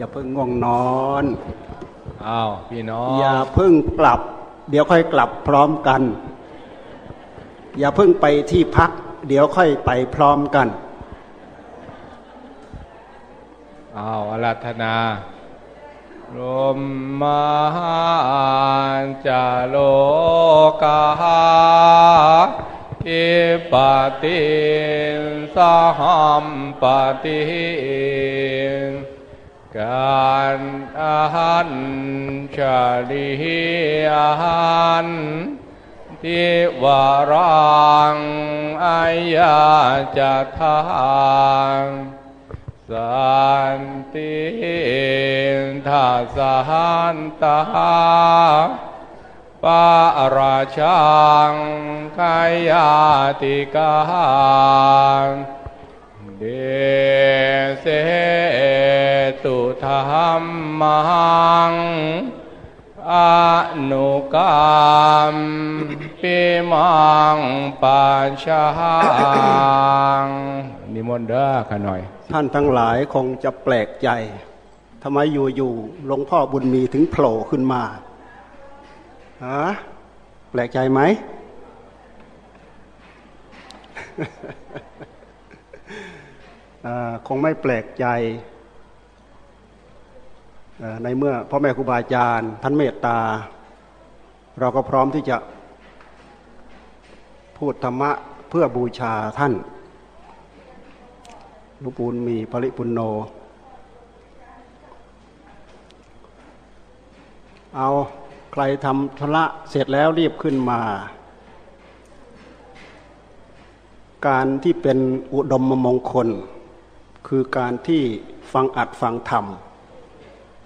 อย่าเพิ่งง่วงนอนอ้าวพี่น้องอย่าเพิ่งกลับ เดี๋ยวค่อยกลับพร้อมกัน อย่าเพิ่งไปที่พัก เดี๋ยวค่อยไปพร้อมกันอ้าวอารัธนาลมมาจะโลกาอิปติสหัมปติ การอาหันชาลิอาหันทิวารังอายาจะทางสันติทัสหันตาปาราชังกายาติกา เดเสตุธรรมังอนุกรรมปิมังปัญชางนิมนต์เด้อขน่อย ท่านทั้งหลายคงจะแปลกใจทำไมอยู่ๆหลวงพ่อบุญมีถึงโผล่ขึ้นมาฮะแปลกใจไหม คงไม่แปลกใจในเมื่อพ่อแม่ครูบาอาจารย์ท่านเมตตา เราก็พร้อมที่จะพูดธรรมะเพื่อบูชาท่านหลวงปู่มีปริปุณโน เอาใครทำธุระเสร็จแล้วรีบขึ้นมา การที่เป็นอุดมมงคล คือการที่ฟังอัดฟังธรรม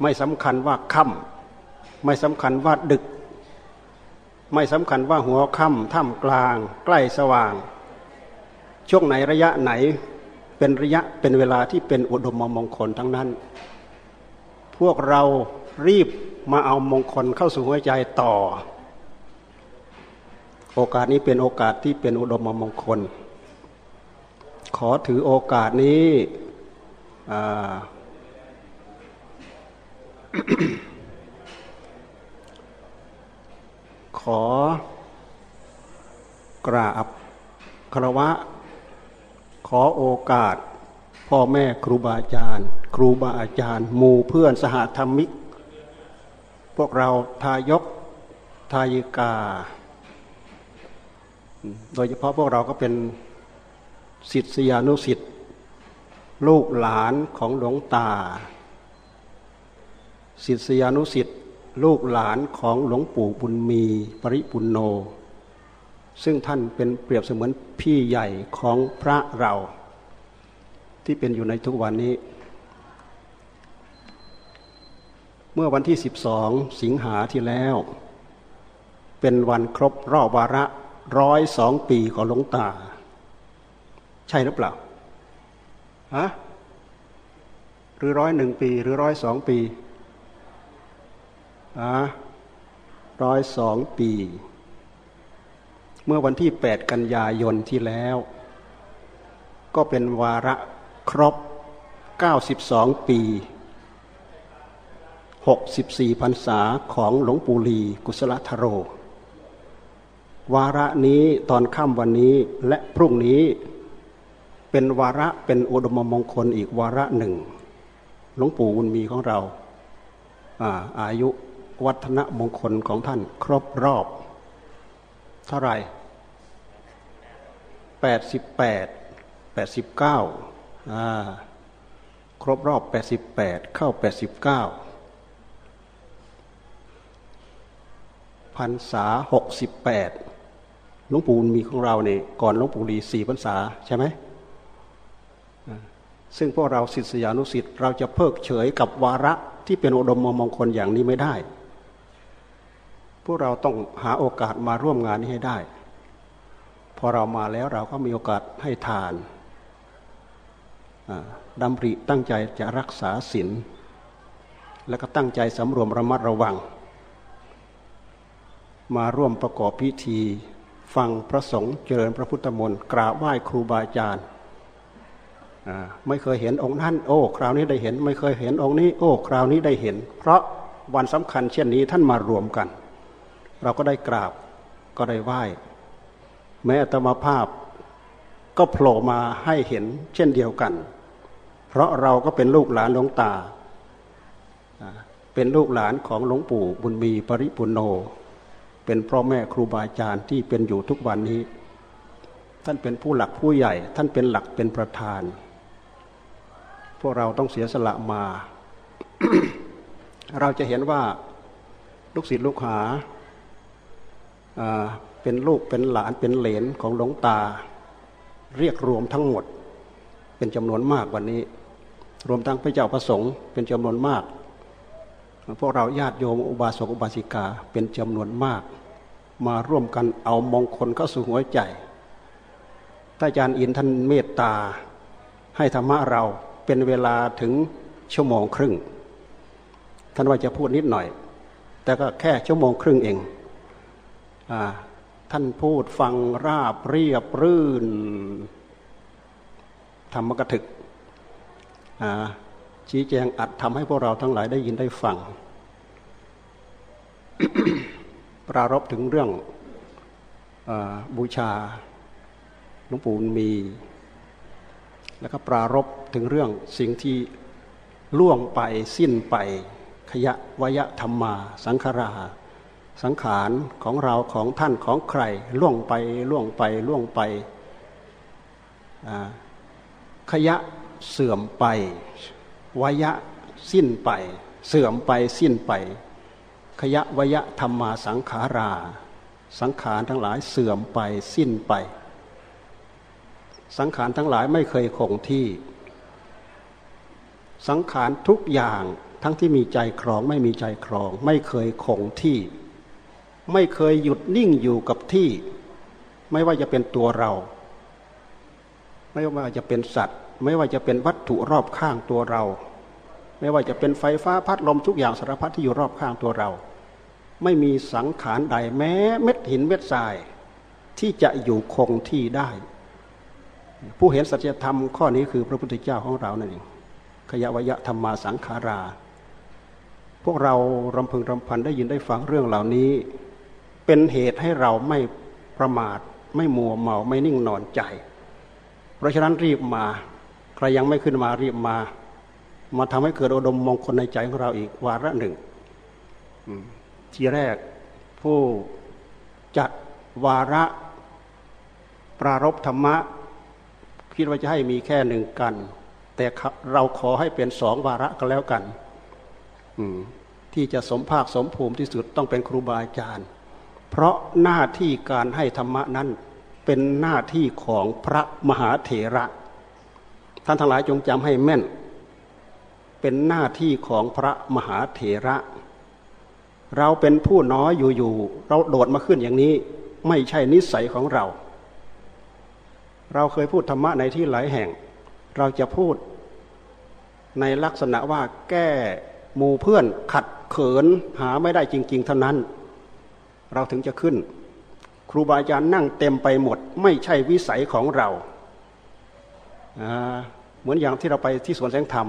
ไม่สำคัญว่าค่ำไม่สำคัญว่าดึก ไม่สำคัญว่าหัวค่ำท่ามกลาง ใกล้สว่าง ช่วงไหนระยะไหนเป็นระยะเป็นเวลาที่เป็นอุดมมงคลทั้งนั้น พวกเรารีบมาเอามงคลเข้าสู่หัวใจต่อ โอกาสนี้เป็นโอกาสที่เป็นอุดมมงคล ขอถือโอกาสนี้ ขอกราบคารวะ ขอโอกาส พ่อแม่ครูบาอาจารย์ ครูบาอาจารย์หมู่เพื่อนสหธรรมิก พวกเราทายกทายิกา โดยเฉพาะพวกเราก็เป็นศิษยานุศิษย์ ลูกหลานของหลวงตาศิษยานุศิษย์ลูกหลานของหลวงปู่บุญมีปริปุณโน ซึ่งท่านเป็นเปรียบเสมือนพี่ใหญ่ของพระเรา ที่เป็นอยู่ในทุกวันนี้ เมื่อวันที่ 12 สิงหาที่แล้ว เป็นวันครบรอบวาระร้อยสองปีของหลวงตา ใช่หรือเปล่า ฮะหรือร้อยหนึ่งปี หรือร้อยสองปีอะร้อยสองปี เมื่อวันที่ 8 กันยายนที่แล้ว ก็เป็นวาระครบ 92 ปี 64พรรษาของหลวงปู่ลีกุศลธโร วาระนี้ตอนค่ำวันนี้และพรุ่งนี้ เป็นวาระเป็นอุดมมงคลอีกวาระหนึ่งหลวงปู่บุญมีของเราอาอายุวัฒนมงคลของท่านครบรอบ เท่าไหร่แปดสิบแปดแปดสิบเก้าครบรอบแปดสิบแปดเข้าแปดสิบเก้าพันษาหกสิบแปดหลวงปู่มีของเราเนี่ยก่อนหลวงปู่ลีสี่พรรษาใช่ไหม ซึ่งพวกเราศิษยานุศิษย์เราจะเพิกเฉยกับวาระที่เป็นอุดมมงคลอย่างนี้ไม่ได้ พวกเราต้องหาโอกาสมาร่วมงานนี้ให้ได้ พอเรามาแล้วเราก็มีโอกาสให้ทานดำริตั้งใจจะรักษาศีลแล้วก็ตั้งใจสำรวมระมัดระวัง มาร่วมประกอบพิธี ฟังพระสงฆ์เจริญพระพุทธมนต์กราบไหว้ครูบาอาจารย์ ไม่เคยเห็นองค์นั้นโอ้ คราวนี้ได้เห็น ไม่เคยเห็นองค์นี้ โอ้ คราวนี้ได้เห็น เพราะวันสำคัญเช่นนี้ท่านมารวมกัน เราก็ได้กราบก็ได้ไหว้ แม้ตมาภาพก็โผล่มาให้เห็นเช่นเดียวกัน เพราะเราก็เป็นลูกหลานหลวงตา เป็นลูกหลานของหลวงปู่บุญมีปริปุโน เป็นพ่อแม่ครูบาอาจารย์ที่เป็นอยู่ทุกวันนี้ ท่านเป็นผู้หลักผู้ใหญ่ ท่านเป็นหลักเป็นประธาน วกเราต้องเสียสละมา เราจะเห็นว่าลูกศิษย์ลูกหาเป็นลูกเป็นหลานเป็นเหลนของหลวงตา เรียกรวมทั้งหมด เป็นจำนวนมากวันนี้ รวมทั้งพระเจ้าประสงค์เป็นจำนวนมาก พวกเราญาติโยมอุบาสกอุบาสิกาเป็นจำนวนมาก มาร่วมกันเอามงคลเข้าสู่หัวใจท่านอาจารย์อินท่านเมตตาให้ธรรมะเรา เป็นเวลาถึงชั่วโมงครึ่ง ท่านว่าจะพูดนิดหน่อย แต่ก็แค่ชั่วโมงครึ่งเองอท่านพูดฟังราบเรียบรื่นธรรมกถึก ชี้แจงอัดทำให้พวกเราทั้งหลายได้ยินได้ฟัง ปรารบถึงเรื่องอบูชาหลวงปู่มี แล้วก็ปรารบถึงเรื่องสิ่งที่ล่วงไปสิ้นไปขยะวยธรรมา สังขารา สังขารของเราของท่านของใคร ล่วงไปล่วงไปล่วงไปขยะเสื่อมไปวยะสิ้นไป เสื่อมไปสิ้นไป ขยะวยะธรรมาสังขารา สังขารทั้งหลายเสื่อมไปสิ้นไป สังขารทั้งหลายไม่เคยคงที่ สังขารทุกอย่างทั้งที่มีใจครองไม่มีใจครอง ไม่เคยคงที่ ไม่เคยหยุดนิ่งอยู่กับที่ ไม่ว่าจะเป็นตัวเรา ไม่ว่าจะเป็นสัตว์ ไม่ว่าจะเป็นวัตถุรอบข้างตัวเรา ไม่ว่าจะเป็นไฟฟ้าพัดลมทุกอย่างสารพัดที่อยู่รอบข้างตัวเรา ไม่มีสังขารใดแม้เม็ดหินเม็ดทราย ที่จะอยู่คงที่ได้ ผู้เห็นสัจธรรมข้อนี้คือพระพุทธเจ้าของเรานั่นเองขยะวยะธรรมาสังขารา พวกเรารำพึงรำพันได้ยินได้ฟังเรื่องเหล่านี้ เป็นเหตุให้เราไม่ประมาท ไม่มัวเมาไม่นิ่งนอนใจ เพราะฉะนั้นรีบมาใครยังไม่ขึ้นมารีบมา มาทำให้เกิดอดมมงคลในใจของเราอีกวาระหนึ่งทีแรกผู้จัดวาระ ปรารบธรรมะ คิดว่าจะให้มีแค่หนึ่งกัน แต่เราขอให้เป็นสองวาระก็แล้วกันที่จะสมภาคสมภูมิที่สุดต้องเป็นครูบาอาจารย์ เพราะหน้าที่การให้ธรรมะนั้นเป็นหน้าที่ของพระมหาเถระ ท่านทั้งหลายจงจำให้แม่น เป็นหน้าที่ของพระมหาเถระ เราเป็นผู้น้อยอยู่ๆเราโดดมาขึ้นอย่างนี้ ไม่ใช่นิสัยของเรา เราเคยพูดธรรมะในที่หลายแห่ง เราจะพูดในลักษณะว่าแก้หมู่เพื่อนขัดเขินหาไม่ได้จริง ๆ เท่านั้น เราถึงจะขึ้น ครูบาอาจารย์นั่งเต็มไปหมด ไม่ใช่วิสัยของเรา เหมือนอย่างที่เราไปที่สวนแสงธรรม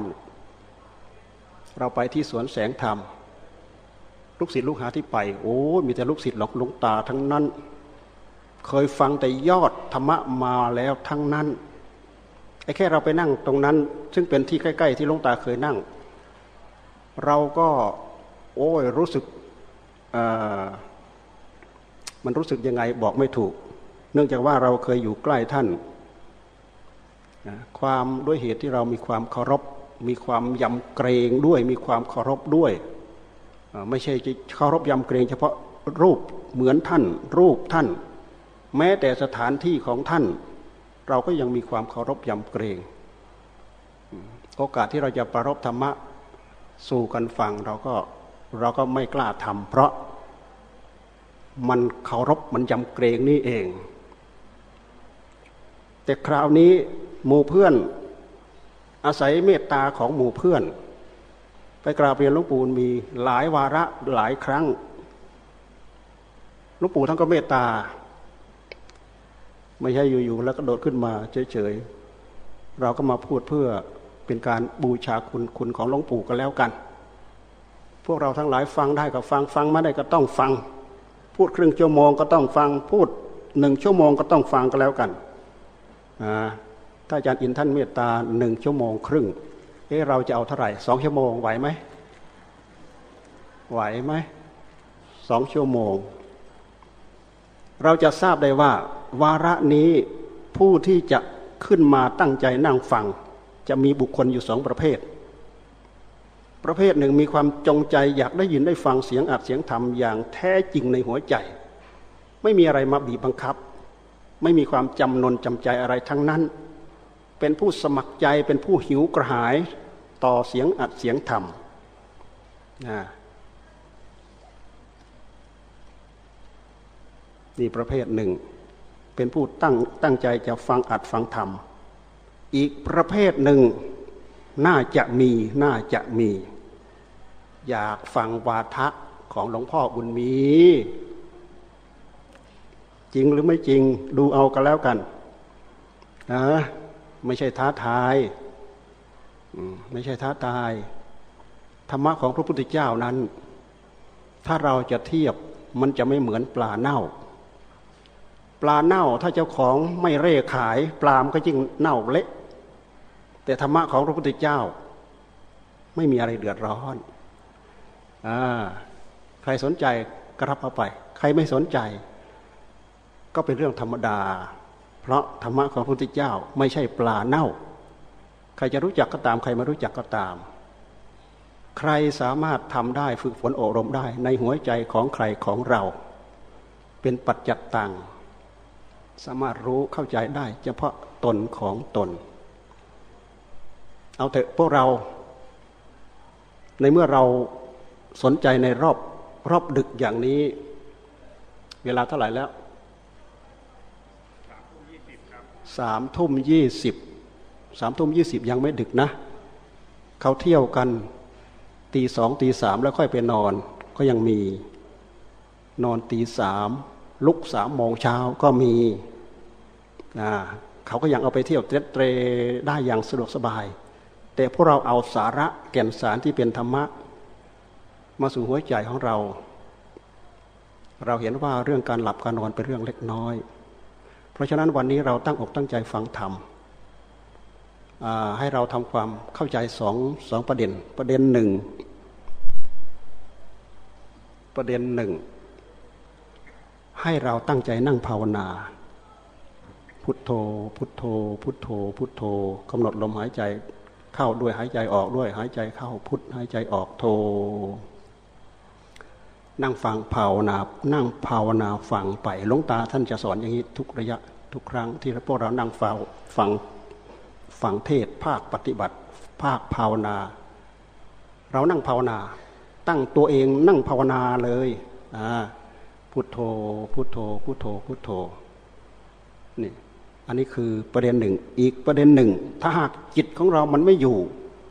เราไปที่สวนแสงธรรม ลูกศิษย์ลูกหาที่ไป โอ้ มีแต่ลูกศิษย์หลอกลุงตาทั้งนั้น เคยฟังแต่ยอดธรรมะมาแล้วทั้งนั้นไอ้แค่เราไปนั่งตรงนั้น ซึ่งเป็นที่ใกล้ ๆ ที่ลุงตาเคยนั่ง เราก็โอ้ยรู้สึกมันรู้สึกยังไงบอกไม่ถูก เนื่องจากว่าเราเคยอยู่ใกล้ท่านความด้วยเหตุที่เรามีความเคารพ มีความยำเกรงด้วย มีความเคารพด้วย ไม่ใช่เคารพยำเกรง เฉพาะรูปเหมือนท่าน รูปท่าน แม้แต่สถานที่ของท่าน เราก็ยังมีความเคารพยำเกรง โอกาสที่เราจะประรบธรรมะสู่กันฟังเราก็เราก็ไม่กล้าทำเพราะมันเคารพมันยำเกรงนี่เอง แต่คราวนี้หมู่เพื่อน อาศัยเมตตาของหมู่เพื่อน ไปกราบเรียนหลวงปู่มีหลายวาระหลายครั้งหลวงปู่ท่านก็เมตตา ไม่ใช่อยู่ๆแล้วก็โดดขึ้นมาเฉยๆเราก็มาพูดเพื่อเป็นการบูชาคุณคุณของหลวงปู่กันแล้วกัน พวกเราทั้งหลายฟังได้ก็ฟังฟังไม่ได้ก็ต้องฟัง พูดครึ่งชั่วโมงก็ต้องฟัง พูดหนึ่งชั่วโมงก็ต้องฟังก็แล้วกันถ้าอาจารย์อินท่านเมตตาหนึ่งชั่วโมงครึ่งเอ๊ะเราจะเอาเท่าไหร่สองชั่วโมงไหวไหมไหวไหมสองชั่วโมง เราจะทราบได้ว่า วาระนี้ผู้ที่จะขึ้นมาตั้งใจนั่งฟัง จะมีบุคคลอยู่สองประเภท ประเภทหนึ่งมีความจงใจอยากได้ยินได้ฟังเสียงอัดเสียงธรรมอย่างแท้จริงในหัวใจ ไม่มีอะไรมาบีบบังคับ ไม่มีความจำนนจำใจอะไรทั้งนั้น เป็นผู้สมัครใจเป็นผู้หิวกระหายต่อเสียงอัดเสียงธรรมนี่ประเภทหนึ่ง เป็นผู้ตั้งตั้งใจจะฟังอัดฟังธรรม อีกประเภทหนึ่งน่าจะมีน่าจะมี อยากฟังวาทะของหลวงพ่อบุญมี จริงหรือไม่จริงดูเอากันแล้วกันนะไม่ใช่ท้าทายไม่ใช่ท้าทาย ธรรมะของพระพุทธเจ้านั้น ถ้าเราจะเทียบมันจะไม่เหมือนปลาเน่า ลาเน่าถ้าเจ้าของไม่เร่ขาย ปลามก็ยิ่งเน่าเละ แต่ธรรมะของพระพุทธเจ้า ไม่มีอะไรเดือดร้อนอใครสนใจก็รับเอาไป ใครไม่สนใจ ก็เป็นเรื่องธรรมดา เพราะธรรมะของพระพุทธเจ้า ไม่ใช่ปลาเน่า ใครจะรู้จักก็ตาม ใครไม่รู้จักก็ตาม ใครสามารถทำได้ฝึกฝนอบรมได้ในหัวใจของใครของเรา เป็นปัจจัตตัง สามารถรู้เข้าใจได้ เฉพาะตนของตน เอาเถอะพวกเรา ในเมื่อเราสนใจในรอบรอบดึกอย่างนี้ เวลาเท่าไหร่แล้วสามทุ่มยี่สิบสามทุ่มยี่สิบยังไม่ดึกนะ เขาเที่ยวกันตีสองตีสามแล้วค่อยไปนอน ก็ยังมีนอนตีสาม ลุกสามโมงเช้าก็มีนะเขาก็ยังเอาไปเที่ยวเตรได้อย่างสะดวกสบาย แต่พวกเราเอาสาระแก่นสารที่เป็นธรรมะ มาสู่หัวใจของเรา เราเห็นว่าเรื่องการหลับการนอนเป็นเรื่องเล็กน้อย เพราะฉะนั้นวันนี้เราตั้งอกตั้งใจฟังธรรมให้เราทำความเข้าใจสองสองประเด็น ประเด็นหนึ่งประเด็นหนึ่ง ให้เราตั้งใจนั่งภาวนา พุทโธ พุทโธ พุทโธ พุทโธกำหนดลมหายใจเข้าด้วยหายใจออกด้วยหายใจเข้าพุทหายใจออกโธนั่งฟังภาวนานั่งภาวนาฟังไปหลวงตาท่านจะสอนอย่างนี้ทุกระยะทุกครั้งที่พวกเรานั่งฟังฟังฟังเทศภาคปฏิบัติ ภาคภาวนา เรานั่งภาวนา ตั้งตัวเองนั่งภาวนาเลยอ่า พุทโธ พุทโธ พุทโธ พุทโธ นี่ อันนี้คือประเด็นหนึ่ง อีกประเด็นหนึ่ง ถ้าหากจิตของเรามันไม่อยู่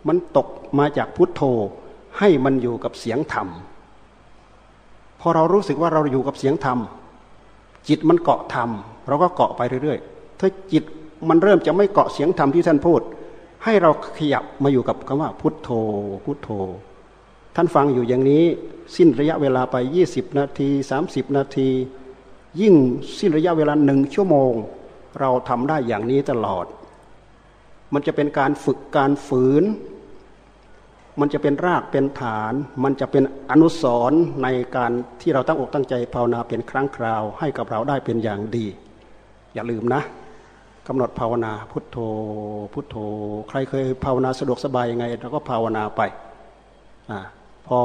มันตกมาจากพุทโธ ให้มันอยู่กับเสียงธรรม พอเรารู้สึกว่าเราอยู่กับเสียงธรรม จิตมันเกาะธรรม เราก็เกาะไปเรื่อยๆ ถ้าจิตมันเริ่มจะไม่เกาะเสียงธรรมที่ท่านพูด ให้เราขยับมาอยู่กับคำว่าพุทโธ พุทโธ ท่านฟังอยู่อย่างนี้สิ้นระยะเวลาไป 20 นาที 30 นาที ยิ่งสิ้นระยะเวลาหนึ่งชั่วโมง เราทำได้อย่างนี้ตลอด มันจะเป็นการฝึกการฝืน มันจะเป็นรากเป็นฐาน มันจะเป็นอนุสรณ์ในการที่เราตั้งอกตั้งใจภาวนาเป็นครั้งคราว ให้กับเราได้เป็นอย่างดี อย่าลืมนะกำหนดภาวนาพุทโธพุทโธ ใครเคยภาวนาสะดวกสบายยังไงเราก็ภาวนาไปอ่า พอ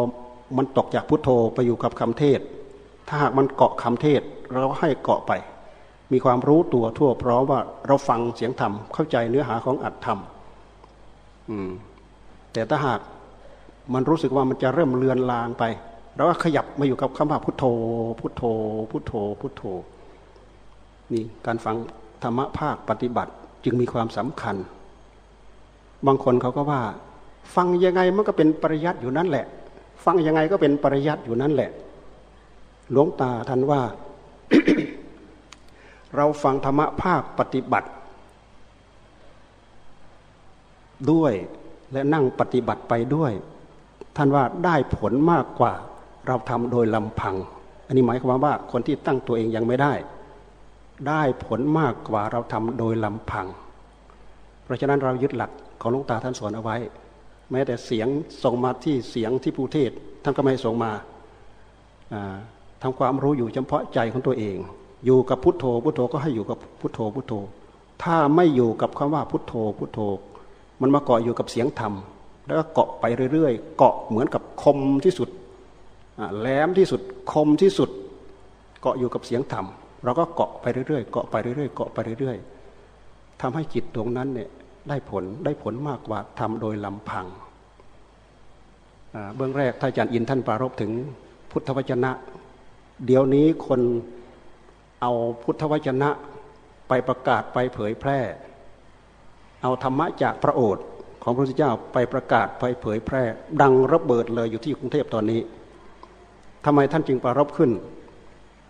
มันตกจากพุทโธไปอยู่กับคำเทศ ถ้าหากมันเกาะคำเทศเราให้เกาะไป มีความรู้ตัวทั่วพร้อมว่าเราฟังเสียงธรรมเข้าใจเนื้อหาของอัตธรรมแต่ถ้าหากมันรู้สึกว่ามันจะเริ่มเลือนลางไปเราก็ขยับมาอยู่กับคำว่าพุทโธ พุทโธ พุทโธ พุทโธ นี่การฟังธรรมะภาคปฏิบัติจึงมีความสำคัญ บางคนเขาก็ว่า ฟังยังไงมันก็เป็นปริยัติอยู่นั่นแหละ ฟังยังไงก็เป็นปริยัติอยู่นั่นแหละ หลวงตาท่านว่า เราฟังธรรมะภาคปฏิบัติ ด้วยและนั่งปฏิบัติไปด้วย ท่านว่าได้ผลมากกว่าเราทำโดยลำพัง อันนี้หมายความว่าคนที่ตั้งตัวเองยังไม่ได้ ได้ผลมากกว่าเราทำโดยลำพัง เพราะฉะนั้นเรายึดหลักของหลวงตาท่านสอนเอาไว้ แม้แต่เสียงส่งมาที่เสียงที่ผู้เทศท่านก็ไม่ส่งมาทำความรู้อยู่เฉพาะใจของตัวเอง อยู่กับพุทโธพุทโธก็ให้อยู่กับพุทโธพุทโธ ถ้าไม่อยู่กับคำว่าพุทโธพุทโธ มันมาเกาะอยู่กับเสียงธรรม แล้วก็เกาะไปเรื่อยๆ เกาะเหมือนกับคมที่สุดแหลมที่สุดคมที่สุด เกาะอยู่กับเสียงธรรมเราก็เกาะไปเรื่อยๆเกาะไปเรื่อยๆเกาะไปเรื่อยๆทำให้จิตตรงนั้นเนี่ย ได้ผลได้ผลมากกว่าทำโดยลำพัง เบื้องแรกท่านอาจารย์อินท่านปรารบถึงพุทธวจนะ เดี๋ยวนี้คนเอาพุทธวจนะไปประกาศไปเผยแพร่ เอาธรรมะจากพระโอษฐ์ของพระพุทธเจ้าไปประกาศไปเผยแพร่ ดังระเบิดเลยอยู่ที่กรุงเทพตอนนี้ทำไมท่านจึงปรารบขึ้น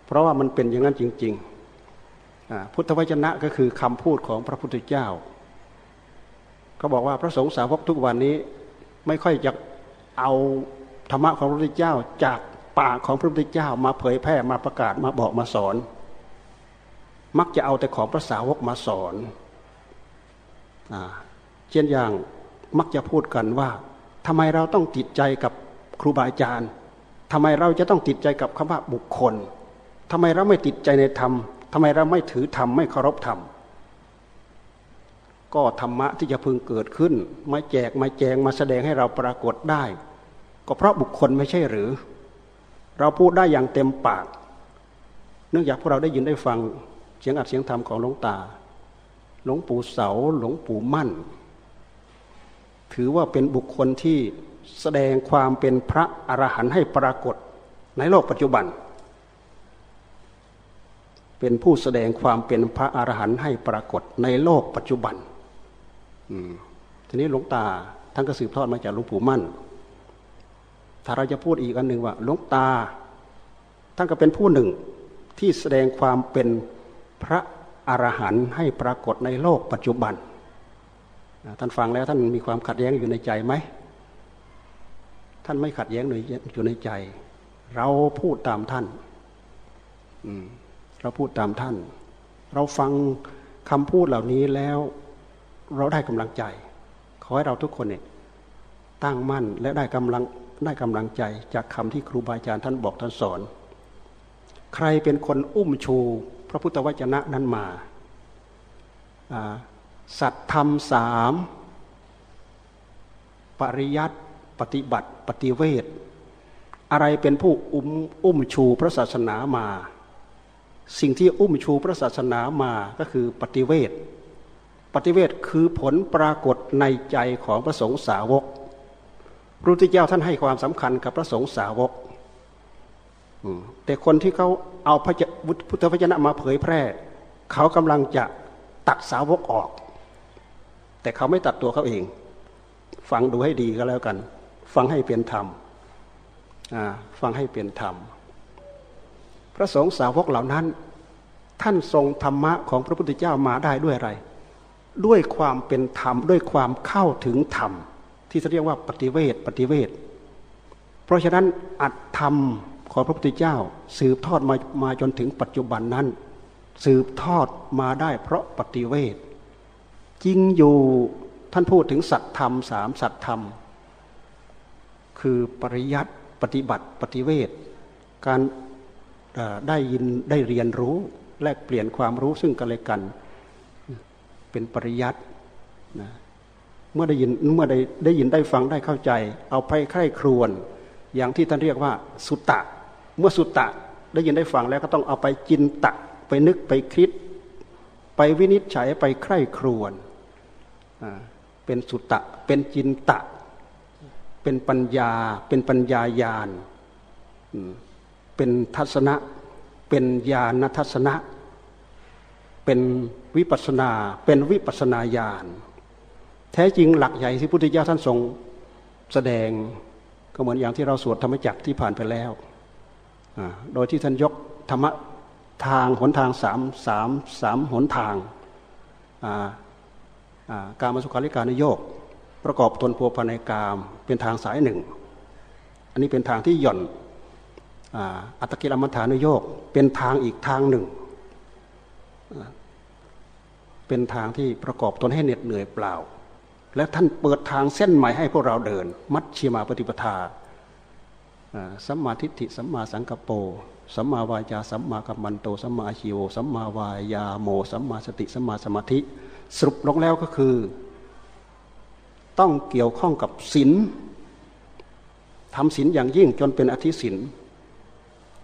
เพราะว่ามันเป็นอย่างนั้นจริง ๆ พุทธวจนะก็คือคำพูดของพระพุทธเจ้า เขาบอกว่าพระสงฆ์สาวกทุกวันนี้ ไม่ค่อยจะเอาธรรมะของพระพุทธเจ้าจากปากของพระพุทธเจ้ามาเผยแพร่มาประกาศมาบอกมาสอน มักจะเอาแต่ของพระสาวกมาสอนเช่นอย่างมักจะพูดกันว่าทำไมเราต้องติดใจกับครูบาอาจารย์ทำไมเราจะต้องติดใจกับคำว่าบุคคลทำไมเราไม่ติดใจในธรรมทำไมเราไม่ถือธรรมไม่เคารพธรรม ก็ธรรมะที่จะพึงเกิดขึ้นมาแจกมาแจงมาแสดงให้เราปรากฏได้ ก็เพราะบุคคลไม่ใช่หรือ เราพูดได้อย่างเต็มปาก เนื่องจากพวกเราได้ยินได้ฟังเสียงอัดเสียงธรรมของหลวงตา หลวงปู่เสาหลวงปู่มั่น ถือว่าเป็นบุคคลที่แสดงความเป็นพระอรหันต์ให้ปรากฏในโลกปัจจุบัน เป็นผู้แสดงความเป็นพระอรหันต์ให้ปรากฏในโลกปัจจุบัน ทีนี้หลวงตาท่านก็สืบทอดมาจากหลวงปู่มั่น ถ้าเราจะพูดอีกอันหนึ่งว่าหลวงตา ท่านก็เป็นผู้หนึ่งที่แสดงความเป็นพระอรหันต์ให้ปรากฏในโลกปัจจุบัน ท่านฟังแล้วท่านมีความขัดแย้งอยู่ในใจไหม ท่านไม่ขัดแย้งอยู่ในใจ เราพูดตามท่าน เราพูดตามท่าน เราฟังคำพูดเหล่านี้แล้ว เราได้กำลังใจ ขอให้เราทุกคนเนี่ยตั้งมั่นและได้กำลังได้กำลังใจจากคำที่ครูบาอาจารย์ท่านบอกท่านสอน ใครเป็นคนอุ้มชู พระพุทธวจนะนั้นมา สัตธรรมสามปริยัติปฏิบัติปฏิเวทอะไรเป็นผู้อุ้มอุ้มชูพระศาสนามา สิ่งที่อุ้มชูพระศาสนามาก็คือปฏิเวท ปฏิเวทคือผลปรากฏในใจของพระสงฆ์สาวกพระพุทธเจ้าท่านให้ความสำคัญกับพระสงฆ์สาวกแต่คนที่เขาเอาพระพุทธวจนะมาเผยแพร่ เขากำลังจะตัดสาวกออก แต่เขาไม่ตัดตัวเขาเอง ฟังดูให้ดีก็แล้วกัน ฟังให้เป็นธรรมฟังให้เป็นธรรม พระสงฆ์สาวกเหล่านั้น ท่านทรงธรรมะของพระพุทธเจ้ามาได้ด้วยอะไร ด้วยความเป็นธรรม ด้วยความเข้าถึงธรรม ที่เรียกว่าปฏิเวทปฏิเวทเพราะฉะนั้นอัตธรรมของพระพุทธเจ้า สืบทอดมามาจนถึงปัจจุบันนั้น สืบทอดมาได้เพราะปฏิเวทจริงอยู่ท่านพูดถึงสัตธรรมสามสัตธรรม คือปริยัติปฏิบัติปฏิเวทการได้ยินได้เรียนรู้แลกเปลี่ยนความรู้ซึ่งกันและกัน เป็นปริยัตินะเมื่อได้ยินเมื่อได้ได้ยินได้ฟังได้เข้าใจ เอาไปใคร่ครวญอย่างที่ท่านเรียกว่าสุตตะ เมื่อสุตตะได้ยินได้ฟังแล้วก็ต้องเอาไปจินตะ ไปนึกไปคิด ไปวินิจฉัยไปใคร่ครวญเป็นสุตตะ เป็นจินตะ เป็นปัญญา เป็นปัญญายานเป็นทัศนะ เป็นญาณทัศนะ เป็น วิปัสนาเป็นวิปัสนาญาณแท้จริงหลักใหญ่ที่พุทธเจ้าท่านทรงแสดงก็เหมือนอย่างที่เราสวดธรรมจักรที่ผ่านไปแล้วโดยที่ท่านยกธรรมทางหนทางสามสามสามหนทางการมาสุขาริการนโยก ประกอบตนพัวพันในกามเป็นทางสายหนึ่ง อันนี้เป็นทางที่หย่อนอัตกิลมัฐานุโยกเป็นทางอีกทางหนึ่ง เป็นทางที่ประกอบตนให้เหน็ดเหนื่อยเปล่า และท่านเปิดทางเส้นใหม่ให้พวกเราเดิน มัชชีมาปฏิปทาสัมมาทิฏฐิสัมมาสังกปรสัมมาวายาสัมมากัมมันโตสัมมาชีโวสัมมาวายาโมสัมมาสติสัมมาสมาธิ สรุปลงแล้วก็คือ ต้องเกี่ยวข้องกับศีลทำศีลอย่างยิ่งจนเป็นอธิศีล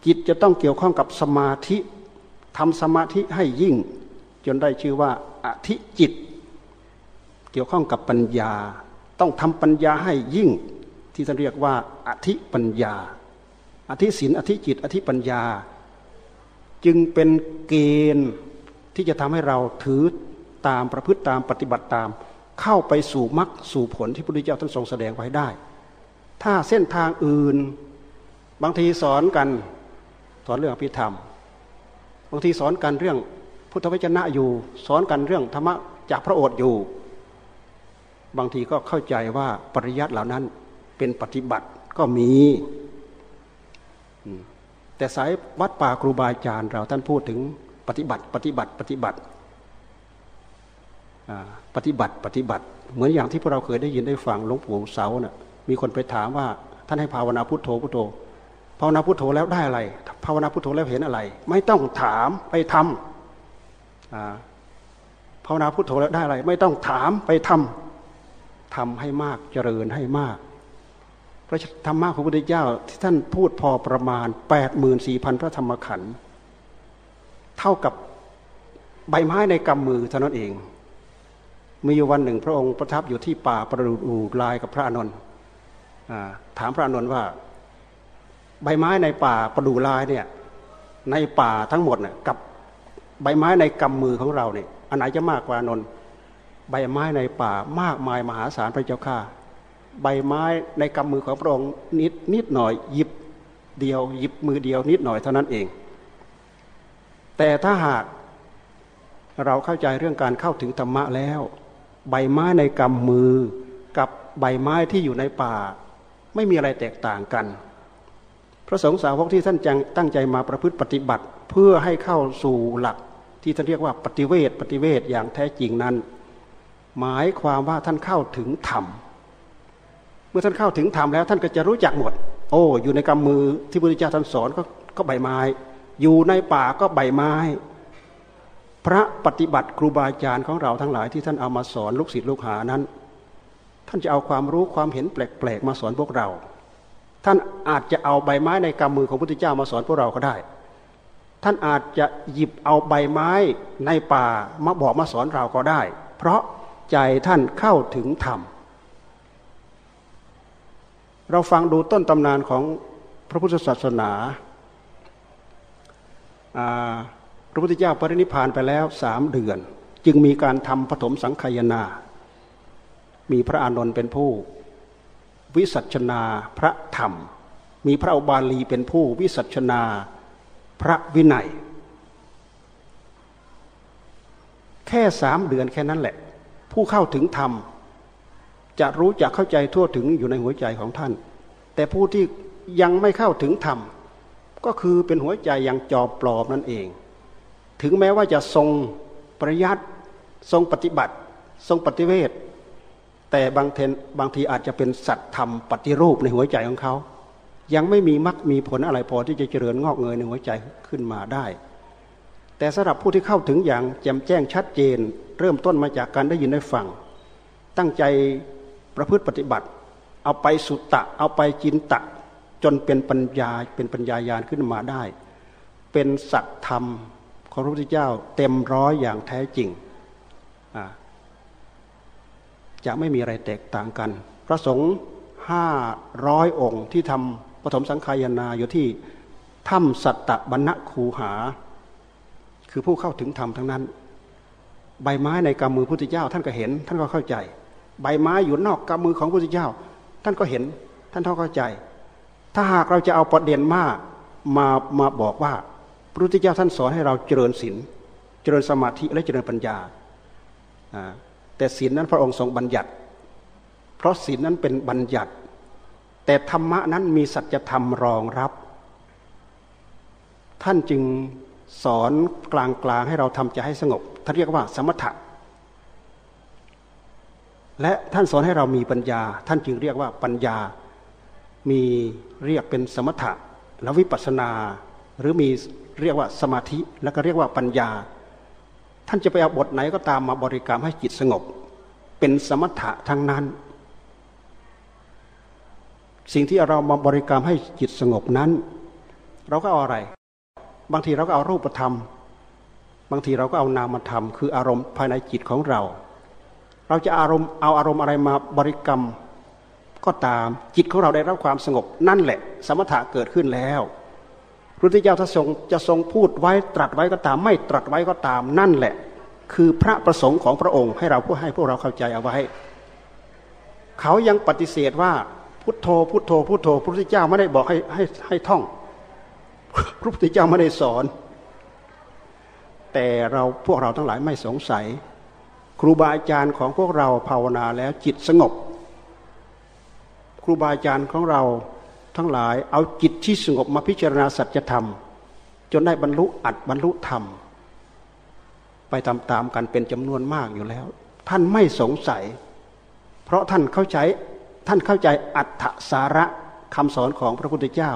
จิตจะต้องเกี่ยวข้องกับสมาธิทำสมาธิให้ยิ่ง จนได้ชื่อว่าอธิจิต เกี่ยวข้องกับปัญญา ต้องทำปัญญาให้ยิ่งที่ท่านเรียกว่าอธิปัญญา อธิศินอธิจิต อธิปัญญา จึงเป็นเกณฑ์ที่จะทำให้เราถือตามประพฤติตามปฏิบัติตาม เข้าไปสู่มรรคสู่ผลที่พระพุทธเจ้าท่านทรงแสดงไว้ได้ ถ้าเส้นทางอื่น บางทีสอนกันสอนเรื่องอภิธรรม บางทีสอนกันเรื่อง พุทธวจนะอยู่ สอนกันเรื่องธรรมะจากพระโอษฐ์อยู่ บางทีก็เข้าใจว่าปริยัติเหล่านั้นเป็นปฏิบัติก็มี แต่สายวัดป่าครูบาอาจารย์เราท่านพูดถึงปฏิบัติ ปฏิบัติปฏิบัติปฏิบัติปฏิบัติ เหมือนอย่างที่พวกเราเคยได้ยินได้ฟังหลวงปู่เสาเนะ่ยมีคนไปถามว่าท่านให้ภาวนาพุทโธพุทโธภาวนาพุทโธแล้วได้อะไร ภาวนาพุทโธแล้วเห็นอะไร ไม่ต้องถามไปทำ ภาวนาพุทโธแล้วได้อะไร ไม่ต้องถามไปทำทำให้มากเจริญให้มากพระธรรมะของพระพุทธเจ้าที่ท่านพูดพอประมาณแปดหมื่นสี่พันพระธรรมขันธ์เท่ากับใบไม้ในกำมือเท่านั้นเอง มีวันหนึ่งพระองค์ประทับอยู่ที่ป่าประดูลายกับพระอานนท์ถามพระอานนท์ว่า ใบไม้ในป่าประดูลายเนี่ยในป่าทั้งหมดเนี่ยกับ ใบไม้ในกำมือของเราเนี่ยอันไหนจะมากกว่านนท์ใบไม้ในป่ามากมายมหาศาลพระเจ้าข้าใบไม้ในกำมือของพระองค์นิดนิดหน่อยหยิบเดียวหยิบมือเดียวนิดหน่อยเท่านั้นเอง แต่ถ้าหากเราเข้าใจเรื่องการเข้าถึงธรรมะแล้ว ใบไม้ในกำมือกับใบไม้ที่อยู่ในป่า ไม่มีอะไรแตกต่างกัน พระสงฆ์สาวกที่ท่านจังตั้งใจมาประพฤติปฏิบัติ เพื่อให้เข้าสู่หลักที่ท่านเรียกว่าปฏิเวทปฏิเวทอย่างแท้จริงนั้น หมายความว่าท่านเข้าถึงธรรมเมื่อท่านเข้าถึงธรรมแล้วท่านก็จะรู้จักหมด โอ้ อยู่ในกำมือที่พระพุทธเจ้าท่านสอนก็ก็ใบไม้ อยู่ในป่าก็ใบไม้ พระปฏิบัติครูบาอาจารย์ของเราทั้งหลายที่ท่านเอามาสอนลูกศิษย์ลูกหานั้น ท่านจะเอาความรู้ความเห็นแปลกๆมาสอนพวกเรา ท่านอาจจะเอาใบไม้ในกำมือของพระพุทธเจ้ามาสอนพวกเราก็ได้ ท่านอาจจะหยิบเอาใบไม้ในป่ามาบอกมาสอนเราก็ได้ เพราะใจท่านเข้าถึงธรรม เราฟังดูต้นตำนานของพระพุทธศาสนา พระพุทธเจ้าปรินิพานไปแล้วสามเดือน จึงมีการทำปฐมสังขยนา มีพระอานนท์เป็นผู้ วิสัชนาพระธรรม มีพระอุบาลีเป็นผู้วิสัชนา พระวินัย แค่สามเดือนแค่นั้นแหละ ผู้เข้าถึงธรรม จะรู้จะเข้าใจทั่วถึงอยู่ในหัวใจของท่าน แต่ผู้ที่ยังไม่เข้าถึงธรรม ก็คือเป็นหัวใจยังจอบปลอบนั่นเอง ถึงแม้ว่าจะทรงปริยัติทรงปฏิบัติ ทรงปฏิเวทแต่บางเทนบางทีอาจจะเป็นสัตธรรมปฏิรูปในหัวใจของเขา ยังไม่มีมรรคมีผลอะไรพอที่จะเจริญงอกเงยในหัวใจขึ้นมาได้ แต่สำหรับผู้ที่เข้าถึงอย่างแจ่มแจ้งชัดเจน เริ่มต้นมาจากการได้ยินได้ฟัง ตั้งใจประพฤติปฏิบัติ เอาไปสุตตะเอาไปจินตะ จนเป็นปัญญาเป็นปัญญายาณขึ้นมาได้ เป็นสัตธรรมของพระพุทธเจ้าเต็มร้อยอย่างแท้จริง จะไม่มีอะไรแตกต่างกัน พระสงฆ์ห้าร้อยองค์ที่ทำ ปฐมสังขายนาอยู่ที่ถ้ำสัตตบรณคูหา คือผู้เข้าถึงธรรมทั้งนั้น ใบไม้ในกำมือพุทธเจ้า ท่านก็เห็น ท่านก็เข้าใจ ใบไม้อยู่นอกกำมือของพระพุทธเจ้า ท่านก็เห็น ท่านท่เข้าใจ ถ้าหากเราจะเอาประเด็นมากมามาบอกว่าพระพุทธเจ้าท่านสอนให้เราเจริญศีลเจริญสมาธิและเจริญปัญญาแต่ศีลนั้นพระองค์ทรงบัญญัติ เพราะศีลนั้นเป็นบัญญัติ แต่ธรรมะนั้นมีสัจธรรมรองรับ ท่านจึงสอนกลางๆให้เราทำใจให้สงบท่านเรียกว่าสมถะและท่านสอนให้เรามีปัญญา ท่านจึงเรียกว่าปัญญา มีเรียกเป็นสมถะแล้ววิปัสนา หรือมีเรียกว่าสมาธิ แล้วก็เรียกว่าปัญญา ท่านจะไปเอาบทไหนก็ตามมาบริกรรมให้จิตสงบ เป็นสมถะทั้งนั้น สิ่งที่เรามาบริกรรมให้จิตสงบนั้น เราก็เอาอะไร บางทีเราก็เอารูปธรรม บางทีเราก็เอานามธรรม คืออารมณ์ภายในจิตของเรา เราจะอารมณ์เอาอารมณ์อะไรมาบริกรรม ก็ตามจิตของเราได้รับความสงบ นั่นแหละ สมถะเกิดขึ้นแล้วพระพุทธเจ้าถ้าทรงจะทรงพูดไว้ตรัสไว้ก็ตาม ไม่ตรัสไว้ก็ตาม นั่นแหละ คือพระประสงค์ของพระองค์ให้เราผู้ให้พวกเราเข้าใจเอาไว้ เขายังปฏิเสธว่า พุทโธพุทโธพุทโธ พระพุทธเจ้าไม่ได้บอกให้ให้ให้ท่อง พระพุทธเจ้าไม่ได้สอน แต่เราพวกเราทั้งหลายไม่สงสัย ครูบาอาจารย์ของพวกเราภาวนาแล้วจิตสงบ ครูบาอาจารย์ของเราทั้งหลายเอาจิตที่สงบมาพิจารณาสัจธรรม จนได้บรรลุอัดบรรลุธรรม ไปตามๆกันเป็นจำนวนมากอยู่แล้ว ท่านไม่สงสัย เพราะท่านเข้าใจ ท่านเข้าใจอัตถสาระคำสอนของพระพุทธเจ้า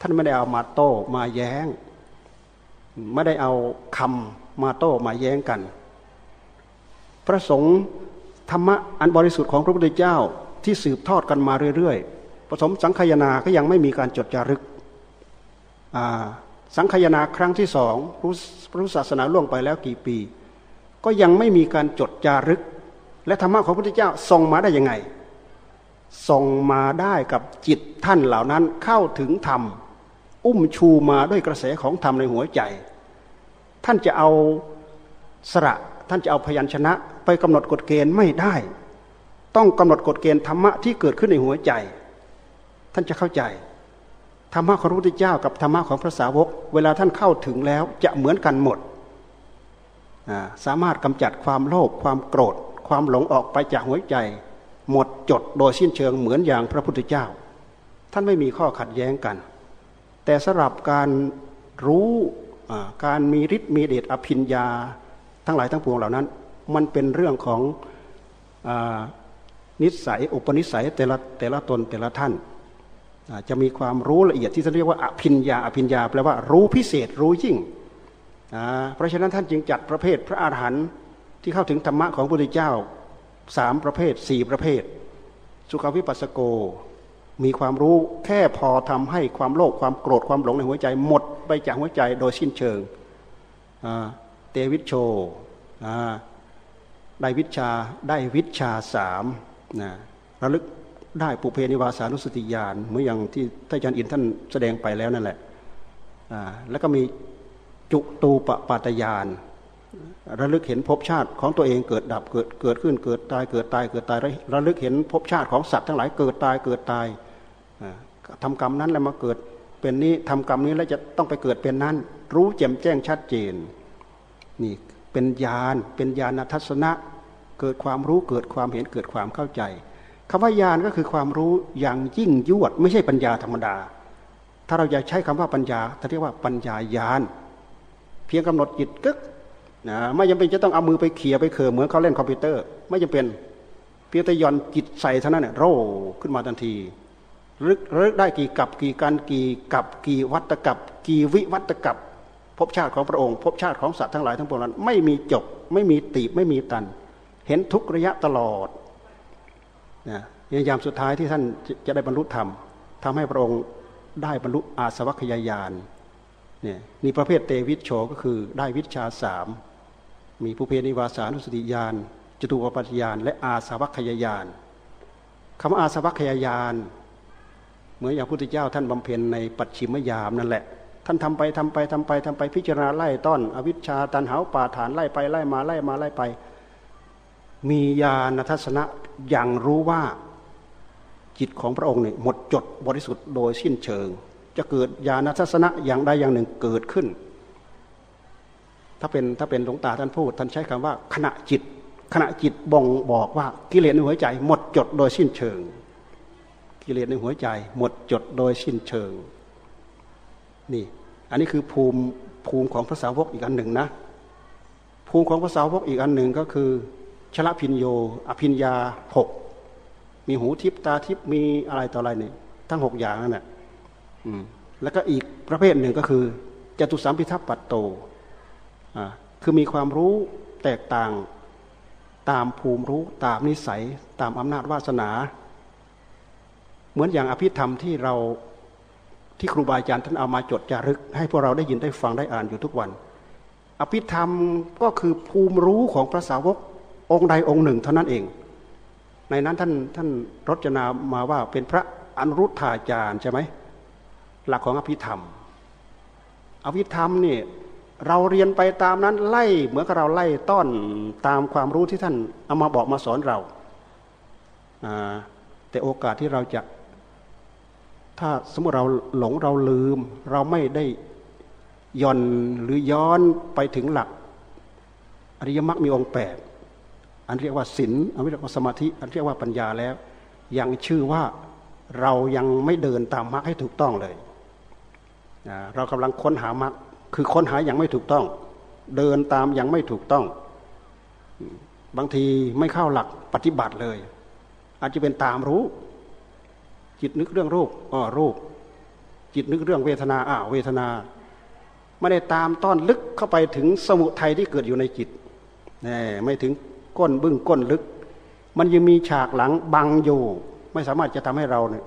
ท่านไม่ได้เอามาโต้มาแย้ง ไม่ได้เอาคำมาโต้มาแย้งกัน พระสงฆ์ธรรมะอันบริสุทธิ์ของพระพุทธเจ้าที่สืบทอดกันมาเรื่อยๆ ผสมสังคยนาก็ยังไม่มีการจดจารึก สังคยนาครั้งที่สองพระพุทธศาสนาล่วงไปแล้วกี่ปี ก็ยังไม่มีการจดจารึก และธรรมะของพระพุทธเจ้าส่งมาได้ยังไง ส่งมาได้กับจิตท่านเหล่านั้นเข้าถึงธรรม อุ้มชูมาด้วยกระแสของธรรมในหัวใจ ท่านจะเอาสระท่านจะเอาพยัญชนะ ไปกำหนดกฎเกณฑ์ไม่ได้ ต้องกำหนดกฎเกณฑ์ธรรมะที่เกิดขึ้นในหัวใจ ท่านจะเข้าใจธรรมะของพระพุทธเจ้ากับธรรมะของพระสาวก เวลาท่านเข้าถึงแล้วจะเหมือนกันหมด สามารถกำจัดความโลภความโกรธ ความหลงออกไปจากหัวใจ หมดจดโดยสิ้นเชิงเหมือนอย่างพระพุทธเจ้า ท่านไม่มีข้อขัดแย้งกัน แต่สำหรับการรู้การมีฤทธิ์มีเดชอภิญญาทั้งหลายทั้งปวงเหล่านั้น มันเป็นเรื่องของอนิสัยอุปนิสัยแต่ละแต่ละตนแต่ละท่านจะมีความรู้ละเอียดที่เรียกว่าอภิญญาอภิญญาแปลว่ารู้พิเศษรู้ยิ่ง เพราะฉะนั้นท่านจึงจัดประเภทพระอาหารหันต์ที่เข้าถึงธรรมะของพระพุทธเจ้า สามประเภทสี่ประเภท สุขวิปัสสโก มีความรู้แค่พอทำให้ความโลภความโกรธความหลงในหัวใจหมดไปจากหัวใจโดยสิ้นเชิงเตวิชโชได้วิชาได้วิชาสามนะระลึกได้ปุเพนิวาสานุสติญาณเหมือนอย่างที่ท่านอาจารย์อินท่านแสดงไปแล้วนั่นแหละแล้วก็มีจุตูปปาตยาน ระลึกเห็นภพชาติของตัวเองเกิดดับเกิดเกิดขึ้นเกิดตายเกิดตายเกิดตายระลึกเห็นภพชาติของสัตว์ทั้งหลายเกิดตายเกิดตายทำกรรมนั้นแล้วมาเกิดเป็นนี้ทำกรรมนี้แล้วจะต้องไปเกิดเป็นนั้น รู้แจ่มแจ้งชัดเจนนี่เป็นญาณเป็นญาณทัศนะ เกิดความรู้เกิดความเห็นเกิดความเข้าใจคำว่าญาณก็คือความรู้อย่างยิ่งยวด ไม่ใช่ปัญญาธรรมดา ถ้าเราอยากใช้คำว่าปัญญาเขาเรียกว่าปัญญาญาณเพียงกำหนดจิตกึก นะไม่จำเป็นจะต้องเอามือไปเขี่ยไปเขี่ยเหมือนเขาเล่นคอมพิวเตอร์ ไม่จำเป็นเพียงแต่ย่อนจิตใส่เท่านั้นเนี่ยโรขึ้นมาทันทีรึกรึกได้กี่กับกี่การกี่กับกี่วัตกับกี่วิวัตกับภพชาติของพระองค์ภพชาติของสัตว์ทั้งหลายทั้งปวงนั้น ไม่มีจบไม่มีตีบไม่มีตัน เห็นทุกระยะตลอดนะยามสุดท้ายที่ท่านจะได้บรรลุธรรมทำให้พระองค์ได้บรรลุอาสวัคยายานเนี่ยนี่ประเภทเตวิชโชก็คือได้วิชาสาม มีภูเพนิวาสานุสติญาณจตุปปัฏญาณและอาสวัคยายานคำว่าอาสวัคยายานเหมือนอย่างพุทธเจ้าท่านบำเพ็ญในปัจฉิมยามนั่นแหละ ท่านทำไปทำไปทำไปทำไปพิจารณาไล่ต้อน อวิชชาตันหาป่าฐานไล่ไปไล่มาไล่มาไล่ไป มีญาณทัศนะอย่างรู้ว่าจิตของพระองค์เนี่ยหมดจดบริสุทธิ์โดยสิ้นเชิง จะเกิดญาณทัศนะอย่างใดอย่างหนึ่งเกิดขึ้น ถ้าเป็นถ้าเป็นหลวงตาท่านพูด ท่านใช้คำว่าขณะจิต ขณะจิตบ่งบอกว่ากิเลสในหัวใจ หมดจดโดยสิ้นเชิง กิเลสในหัวใจ หมดจดโดยสิ้นเชิง นี่ อันนี้คือภูมิภูมิของพระสาวกอีกอันหนึ่งนะ ภูมิของพระสาวกอีกอันหนึ่งก็คือชละพินโย อภินยาหกมีหูทิพตาทิพมีอะไรต่ออะไรนี่ทั้งหกอย่างนั่นแหละแล้วก็อีกประเภทหนึ่งก็คือจตุสัมพิทัพปัตโต คือมีความรู้แตกต่างตามภูมิรู้ตามนิสัยตามอำนาจวาสนา เหมือนอย่างอภิธรรมที่เราที่ครูบาอาจารย์ท่านเอามาจดจารึก ให้พวกเราได้ยินได้ฟังได้อ่านอยู่ทุกวัน อภิธรรมก็คือภูมิรู้ของพระสาวกองค์ใดองค์หนึ่งเท่านั้นเอง ในนั้นท่านท่านรจนามาว่าเป็นพระอนุรุทธาจารย์ใช่ไหมหลักของอภิธรรม อภิธรรมนี่ เราเรียนไปตามนั้นไล่เหมือนกับเราไล่ต้อนตามความรู้ที่ท่านเอามาบอกมาสอนเรา แต่โอกาสที่เราจะ ถ้าสมมติเราหลงเราลืม เราไม่ได้ย่อนหรือย้อนไปถึงหลัก อริยมรรคมีองค์แปดอันเรียกว่าศีลอันเรียกว่าสมาธิ อันเรียกว่าปัญญาแล้ว ยังชื่อว่าเรายังไม่เดินตามมรรคให้ถูกต้องเลย เรากำลังค้นหามรรค คือค้นหาอย่างไม่ถูกต้อง เดินตามอย่างไม่ถูกต้อง บางทีไม่เข้าหลักปฏิบัติเลย อาจจะเป็นตามรู้ จิตนึกเรื่องรูปอ๋อรูป จิตนึกเรื่องเวทนาอ้าวเวทนาไม่ได้ตามต้อนลึกเข้าไปถึงสมุทัยที่เกิดอยู่ในจิตนี่ไม่ถึงก้นบึ้งก้นลึก มันยังมีฉากหลังบังอยู่ ไม่สามารถจะทำให้เราเนี่ย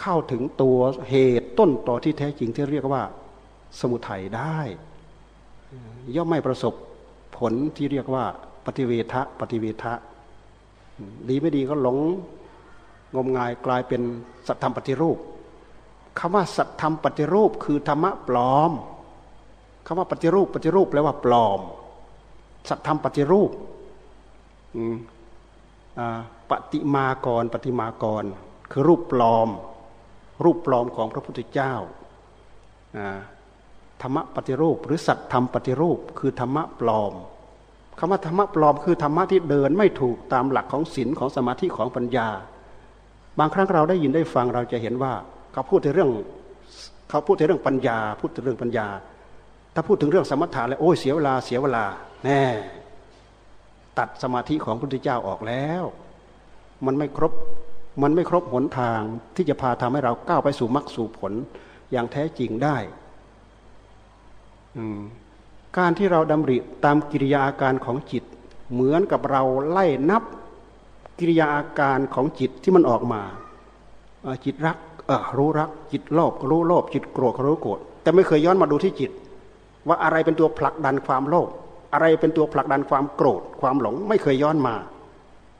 เข้าถึงตัวเหตุต้นต่อที่แท้จริงที่เรียกว่า สมุทัยได้ ย่อมไม่ประสบผลที่เรียกว่าปฏิเวทะปฏิเวทะดีไม่ดีก็หลงงมงายกลายเป็นสัตธรรมปฏิรูปคำว่าสัตธรรมปฏิรูปคือธรรมะปลอมคำว่าปฏิรูปปฏิรูปแปลว่าปลอม สัตธรรมปฏิรูปปฏิมากรปฏิมากร คือรูปปลอม รูปปลอมของพระพุทธเจ้า ธรรมะปฏิรูป หรือสัตธรรมปฏิรูป คือธรรมะปลอมคำว่าธรรมะปลอมคือธรรมะที่เดินไม่ถูกตามหลักของศีลของสมาธิของปัญญา บางครั้งเราได้ยินได้ฟังเราจะเห็นว่า เขาพูดถึงเรื่องเขาพูดถึงเรื่องปัญญา พูดถึงเรื่องปัญญา ถ้าพูดถึงเรื่องสมถะแล้วโอ้ยเสียเวลาเสียเวลาแน่ตัดสมาธิของพระพุทธเจ้าออกแล้ว มันไม่ครบมันไม่ครบหนทางที่จะพาทำให้เราก้าวไปสู่มรรคสู่ผลอย่างแท้จริงได้ การที่เราดำริตามกิริยาอาการของจิต เหมือนกับเราไล่นับกิริยาอาการของจิตที่มันออกมา จิตรักรู้รัก จิตโลภรู้โลภจิตโกรธรู้โกรธแต่ไม่เคยย้อนมาดูที่จิต ว่าอะไรเป็นตัวผลักดันความโลภอะไรเป็นตัวผลักดันความโกรธความหลง ไม่เคยย้อนมา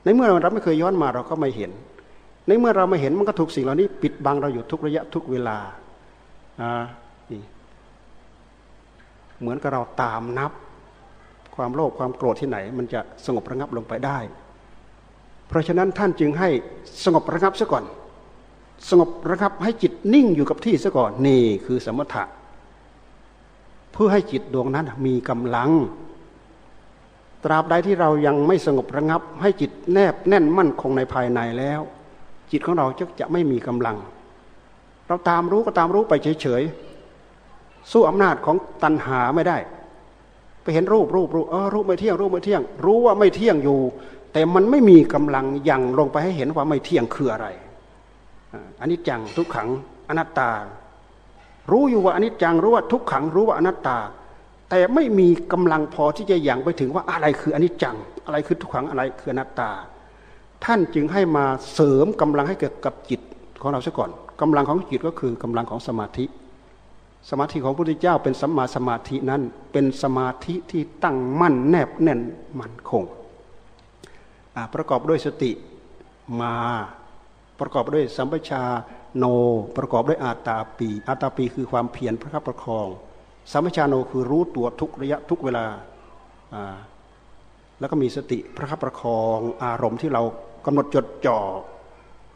ในเมื่อเราไม่เคยย้อนมาเราก็ไม่เห็น ในเมื่อเราไม่เห็นมันก็ถูกสิ่งเหล่านี้ ปิดบังเราอยู่ทุกระยะทุกเวลาอ่า เหมือนกับเราตามนับ ความโลภความโกรธที่ไหน มันจะสงบระงับลงไปได้ เพราะฉะนั้นท่านจึงให้สงบระงับซะก่อน สงบระงับให้จิตนิ่งอยู่กับที่ซะก่อนนี่คือสมถะ เพื่อให้จิตดวงนั้นมีกำลัง ตราบใดที่เรายังไม่สงบระงับ ให้จิตแนบแน่นมั่นคงในภายในแล้ว จิตของเราจะจะไม่มีกำลัง เราตามรู้ก็ตามรู้ไปเฉย สู้อำนาจของตัณหาไม่ได้ ไปเห็นรูปรูปรูปเออรูปไม่เที่ยงรูปไม่เที่ยง รู้ว่าไม่เที่ยงอยู่ แต่มันไม่มีกำลังยังลงไปให้เห็นว่าไม่เที่ยงคืออะไรอันนี้จังทุกขังอนัตตา รู้อยู่ว่าอันนิจจังรู้ว่าทุกขังรู้ว่าอนัตตา แต่ไม่มีกำลังพอที่จะยังไปถึงว่าอะไรคืออันิจจัง อะไรคือทุกขังอะไรคืออนัตตา ท่านจึงให้มาเสริมกำลังให้เกิดกับจิตของเราซะก่อนกำลังของจิตก็คือกำลังของสมาธิ สมาธิของพระพุทธเจ้าเป็นสัมมาสมาธินั้น เป็นสมาธิที่ตั้งมั่นแนบแน่นมั่นคงประกอบด้วยสติมาประกอบด้วยสัมปชาโน ประกอบด้วยอาตาปี อาตาปีคือความเพียรพระคับประคอง สัมปชาโนคือรู้ตัวทุกระยะทุกเวลาแล้วก็มีสติพระคับประคองอารมณ์ที่เรากำหนดจดจ่อ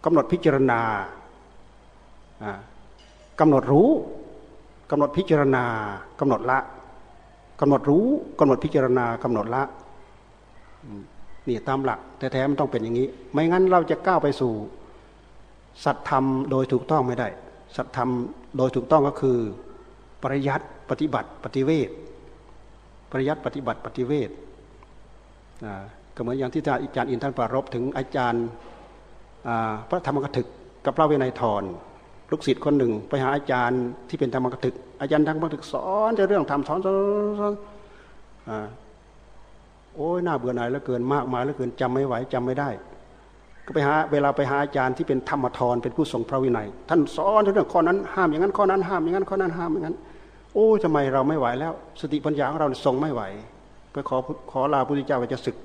กำหนดพิจารณากำหนดรู้ กำหนดพิจารณากำหนดละกำหนดรู้กำหนดพิจารณากำหนดละนี่ตามหลักแท้ๆมันต้องเป็นอย่างนี้ ไม่งั้นเราจะก้าวไปสู่ สัตธรรมโดยถูกต้องไม่ได้ สัตธรรมโดยถูกต้องก็คือ ปริยัติปฏิบัติ ปฏิเวทปริยัติปฏิบัติปฏิเวทก็เหมือนอย่างที่อาจารย์อินท่านปรารบถึงอาจารย์พระธรรมกถึกกับพระเวไนทร ลูกศิษย์คนหนึ่ง ไปหาอาจารย์ที่เป็นธรรมกถึก อาจารย์ธรรมกถึกสอนจะเรื่องธรรมสอนสอนโอ้ยน่าเบื่อหน่ายเหลือเกินมากมายเหลือเกินจำไม่ไหวจำไม่ได้ ก็ไปหาเวลาไปหาอาจารย์ที่เป็นธรรมทรเป็นผู้ทรงพระวินัย ท่านสอนเรื่องข้อนั้นห้ามอย่างนั้นข้อนั้นห้ามอย่างนั้นข้อนั้นห้ามอย่างนั้น โอ้ทำไมเราไม่ไหวแล้ว สติปัญญาของเราทรงไม่ไหวไปขอขอลาพระพุทธเจ้าไปจะศึก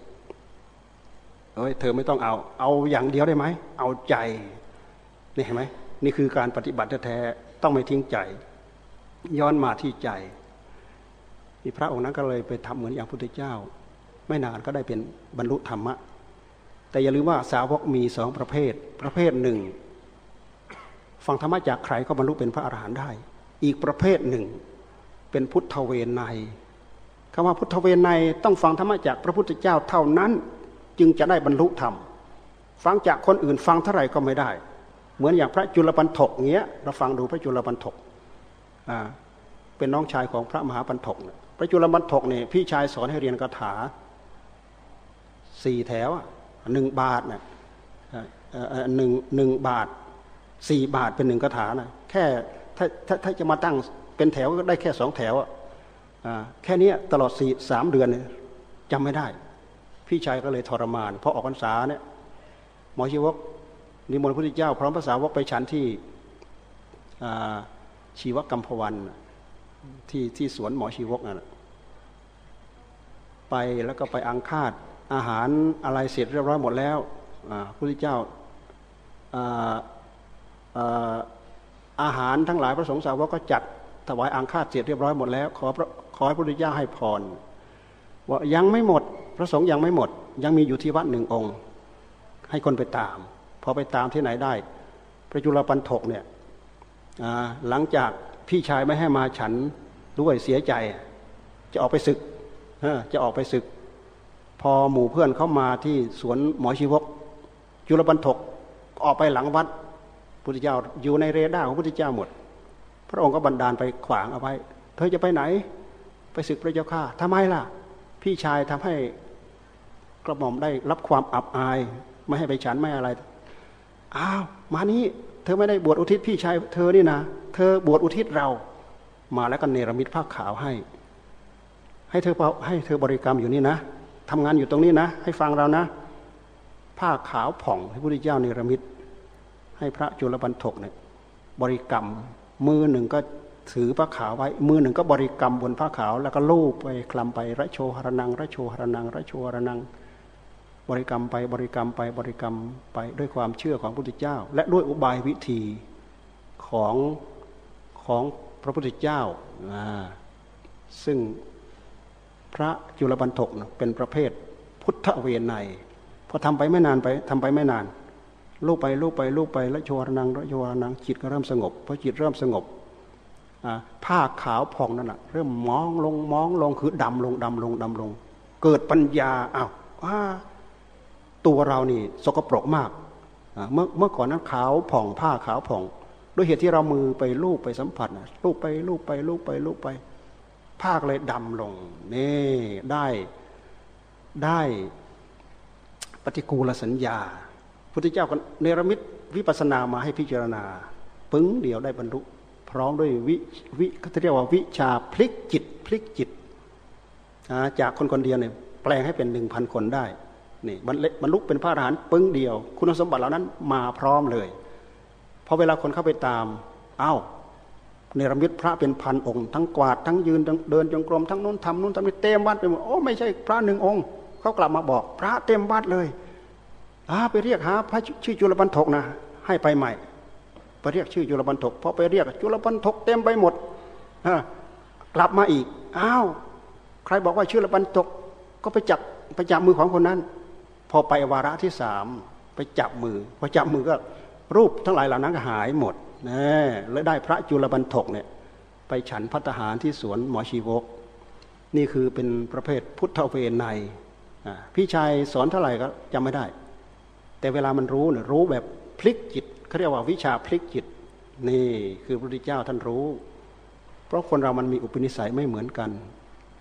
เอ้ยเธอไม่ต้องเอา เอาอย่างเดียวได้ไหมเอาใจนี่เห็นไหม นี่คือการปฏิบัติแท้ๆต้องไม่ทิ้งใจ ย้อนมาที่ใจมีพระองค์นั้นก็เลยไปทำเหมือนอย่างพุทธเจ้า ไม่นานก็ได้เป็นบรรลุธรรมะ แต่อย่าลืมว่าสาวกมีสองประเภท ประเภทหนึ่งฟังธรรมะจากใครก็บรรลุเป็นพระอรหันต์ได้ อีกประเภทหนึ่ง เป็นพุทธเวไนคำว่าพุทธเวไนต้องฟังธรรมะจากพระพุทธเจ้าเท่านั้นจึงจะได้บรรลุธรรมฟังจากคนอื่นฟังเท่าไหร่ก็ไม่ได้ เหมือนอย่างพระจุลปันถกเงี้ยเราฟังดูพระจุลปันถกเป็นน้องชายของพระมหาปันถกพระจุลปันถกเนี่ยพี่ชายสอนให้เรียนคาถาสี่แถวหนึ่งบาทนะหนึ่งหนึ่งบาทสี่บาทเป็นหนึ่งคาถานะแค่ถ้าถ้าถ้าจะมาตั้งเป็นแถวก็ได้แค่สองแถวแค่นี้ตลอดสี่สามเดือนจำไม่ได้ พี่ชายก็เลยทรมานพอออกพรรษาเนี่ยหมอชีวก นิมนต์พระพุทธเจ้า พร้อมภาษาวกไปฉันที่ชีวกรรมพวันที่ที่สวนหมอชีวกนั่นไปแล้วก็ไปอังคาดอาหารอะไรเสร็จเรียบร้อยหมดแล้วพระพุทธเจ้าอาหารทั้งหลายพระสงฆ์สาวกก็จัดถวายอังคาดเสร็จเรียบร้อยหมดแล้ว ขอขอให้พระพุทธเจ้าให้พรว่ายังไม่หมด พระสงฆ์ยังไม่หมด ยังมีอยู่ที่วัดหนึ่งองค์ ให้คนไปตาม พอไปตามที่ไหนได้ พระจุลปันถกเนี่ยหลังจากพี่ชายไม่ให้มาฉันด้วยเสียใจ จะออกไปศึกจะออกไปศึก พอหมู่เพื่อนเข้ามาที่สวนหมอชีวก จุลปันถกออกไปหลังวัดพุทธเจ้าอยู่ในเรดาร์ของพุทธเจ้าหมด พระองค์ก็บันดาลไปขวางเอาไว้ เธอจะไปไหน ไปศึกพระเจ้าข้าทำไมล่ะ พี่ชายทำให้กระหม่อมได้รับความอับอาย ไม่ให้ไปฉันไม่อะไร อ้าวมานี้เธอไม่ได้บวชอุทิศพี่ชายเธอนี่นะ เธอบวชอุทิศเรา มาแล้วก็เนรมิตผ้าขาวให้ ให้เธอให้เธอบริกรรมอยู่นี่นะทำงานอยู่ตรงนี้นะ ให้ฟังเรานะ ผ้าขาวผ่องให้พระพุทธเจ้าเนรมิต ให้พระจุลบรรทกเนี่ยบริกรรมมือหนึ่งก็ถือผ้าขาวไว้ มือหนึ่งก็บริกรรมบนผ้าขาว แล้วก็ลูบไปคลำไประโชหรนัง ระโชหรนัง ระโชหรนัง บริกรรมไปบริกรรมไปบริกรรมไปด้วยความเชื่อของพระพุทธเจ้า และด้วยอุบายวิธีของของพระพุทธเจ้า ซึ่งพระจุลบรรทกเป็นประเภทพุทธเวไนพอทำไปไม่นานไปทำไปไม่นานลูกไปลูกไปลูกไปล้วโชวรนังล้วโชวรนังจิตก็เริ่มสงบพอจิตเริ่มสงบผ้าขาวผ่องนั่นแหะเริ่มมองลงมองลงคือดำลงดำลงดำลง เกิดปัญญาอ้าวว่า ตัวเรานี่สกปรกมากเมื่อเมื่อก่อนนั้นขาวผ่องผ้าขาวผ่องด้วยเหตุที่เรามือไปลูบไปสัมผัสลูบไปลูบไปลูบไปลูบไปภาเลยดำลงนี่ได้ได้ปฏิกูลสัญญาพุทธเจ้าก็เนรมิตวิปัสนามาให้พิจารณา ปึ้งเดียวได้บรรลุพร้อมด้วยวิวิเขาเรียกว่าวิชาพลิกจิตพลิกจิต จากคนคนเดียวเนี่ยแปลงให้เป็นหนึ่งพันคนได้ นี่บรรลุเป็นพระอรหันต์ปึ้งเดียว คุณสมบัติเหล่านั้นมาพร้อมเลยพอเวลาคนเข้าไปตามเอา้าเนรมิตพระเป็นพันองค์ทั้งกวาดทั้งยืนเดินจงกรมทั้งนู้นทำนู้นทำนี่เต็มวัดไปหมดโอ้ไม่ใช่พระหนึ่งองค์เขากลับมาบอกพระเต็มวัดเลยอาไปเรียกหาพระชื่อจุลปันทกนะให้ไปใหม่ไปเรียกชื่อจุลปันทกพอไปเรียกจุลปันทกเต็มไปหมดกลับมาอีกอ้าวใครบอกว่าชื่อจุลปันทกก็ไปจับไปจับมือของคนนั้น พอไปวาระที่สามไปจับมือพอจับมือก็รูปทั้งหลายเหล่านั้นก็หายหมดนะแล้วได้พระจุลบรรทกเนี่ยไปฉันพัฒหารที่สวนหมอชีวก นี่คือเป็นประเภทพุทธเวไนพี่ชายสอนเท่าไหร่ก็จำไม่ได้ แต่เวลามันรู้เนี่ยรู้แบบพลิกจิตเขาเรียกว่าวิชาพลิกจิต นี่คือพระพุทธเจ้าท่านรู้ เพราะคนเรามันมีอุปนิสัยไม่เหมือนกัน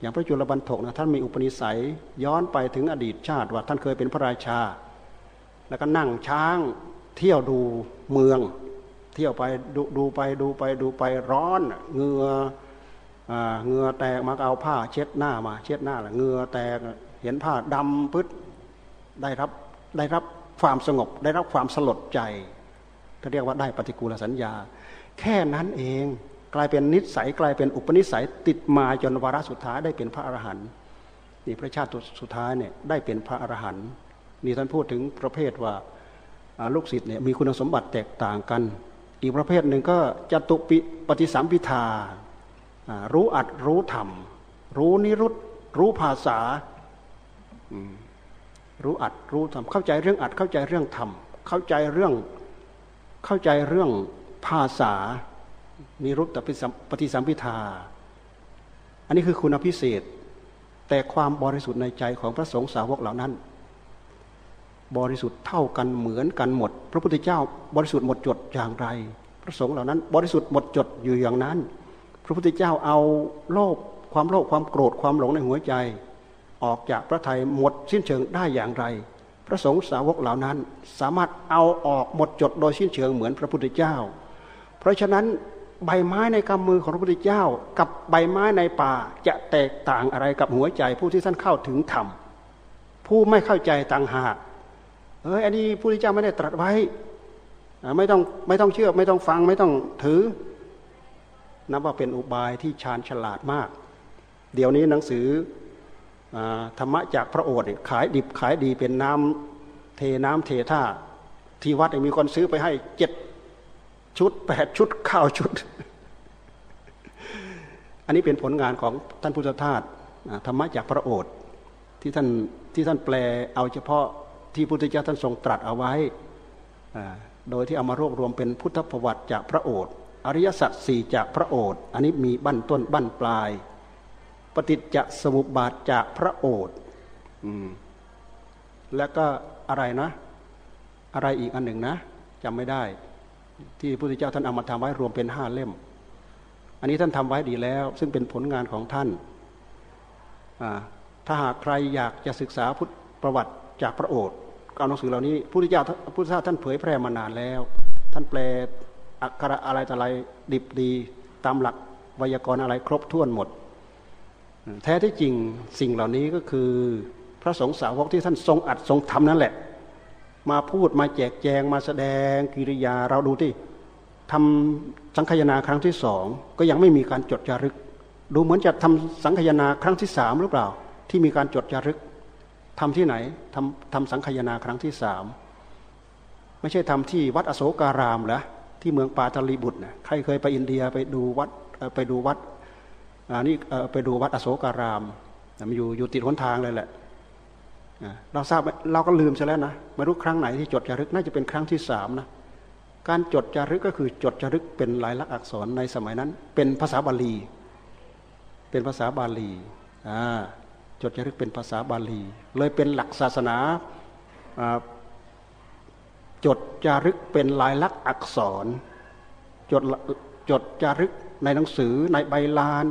อย่างพระจุลบรรทกนะท่านมีอุปนิสัยย้อนไปถึงอดีตชาติว่าท่านเคยเป็นพระราชา แล้วก็นั่งช้างเที่ยวดูเมือง เที่ยวไปดูดูไปดูไปดูไปร้อนเงือเงือแตกมาเอาผ้าเช็ดหน้ามาเช็ดหน้าละเงือแตกเห็นผ้าดำปึ๊ดได้รับได้รับความสงบ ได้รับความสลดใจเขาเรียกว่าได้ปฏิกูลสัญญา แค่นั้นเอง กลายเป็นนิสัยกลายเป็นอุปนิสัยติดมาจนวาระสุดท้ายได้เป็นพระอรหันต์นี่พระชาติสุดท้ายเนี่ยได้เป็นพระอรหันต์นี่ท่านพูดถึงประเภทว่าลูกศิษย์เนี่ยมีคุณสมบัติแตกต่างกัน อีกประเภทหนึ่งก็จตุปิปฏิสัมพิทารู้อัดรู้ธรรม รู้นิรุตรู้ภาษา รู้อัดรู้ธรรมเข้าใจเรื่องอัดเข้าใจเรื่องธรรมเข้าใจเรื่องเข้าใจเรื่องภาษา นิรุตตปฏิสัมพิทา อันนี้คือคุณพิเศษ แต่ความบริสุทธิ์ในใจของพระสงฆ์สาวกเหล่านั้น บริสุทธิ์เท่ากันเหมือนกันหมด พระพุทธเจ้าบริสุทธิ์หมดจดอย่างไร พระสงฆ์เหล่านั้น บริสุทธิ์หมดจดอยู่อย่างนั้น พระพุทธเจ้าเอาโลภความโลภความโกรธความหลงในหัวใจ ออกจากพระไทยหมดสิ้นเชิงได้อย่างไร พระสงฆ์สาวกเหล่านั้น สามารถเอาออกหมดจดโดยสิ้นเชิงเหมือนพระพุทธเจ้า เพราะฉะนั้น ใบไม้ในกำมือของพระพุทธเจ้า กับใบไม้ในป่าจะแตกต่างอะไรกับหัวใจผู้ที่ท่านเข้าถึงธรรมผู้ไม่เข้าใจต่างหากเอ้ยอันนี้พระพุทธเจ้าไม่ได้ตรัสไว้ ไม่ต้องไม่ต้องเชื่อไม่ต้องฟังไม่ต้องถือ นับว่าเป็นอุบายที่ชาญฉลาดมาก เดี๋ยวนี้หนังสือธรรมะจากพระโอษฐ์ขายดิบขายดีเป็นน้ำเทน้ำเทท่าที่วัดมีคนซื้อไปให้เจ็ด ชุดแปดชุดข้าวชุด อันนี้เป็นผลงานของท่านพุทธทาสธรรมะจากพระโอษฐ์ที่ท่านที่ท่านแปลเอาเฉพาะที่พุทธเจ้าท่านทรงตรัสเอาไว้โดยที่เอามารวบรวมเป็นพุทธประวัติจากพระโอษฐ์อริยสัจสี่จากพระโอษฐ์อันนี้มีบั้นต้นบั้นปลาย ปฏิจจสมุปบาทจากพระโอษฐ์แล้วก็อะไรนะ อะไรอีกอันหนึ่งนะจำไม่ได้ ที่พระพุทธเจ้าท่านเอามาทำไว้รวมเป็นห้าเล่ม อันนี้ท่านทำไว้ดีแล้ว ซึ่งเป็นผลงานของท่าน ถ้าหากใครอยากจะศึกษาพุทธประวัติจากพระโอษฐ์เอาหนังสือเหล่านี้พระพุทธเจ้าพระพุทธเจ้าท่านเผยแพร่มานานแล้ว ท่านแปลอักขระอะไรต่ออะไรดิบดี ตามหลักไวยากรณ์อะไรครบถ้วนหมด แท้ที่จริงสิ่งเหล่านี้ก็คือพระสงฆ์สาวกที่ท่านทรงอัดทรงทำนั่นแหละ มาพูดมาแจกแจงมาแสดงกิริยาเราดูที่ทำสังคยนาครั้งที่สองก็ยังไม่มีการจดจารึก ดูเหมือนจะทำสังคยนาครั้งที่สามหรือเปล่า ที่มีการจดจารึกทำที่ไหนทำทำสังคยนาครั้งที่สามไม่ใช่ทำที่วัดอโศการามเหรอที่เมืองปาตลีบุตรนะใครเคยไปอินเดียไปดูวัดไปดูวัดอันนี้ไปดูวัดอโศการามมันอยู่อยู่ติดหนทางเลยแหละ เราทราบเราก็ลืมซะแล้วนะไม่รู้ครั้งไหนที่จดจารึกน่าจะเป็นครั้งที่สามนะการจดจารึกก็คือจดจารึกเป็นลายลักษณ์อักษรในสมัยนั้น เป็นภาษาบาลี เป็นภาษาบาลีจดจารึกเป็นภาษาบาลี เลยเป็นหลักศาสนาจดจารึกเป็นลายลักษณ์อักษรจดจดจารึกในหนังสือในใบลาน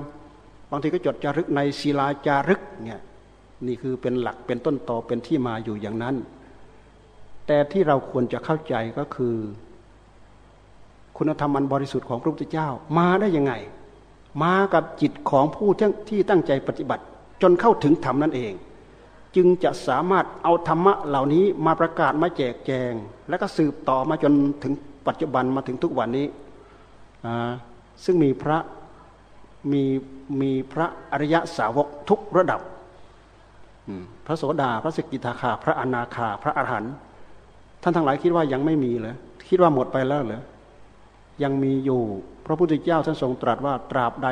บางทีก็จดจารึกในศิลาจารึกเนี่ย นี่คือเป็นหลักเป็นต้นตอเป็นที่มาอยู่อย่างนั้น แต่ที่เราควรจะเข้าใจก็คือ คุณธรรมอันบริสุทธิ์ของพระพุทธเจ้า มาได้ยังไง มากับจิตของผู้ที่ตั้งใจปฏิบัติ จนเข้าถึงธรรมนั่นเอง จึงจะสามารถเอาธรรมะเหล่านี้มาประกาศมาแจกแจง แล้วก็สืบต่อมาจนถึงปัจจุบันมาถึงทุกวันนี้ ซึ่งมีพระมีมีพระอริยสาวกทุกระดับ พระโสดา พระสกิทาคา พระอนาคา พระอรหันต์ท่านทั้งหลายคิดว่ายังไม่มีเลยคิดว่าหมดไปแล้วเหรอยังมีอยู่พระพุทธเจ้าท่านทรงตรัสว่าตราบใด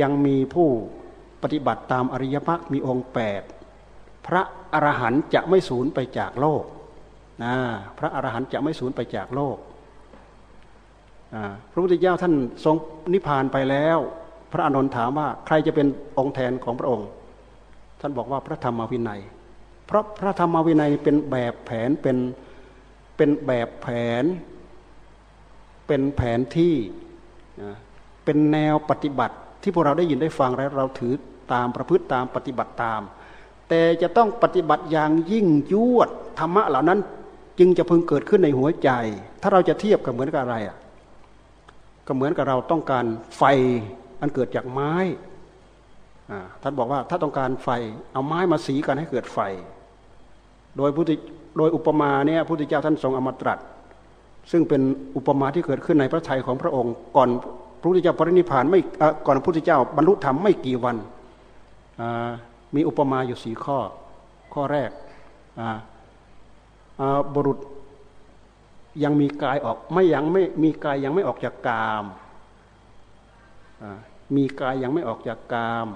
ยังมีผู้ปฏิบัติตามอริยมรรคมีองค์แปดพระอรหันต์จะไม่สูญไปจากโลกนะพระอรหันต์จะไม่สูญไปจากโลกพระพุทธเจ้าท่านทรงนิพพานไปแล้ว พระอานนถามว่าใครจะเป็นองค์แทนของพระองค์ ท่านบอกว่าพระธรรมวินัย เพราะพระธรรมวินัยเป็นแบบแผนเป็นเป็นแบบแผน เป็นแผนที่เป็นแนวปฏิบัติ ที่พวกเราได้ยินได้ฟังแล้วเราถือตามประพฤติตามปฏิบัติตาม แต่จะต้องปฏิบัติอย่างยิ่งยวดธรรมะเหล่านั้นจึงจะพึงเกิดขึ้นในหัวใจ ถ้าเราจะเทียบกับเหมือนกับอะไรอะก็เหมือนกับเราต้องการไฟอันเกิดจากไม้ ท่านบอกว่าถ้าต้องการไฟ เอาไม้มาสีกันให้เกิดไฟ โดยพุทธโดยอุปมาเนี่ยพุทธเจ้าท่านทรงอมตรัส ซึ่งเป็นอุปมาที่เกิดขึ้นในพระทัยของพระองค์ ก่อนพระพุทธเจ้าปรินิพานไม่ก่อนพระพุทธเจ้าบรรลุธรรมไม่กี่วันมีอุปมาอยู่สี่ข้อ ข้อแรกบุรุษยังมีกายออกไม่ยังไม่มีกายยังไม่ออกจากกามมีกายยังไม่ออกจากกาม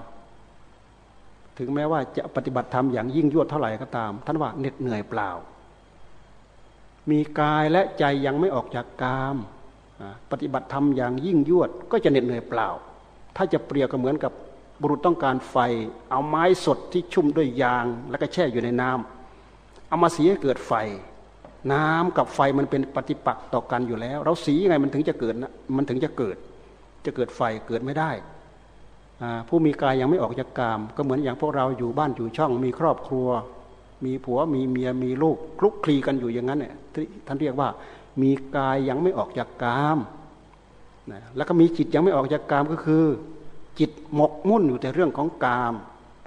ถึงแม้ว่าจะปฏิบัติธรรมอย่างยิ่งยวดเท่าไหร่ก็ตาม ท่านว่าเหน็ดเหนื่อยเปล่า มีกายและใจยังไม่ออกจากกาม ปฏิบัติธรรมอย่างยิ่งยวดก็จะเหน็ดเหนื่อยเปล่า ถ้าจะเปรียบก็เหมือนกับบุรุษต้องการไฟ เอาไม้สดที่ชุ่มด้วยยาง แล้วก็แช่อยู่ในน้ำเอามาสีให้เกิดไฟ น้ำกับไฟมันเป็นปฏิปักษ์ต่อกันอยู่แล้ว เราสียังไงมันถึงจะเกิดนะมันถึงจะเกิด จะเกิดไฟเกิดไม่ได้ ผู้มีกายยังไม่ออกจากกาม ก็เหมือนอย่างพวกเราอยู่บ้านอยู่ช่อง มีครอบครัว มีผัวมีเมียมีลูกคลุกคลีกันอยู่อย่างนั้นเนี่ยท่านเรียกว่า มีกายยังไม่ออกจากกามนะแล้วก็มีจิตยังไม่ออกจากกามก็คือ จิตหมกมุ่นอยู่แต่เรื่องของกาม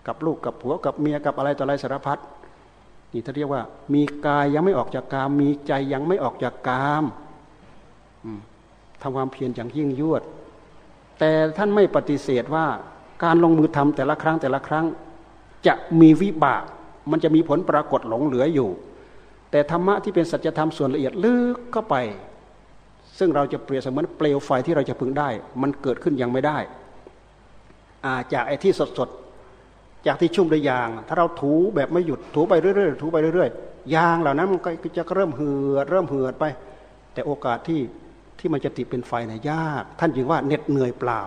กับลูกกับผัวกับเมียกับอะไรต่ออะไรสารพัดนี่ท่านเรียกว่า มีกายยังไม่ออกจากกาม มีใจยังไม่ออกจากกามทำความเพียรอย่างยิ่งยวด แต่ท่านไม่ปฏิเสธว่าการลงมือทำแต่ละครั้งแต่ละครั้ง จะมีวิบาก มันจะมีผลปรากฏหลงเหลืออยู่ แต่ธรรมะที่เป็นสัจธรรมส่วนละเอียดลึกเข้าไป ซึ่งเราจะเปรียบเสมือนเปลวไฟที่เราจะพึงได้ มันเกิดขึ้นยังไม่ได้อาจากไอ้ที่สดๆจากที่ชุ่มด้วยยาง ถ้าเราถูแบบไม่หยุดถูไปเรื่อยๆถูไปเรื่อยๆยางเหล่านั้นมันก็จะเริ่มเหือดเริ่มเหือดไป แต่โอกาสที่ ที่มันจะติดเป็นไฟเนี่ยยาก ท่านจึงว่าเหน็ดเหนื่อยเปล่า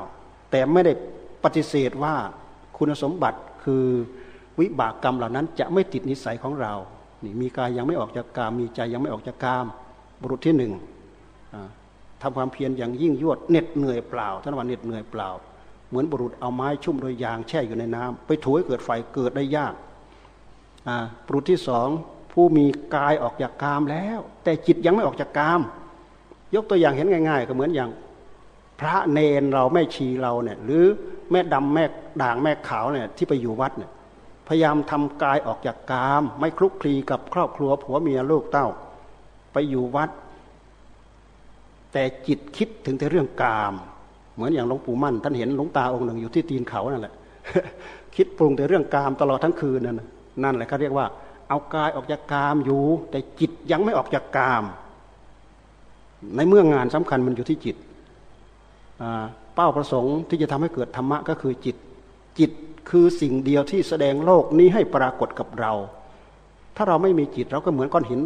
แต่ไม่ได้ปฏิเสธว่าคุณสมบัติคือวิบากกรรมเหล่านั้นจะไม่ติดนิสัยของเรานี่มีกายยังไม่ออกจากกาม มีใจยังไม่ออกจากกาม บุรุษที่หนึ่งทำความเพียรอย่างยิ่งยวดเหน็ดเหนื่อยเปล่าท่านว่าเหน็ดเหนื่อยเปล่า เหมือนบุรุษเอาไม้ชุ่มโดยยางแช่อยู่ในน้ำไปถูให้เกิดไฟเกิดได้ยากบุรุษที่สองผู้มีกายออกจากกามแล้ว แต่จิตยังไม่ออกจากกาม ยกตัวอย่างเห็นง่าย ๆ ก็เหมือนอย่าง พระเนนเราแม่ชีเราเนี่ย หรือแม่ดำแม่ด่างแม่ขาวเนี่ยที่ไปอยู่วัดเนี่ยพยายามทำกายออกจากกาม ไม่คลุกคลีกับครอบครัวผัวเมียลูกเต้า ไปอยู่วัด แต่จิตคิดถึงแต่เรื่องกาม เหมือนอย่างหลวงปู่มั่น ท่านเห็นหลวงตาองค์หนึ่งอยู่ที่ตีนเขานั่นแหละ คิดปรุงแต่เรื่องกามตลอดทั้งคืนนั่นนั่นแหละเขาเรียกว่า เอากายออกจากกามอยู่ แต่จิตยังไม่ออกจากกาม ในเมื่องานสำคัญมันอยู่ที่จิตเป้าประสงค์ที่จะทำให้เกิดธรรมะก็คือจิต จิตคือสิ่งเดียวที่แสดงโลกนี้ให้ปรากฏกับเรา ถ้าเราไม่มีจิตเราก็เหมือนก้อนหิน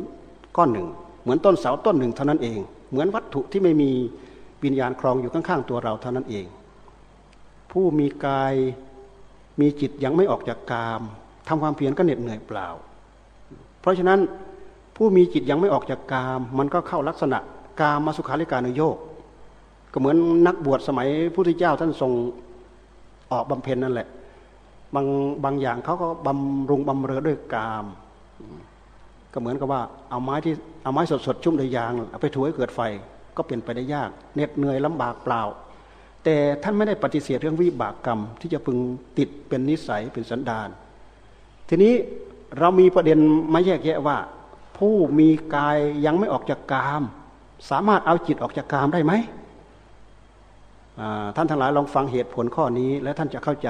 ก้อนหนึ่ง เหมือนต้นเสาต้นหนึ่งเท่านั้นเอง เหมือนวัตถุที่ไม่มีวิญญาณครองอยู่ข้างๆตัวเราเท่านั้นเอง ผู้มีกายมีจิตยังไม่ออกจากกามทำความเพียรก็เหน็ดเหนื่อยเปล่า เพราะฉะนั้นผู้มีจิตยังไม่ออกจากกาม มันก็เข้าลักษณะ กามมาสุขาริการนโยกก็เหมือนนักบวชสมัยพระพุทธเจ้าท่านทรงออกบำเพ็ญนั่นแหละ บางบางอย่างเขาก็บำรุงบำเรอด้วยกาม ก็เหมือนกับว่าเอาไม้ที่เอาไม้สดๆชุ่มด้วยยางเอาไปถูให้เกิดไฟก็เป็นไปได้ยากเหน็ดเหนื่อยลำบากเปล่า แต่ท่านไม่ได้ปฏิเสธเรื่องวิบากกรรม ที่จะพึงติดเป็นนิสัยเป็นสันดาน ทีนี้เรามีประเด็นมาแยกแยะว่า ผู้มีกายยังไม่ออกจากกาม สามารถเอาจิตออกจากกามได้ไหมท่านทั้งหลายลองฟังเหตุผลข้อนี้และท่านจะเข้าใจ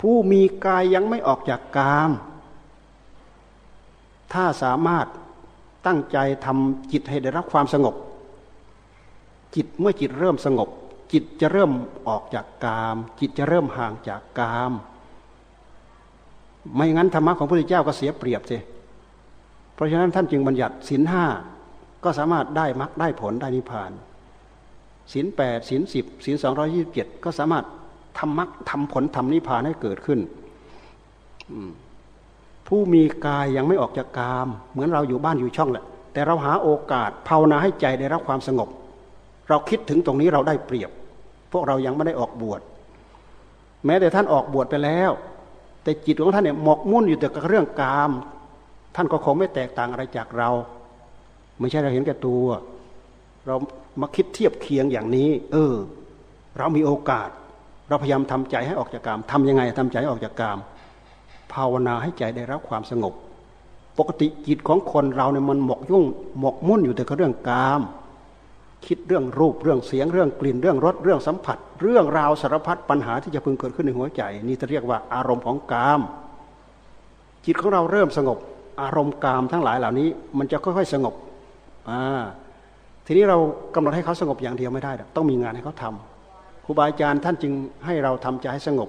ผู้มีกายยังไม่ออกจากกาม ถ้าสามารถตั้งใจทำจิตให้ได้รับความสงบ จิตเมื่อจิตเริ่มสงบ จิตจะเริ่มออกจากกาม จิตจะเริ่มห่างจากกาม ไม่งั้นธรรมะของพระพุทธเจ้าก็เสียเปรียบสิเพราะฉะนั้นท่านจึงบัญญัติศีลห้า ก็สามารถได้มรรคได้ผลได้นิพพานศีลแปดศีลสิบศีลสองร้อยี่สิบเจ็ดก็สามารถทำมรรคทำผลทำนิพพานให้เกิดขึ้นผู้มีกายยังไม่ออกจากกาม เหมือนเราอยู่บ้านอยู่ช่องแหละ แต่เราหาโอกาสภาวนาให้ใจได้รับความสงบ เราคิดถึงตรงนี้เราได้เปรียบ พวกเรายังไม่ได้ออกบวชแม้แต่ท่านออกบวชไปแล้ว แต่จิตของท่านเนี่ยหมกมุ่นอยู่แต่กับเรื่องกาม ท่านก็คงไม่แตกต่างอะไรจากเรา ไม่ใช่เราเห็นแก่ตัว เรามาคิดเทียบเคียงอย่างนี้ เออ เรามีโอกาส เราพยายามทำใจให้ออกจากกามทำยังไงทำใจให้ออกจากกาม ภาวนาให้ใจได้รับความสงบ ปกติจิตของคนเราเนี่ยมันหมกยุ่งหมกมุ่นอยู่แต่กับเรื่องกาม คิดเรื่องรูปเรื่องเสียงเรื่องกลิ่นเรื่องรสเรื่องสัมผัส เรื่องราวสารพัดปัญหาที่จะพึงเกิดขึ้นในหัวใจ นี่จะเรียกว่าอารมณ์ของกาม จิตของเราเริ่มสงบ อารมณ์กามทั้งหลายเหล่านี้ มันจะค่อยๆสงบ ทีนี้เรากำหนดให้เขาสงบอย่างเดียวไม่ได้ ต้องมีงานให้เขาทำครูบาอาจารย์ท่านจึงให้เราทำใจให้สงบ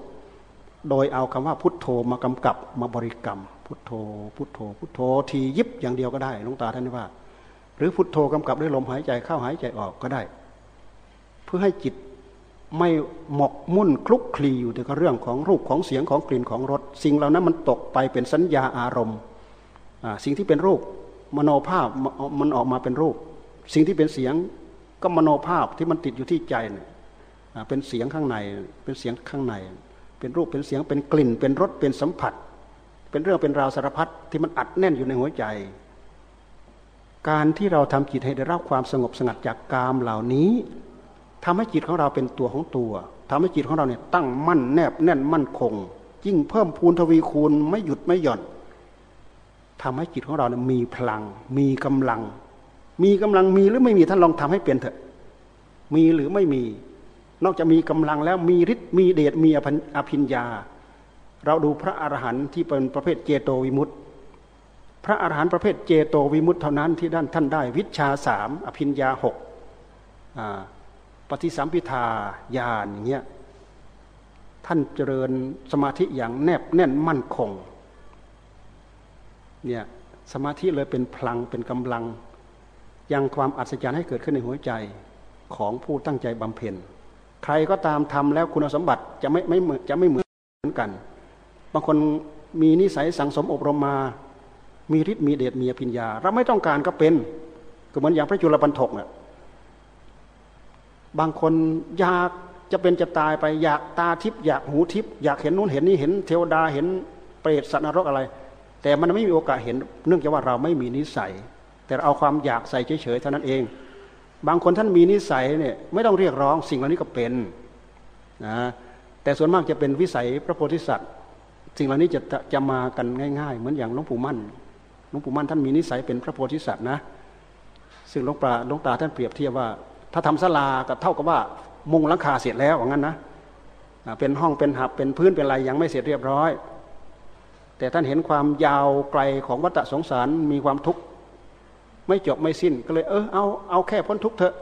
โดยเอาคำว่าพุทโธมากำกับมาบริกรรม พุทโธ พุทโธ พุทโธทียิบอย่างเดียวก็ได้ลุงตาท่านว่า หรือพุทโธกำกับด้วยลมหายใจเข้าหายใจออกก็ได้ เพื่อให้จิตไม่หมกมุ่นคลุกคลีอยู่แต่กับเรื่องของรูปของเสียงของกลิ่นของรสสิ่งเหล่านั้นมันตกไปเป็นสัญญาอารมณ์สิ่งที่เป็นรูป มโนภาพมันออกมาเป็นรูป สิ่งที่เป็นเสียงก็มโนภาพที่มันติดอยู่ที่ใจเนี่ยเป็นเสียงข้างในเป็นเสียงข้างใน เป็นรูปเป็นเสียงเป็นกลิ่น เป็นรสเป็นสัมผัส เป็นเรื่องเป็นราวสารพัดที่มันอัดแน่นอยู่ในหัวใจ การที่เราทำจิตให้ได้รับความสงบสงัดจากกามเหล่านี้ทำให้จิตของเราเป็นตัวของตัวทำให้จิตของเราเนี่ยตั้งมั่นแนบแน่นมั่นคงยิ่งเพิ่มพูนทวีคูณไม่หยุดไม่หย่อน ทำให้จิตของเราเนี่ยมีพลัง มีกำลัง มีกำลังมีหรือไม่มีท่านลองทำให้เป็นเถอะ มีหรือไม่มี นอกจากมีกำลังแล้วมีฤทธิ์มีเดชมีอภิญญา เราดูพระอรหันต์ที่เป็นประเภทเจโตวิมุตต์พระอรหันต์ประเภทเจโตวิมุตต์เท่านั้นที่ด้านท่านได้ วิชาสามอภิญญาหกปฏิสัมพิทาญาณอย่างเงี้ยท่านเจริญสมาธิอย่างแนบแน่นมั่นคง เนี่ยสมาธิเลยเป็นพลังเป็นกำลัง ยังความอัศจรรย์ให้เกิดขึ้นในหัวใจของผู้ตั้งใจบำเพ็ญ ใครก็ตามทำแล้วคุณสมบัติจะไม่ไม่จะไม่เหมือนกัน บางคนมีนิสัยสังสมอบรมมา มีฤทธิ์มีเดชมีปัญญา เราไม่ต้องการก็เป็น ก็เหมือนอย่างพระจุลปันถกเนี่ยบางคนอยากจะเป็นจะตายไปอยากตาทิพย์อยากหูทิพย์อยากเห็นนู้นเห็นนี่เห็นเทวดาเห็นเปรตสัตว์นรกอะไร แต่มันไม่มีโอกาสเห็นเนื่องจากว่าเราไม่มีนิสัย แต่เอาความอยากใส่เฉยๆเท่านั้นเอง บางคนท่านมีนิสัยเนี่ยไม่ต้องเรียกร้องสิ่งเหล่านี้ก็เป็นนะแต่ส่วนมากจะเป็นวิสัยพระโพธิสัตว์ สิ่งเหล่านี้จะจะมากันง่าย ๆ เหมือนอย่างหลวงปู่มั่นหลวงปู่มั่นท่านมีนิสัยเป็นพระโพธิสัตว์นะซึ่งหลวงตาหลวงตาท่านเปรียบเทียบว่า ถ้าทำศาลาก็เท่ากับว่ามุงหลังคาเสร็จแล้วอย่างนั้นนะเป็นห้องเป็นหับเป็นพื้นเป็นอะไรยังไม่เสร็จเรียบร้อย แต่ท่านเห็นความยาวไกลของวัฏสงสารมีความทุกข์ไม่จบไม่สิ้นก็เลยเออเอาเอาแค่พ้นทุกข์เถอะ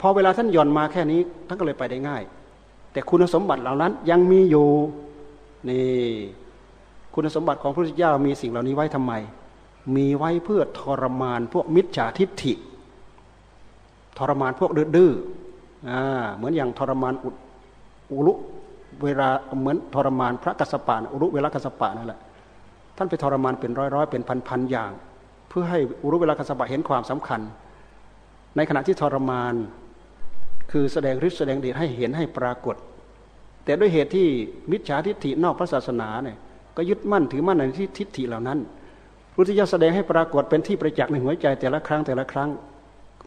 พอเวลาท่านหย่อนมาแค่นี้ท่านก็เลยไปได้ง่าย แต่คุณสมบัติเหล่านั้นยังมีอยู่นี่คุณสมบัติของพระพุทธเจ้ามีสิ่งเหล่านี้ไว้ทำไม มีไว้เพื่อทรมานพวกมิจฉาทิฏฐิ ทรมานพวกดื้ออ่าเหมือนอย่างทรมานอุลุเวลาเหมือนทรมานพระกัสสปะอุลุเวลากัสสปะนั่นแหละานไปทรมานเป็นร้อยร้อยเป็นพันพันอย่าง เพื่อให้อุรุเวลากัสบะเห็นความสำคัญ ในขณะที่ทรมาน คือแสดงฤทธิ์แสดงเดชให้เห็นให้ปรากฏ แต่ด้วยเหตุที่มิจฉาทิฏฐินอกพระศาสนาเนี่ยก็ยึดมั่นถือมั่นในที่ทิฏฐิเหล่านั้นพุทธิยถาแสดงให้ปรากฏเป็นที่ประจักษ์ในหัวใจแต่ละครั้งแต่ละครั้ง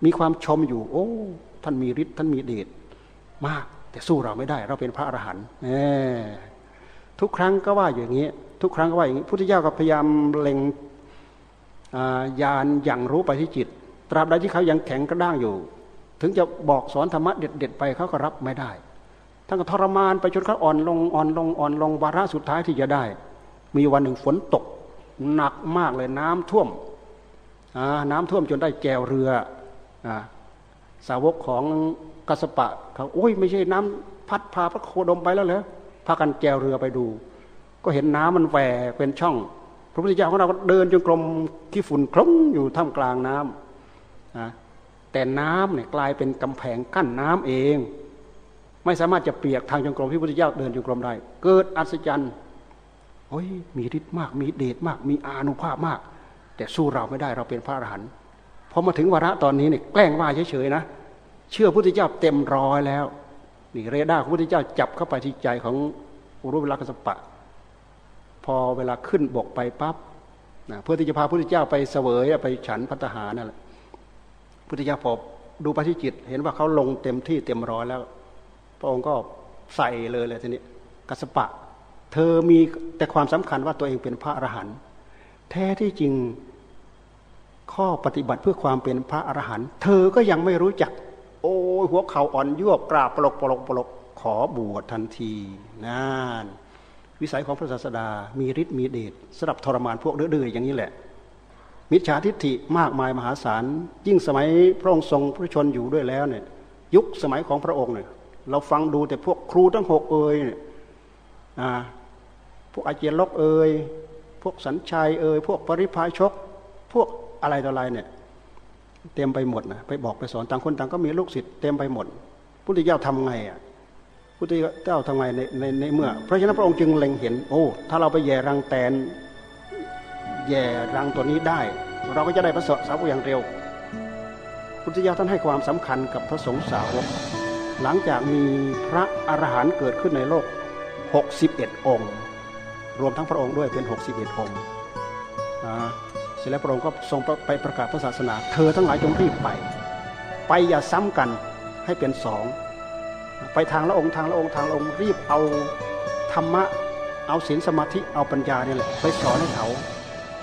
มีความชมอยู่ โอ้ ท่านมีฤทธิ์ท่านมีเดชมาก แต่สู้เราไม่ได้ เราเป็นพระอรหันต์ทุกครั้งก็ว่าอย่างนี้ ทุกครั้งก็ว่าอย่างนี้พุทธิยถาก็พยายามเล็งญาณอย่างรู้ไปที่จิต ตราบใดที่เขายังแข็งกระด้างอยู่ ถึงจะบอกสอนธรรมะเด็ดๆไปเขาก็รับไม่ได้ท่านก็ทรมานไปจนเขาอ่อนลงอ่อนลงอ่อนลงวาระสุดท้ายที่จะได้ มีวันหนึ่งฝนตก หนักมากเลยน้ำท่วมน้ำท่วมจนได้แจวเรืออสาวกของกัสปะเขาโอ้ยไม่ใช่น้ำพัดพาพระโคดมไปแล้วเหรอพากันแจวเรือไปดู ก็เห็นน้ำมันแหวกเป็นช่อง พระพุทธเจ้าของเราก็เดินจงกรมที่ฝุ่นคลุ้งอยู่ท่ามกลางน้ำนะแต่น้ำเนี่ยกลายเป็นกำแพงกั้นน้ำเอง ไม่สามารถจะเปียกทางจงกรมที่พระพุทธเจ้าเดินจงกรมได้ เกิดอัศจรรย์โอ้ฮ้ยมีฤทธิ์มาก มีเดชมาก มีอานุภาพมาก แต่สู้เราไม่ได้เราเป็นพระอรหันต์พอมาถึงวาระตอนนี้เนี่ยแกล้งว่าเฉยๆนะเชื่อพระพุทธเจ้าเต็มร้อยแล้วนี่เรดาร์พระพุทธเจ้าจับเข้าไปที่ใจของอุรุเวลากัสปะ พอเวลาขึ้นบกไปปั๊บนะเพื่อที่จะพาพระพุทธเจ้าไปเสวยไปฉันพัฒหานั่นแหละพุทธเจ้าพอดูปที่จิต เห็นว่าเขาลงเต็มที่เต็มร้อยแล้ว พระองค์ก็ใส่เลยเลยทีนี้กัสปะ เธอมีแต่ความสำคัญว่าตัวเองเป็นพระอรหันต์แท้ที่จริงข้อปฏิบัติเพื่อความเป็นพระอรหันต์เธอก็ยังไม่รู้จัก โอ้หัวเข่าอ่อนยวบกราบปลกปลกปลกขอบวชทันทีนั่น วิสัยของพระศาสดา มีฤทธิ์มีเดชสำหรับทรมานพวกเดื้อๆอย่างนี้แหละ มิจฉาทิฏฐิมากมายมหาศาล ยิ่งสมัยพระองค์ทรงพระชนอยู่ด้วยแล้วเนี่ย ยุคสมัยของพระองค์เนี่ยเราฟังดูแต่พวกครูทั้งหกเอ่ยเนี่ยพวกอาเจียนลกเอ่ยพวกสัญชัยเอ่ยพวกปริพาชก พวกอะไรต่ออะไรเนี่ยเต็มไปหมดนะไปบอกไปสอนต่างคนต่างก็มีลูกศิษย์เต็มไปหมดพุทธเจ้าทำไงอะ พุทธเจ้าทำไงในในในเมื่อ เพราะฉะนั้นพระองค์จึงเล็งเห็น โอ้ ถ้าเราไปแย่รังแตนแย่รังตัวนี้ได้ เราก็จะได้พระสสาวกอย่างเร็ว พุทธเจ้าท่านให้ความสำคัญกับพระสงฆ์สาวก หลังจากมีพระอรหันต์เกิดขึ้นในโลก 61 องค์ รวมทั้งพระองค์ด้วยเป็น 61 องค์เสร็จแล้วพระองค์ก็ทรงไปประกาศพระศาสนา เธอทั้งหลายจงรีบไป ไปอย่าซ้ำกันให้เป็นสอง ไปทางละองค์ทางละองค์ทางละองค์รีบเอาธรรมะเอาศีลสมาธิเอาปัญญาเนี่ยแหละไปสอนให้เขา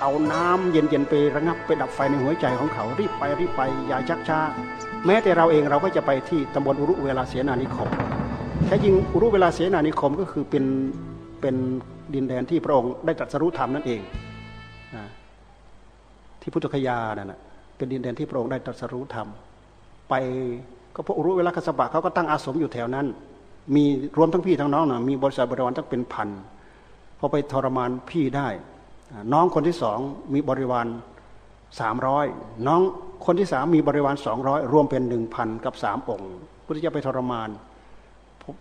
เอาน้ำเย็นๆไประงับไปดับไฟในหัวใจของเขารีบไปรีบไปอย่าชักช้าแม้แต่เราเองเราก็จะไปที่ตำบลอุรุเวลาเสนานิคมแท้จริงอุรุเวลาเสนานิคมก็คือเป็นเป็นดินแดนที่พระองค์ได้ตรัสรู้ธรรมนั่นเองที่พุทธคยานั่นเป็นดินแดนที่พระองค์ได้ตรัสรู้ธรรมไป ก็พระอุรุเวลาคสบะเขาก็ตั้งอาสมอยู่แถวนั้น มีรวมทั้งพี่ทั้งน้องนะมีบริษัทบริวารตั้งเป็นพันพอไปทรมานพี่ได้ น้องคนที่สองมีบริวารสามร้อยน้องคนที่สามมีบริวารสองร้อยรวมเป็นหนึ่งพันกับสามองค์พุทธเจ้าไปทรมาน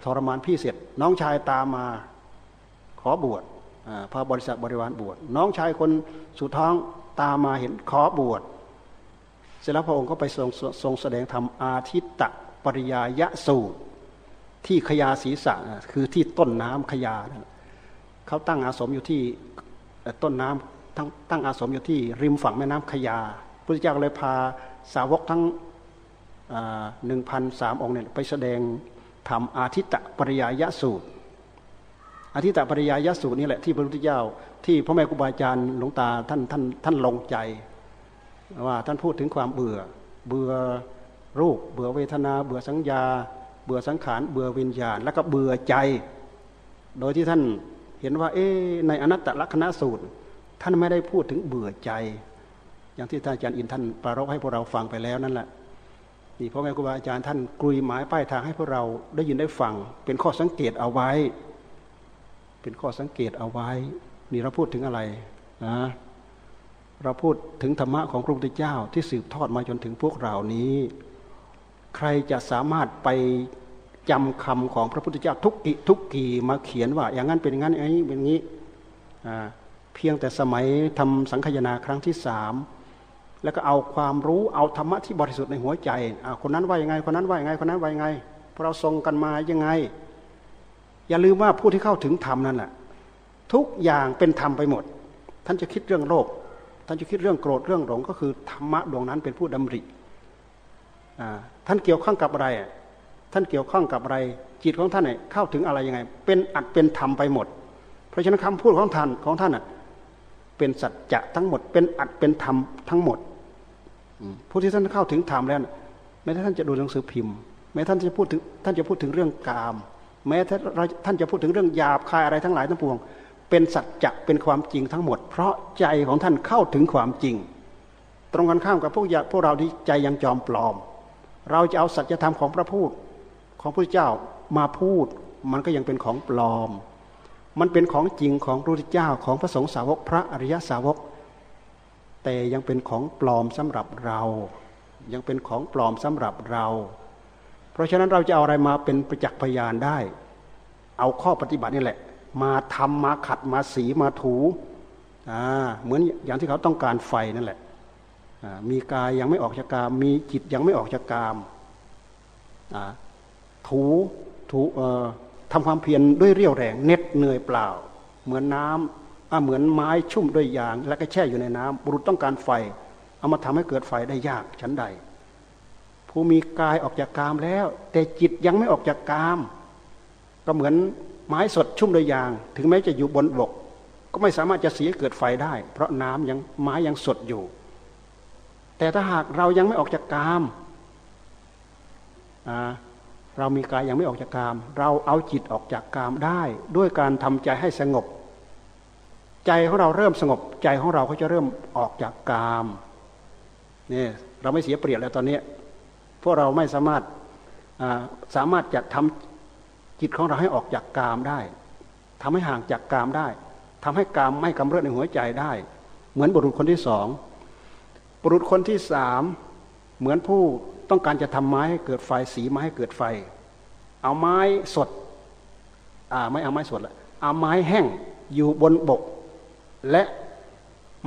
ทรมานพี่เสร็จ น้องชายตามมาขอบวชพระบริษัทบริวารบวชน้องชายคนสุดท้องตามมาเห็นขอบวช เสร็จแล้วพระองค์ก็ไปทรงทรงแสดงธรรมอาทิตตปริยายะสูตร ที่ขยาศีสะคือที่ต้นน้ำขยาเขาตั้งอาสมอยู่ที่ต้นน้ำตั้งตั้งอาสมอยู่ที่ริมฝั่งแม่น้ำขยาพระเจ้าเลยพาสาวกทั้งหนึ่งพันสามองค์เนี่ยไปแสดงทำอาทิตตปริยายสูตร อาทิตตปริยายสูตรนี่แหละที่พระพุทธเจ้าที่พระแม่ครูบาอาจารย์หลวงตาท่านท่านท่านลงใจ ว่าท่านพูดถึงความเบื่อ เบื่อรูป เบื่อเวทนา เบื่อสัญญา เบื่อสังขาร เบื่อวิญญาณ แล้วก็เบื่อใจ โดยที่ท่านเห็นว่า เอ๊ในอนัตตลักษณะสูตร ท่านไม่ได้พูดถึงเบื่อใจ อย่างที่ท่านอาจารย์อินท่านปรารภให้พวกเราฟังไปแล้วนั่นแหละนี่พ่อแม่ครูบาอาจารย์ท่านกลุยหมายป้ายทางให้พวกเราได้ยินได้ฟัง เป็นข้อสังเกตเอาไว้ เป็นข้อสังเกตเอาไว้ นี่เราพูดถึงอะไรนะ เราพูดถึงธรรมะของพระพุทธเจ้าที่สืบทอดมาจนถึงพวกเรานี้ ใครจะสามารถไปจำคำของพระพุทธเจ้าทุกกิทุกกีมาเขียนว่า อย่างนั้นเป็นอย่างนั้นอย่างนี้เป็นอย่างนี้เพียงแต่สมัยทำสังคยนาครั้งที่สามแล้วก็เอาความรู้เอาธรรมะที่บริสุทธิ์ในหัวใจคนนั้นว่ายังไงคนนั้นว่ายังไงคนนั้นว่ายังไงพอเราทรงกันมายังไง อย่าลืมว่าผู้ที่เข้าถึงธรรมนั่นแหละทุกอย่างเป็นธรรมไปหมด ท่านจะคิดเรื่องโลก ท่านจะคิดเรื่องโกรธเรื่องหลงก็คือธรรมะดวงนั้นเป็นผู้ดำริท่านเกี่ยวข้องกับอะไร ท่านเกี่ยวข้องกับอะไร จิตของท่านเนี่ยเข้าถึงอะไรยังไง เป็นอัดเป็นธรรมไปหมด เพราะฉะนั้นคำพูดของท่านของท่านอะเป็นสัจจะทั้งหมด เป็นอัดเป็นธรรมทั้งหมดผู้ที่ท่านเข้าถึงธรรมแล้วแม้ท่านจะดูหนังสือพิมพ์ แม้ท่านจะพูดถึงท่านจะพูดถึงเรื่องกาม แม้ท่านจะพูดถึงเรื่องหยาบคายอะไรทั้งหลายทั้งปวง เป็นสัจจะเป็นความจริงทั้งหมด เพราะใจของท่านเข้าถึงความจริง ตรงกันข้ามกับพวกพวกเราที่ใจยังจอมปลอม เราจะเอาสัจธรรมของพระพูดของพระเจ้ามาพูด มันก็ยังเป็นของปลอม มันเป็นของจริงของพระพุทธเจ้าของพระสงฆ์สาวกพระอริยสาวก แต่ยังเป็นของปลอมสำหรับเรา ยังเป็นของปลอมสำหรับเรา เพราะฉะนั้นเราจะเอาอะไรมาเป็นประจักษ์พยานได้ เอาข้อปฏิบัตินี่แหละ มาทำมาขัดมาสีมาถูเหมือนอย่างที่เขาต้องการไฟนั่นแหละมีกายยังไม่ออกจากกาม มีจิตยังไม่ออกจากกามถูถูทำความเพียรด้วยเรี่ยวแรงเน็ดเหนื่อยเปล่า เหมือนน้ำเหมือนไม้ชุ่มด้วยยาง แล้วก็แช่อยู่ในน้ำบุรุษต้องการไฟ เอามาทำให้เกิดไฟได้ยากชั้นใด ผู้มีกายออกจากกามแล้ว แต่จิตยังไม่ออกจากกาม ก็เหมือน ไม้สดชุ่มด้วยยาง ถึงแม้จะอยู่บนบก ก็ไม่สามารถจะเสียเกิดไฟได้ เพราะน้ำยังไม้ยังสดอยู่ แต่ถ้าหากเรายังไม่ออกจากกามเรามีกายยังไม่ออกจากกาม เราเอาจิตออกจากกามได้ด้วยการทำใจให้สงบ ใจของเราเริ่มสงบ ใจของเราก็จะเริ่มออกจากกามนี่เราไม่เสียเปรียบแล้วตอนนี้พวกเราไม่สามารถสามารถจะทำ จิตของเราให้ออกจากกามได้ทำให้ห่างจากกามได้ทำให้กามไม่กำเริบในหัวใจได้ เหมือนบุรุษคนที่สองบุรุษคนที่สามเหมือนผู้ต้องการจะทำไม้ให้เกิดไฟสีไม้ให้เกิดไฟ เอาไม้สดอ่าไม่เอาไม้สดละเอาไม้แห้งอยู่บนบก และ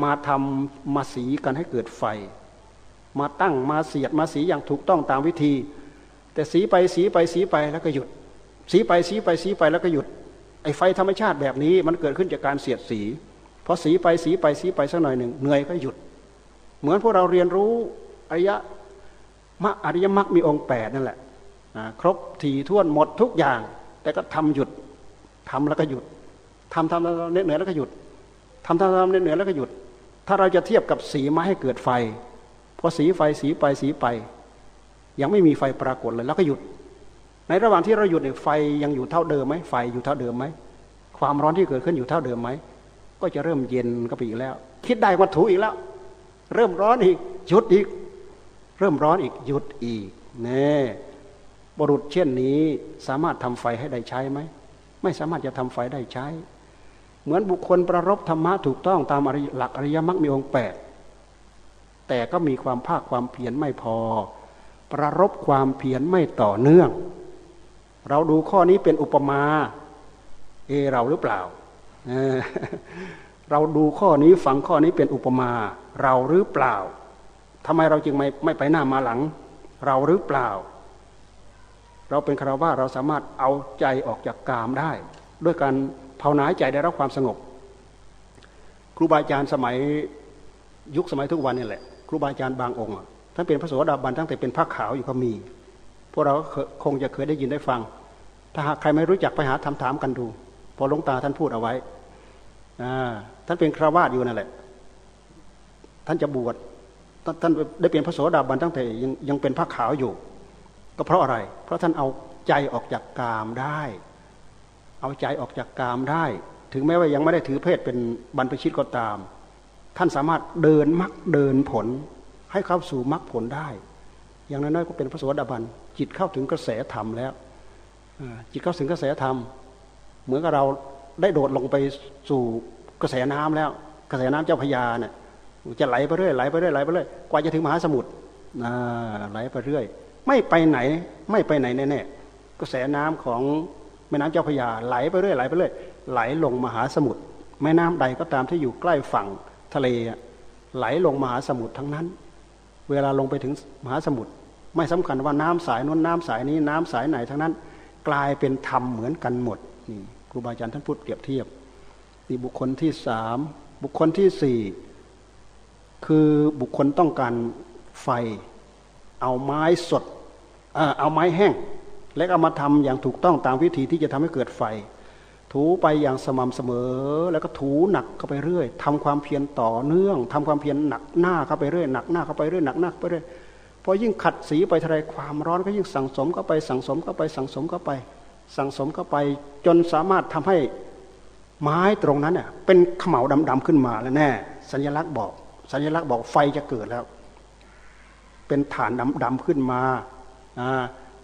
มาทำมาสีกันให้เกิดไฟ มาตั้งมาเสียดมาสีอย่างถูกต้องตามวิธี แต่สีไปสีไปสีไปแล้วก็หยุด สีไปสีไปสีไปแล้วก็หยุด ไอ้ไฟธรรมชาติแบบนี้มันเกิดขึ้นจากการเสียดสีพอสีไปสีไปสีไปสักหน่อยหนึ่งเหนื่อยก็หยุด เหมือนพวกเราเรียนรู้อริยะมรรอริยมรรคมีองค์แปดนั่นแหละครบทีท่วนหมดทุกอย่าง แต่ก็ทำหยุดทำแล้วก็หยุดทำทำเเหนื่อยแล้วก็หยุดทำทำทำเหนื่อยแล้วก็หยุด ถ้าเราจะเทียบกับสีมาให้เกิดไฟพอสีไฟสีไปสีไป ยังไม่มีไฟปรากฏเลยแล้วก็หยุด ในระหว่างที่เราหยุดเนี่ยไฟยังอยู่เท่าเดิมไหมไฟอยู่เท่าเดิมไหมความร้อนที่เกิดขึ้นอยู่เท่าเดิมไหมก็จะเริ่มเย็นก็ไปอีกแล้ว คิดได้มาถูอีกแล้ว เริ่มร้อนอีกหยุดอีก เริ่มร้อนอีกหยุดอีกเน่บุรุษเช่นนี้สามารถทำไฟให้ได้ใช้ไหมไม่สามารถจะทำไฟได้ใช้ เหมือนบุคคลประรบธรรมะถูกต้องตามหลักอริยมรรคมีองค์แปดแต่ก็มีความภาคความเพียรไม่พอ ประรบความเพียรไม่ต่อเนื่อง เราดูข้อนี้เป็นอุปมา เอเราหรือเปล่า เราดูข้อนี้ฟังข้อนี้เป็นอุปมา เราหรือเปล่าทำไมเราจึงไม่ไม่ไปหน้ามาหลัง เราหรือเปล่า เราเป็นคารวะเราสามารถเอาใจออกจากกามได้ ด้วยการภาวนาใจได้รับความสงบ ครูบาอาจารย์สมัยยุคสมัยทุกวันนี่แหละ ครูบาอาจารย์บางองค์ท่านเป็นพระโสดาบันตั้งแต่เป็นพระขาวอยู่ก็มี พวกเราคงจะเคยได้ยินได้ฟัง ถ้าหากใครไม่รู้จักไปหาถามถามกันดู พอหลวงตาท่านพูดเอาไว้ท่านเป็นคราวาสอยู่นั่นแหละ ท่านจะบวชท่านได้เป็นพระโสดาบันตั้งแต่ยังยังเป็นพระขาวอยู่ ก็เพราะอะไร เพราะท่านเอาใจออกจากกามได้ เอาใจออกจากกามได้ ถึงแม้ว่ายังไม่ได้ถือเพศเป็นบรรพชิตก็ตาม ท่านสามารถเดินมรรคเดินผล ให้เข้าสู่มรรคผลได้ อย่างน้อยๆก็เป็นพระโสดาบัน จิตเข้าถึงกระแสธรรมแล้วจิตเข้าถึงกระแสธรรม เหมือนกับเราได้โดดลงไปสู่กระแสน้ำแล้ว กระแสน้ำเจ้าพยาเนี่ยจะไหลไปเรื่อยไหลไปเรื่อยไหลไปเรื่อยกว่าจะถึงมหาสมุทรไหลไปเรื่อย ไม่ไปไหนไม่ไปไหนแน่ๆกระแสน้ำของแม่น้ำเจ้าพระยาไหลไปเรื่อยไหลไปเรื่อยไหลลงมหาสมุทรแม่น้ำใดก็ตามที่อยู่ใกล้ฝั่งทะเลไหลลงมหาสมุทรทั้งนั้น เวลาลงไปถึงมหาสมุทร ไม่สำคัญว่าน้ำสายนู้นน้ำสายนี้น้ำสายไหนทั้งนั้น กลายเป็นธรรมเหมือนกันหมดนี่ครูบาอาจารย์ท่านพูดเปรียบเทียบนี่บุคคลที่สามบุคคลที่สี่คือบุคคลต้องการไฟ เอาไม้สดเอาไม้แห้ง และเอามาทำอย่างถูกต้องตามวิธีที่จะทำให้เกิดไฟ ถูไปอย่างสม่ำเสมอ แล้วก็ถูหนักเข้าไปเรื่อยทำความเพียรต่อเนื่องทำความเพียรหนักหน้าเข้าไปเรื่อยหนักหน้าเข้าไปเรื่อยหนักหน้าไปเรื่อย พอยิ่งขัดสีไปเท่าไรความร้อนก็ยิ่งสั่งสมเข้าไปสั่งสมเข้าไปสั่งสมเข้าไป สั่งสมเข้าไป จนสามารถทำให้ไม้ตรงนั้นเน่ยเป็นขมเหลาดำๆขึ้นมาแล้วแน่สัญลักษณ์บอก สัญลักษณ์บอกไฟจะเกิดแล้ว เป็นฐานดำๆขึ้นมา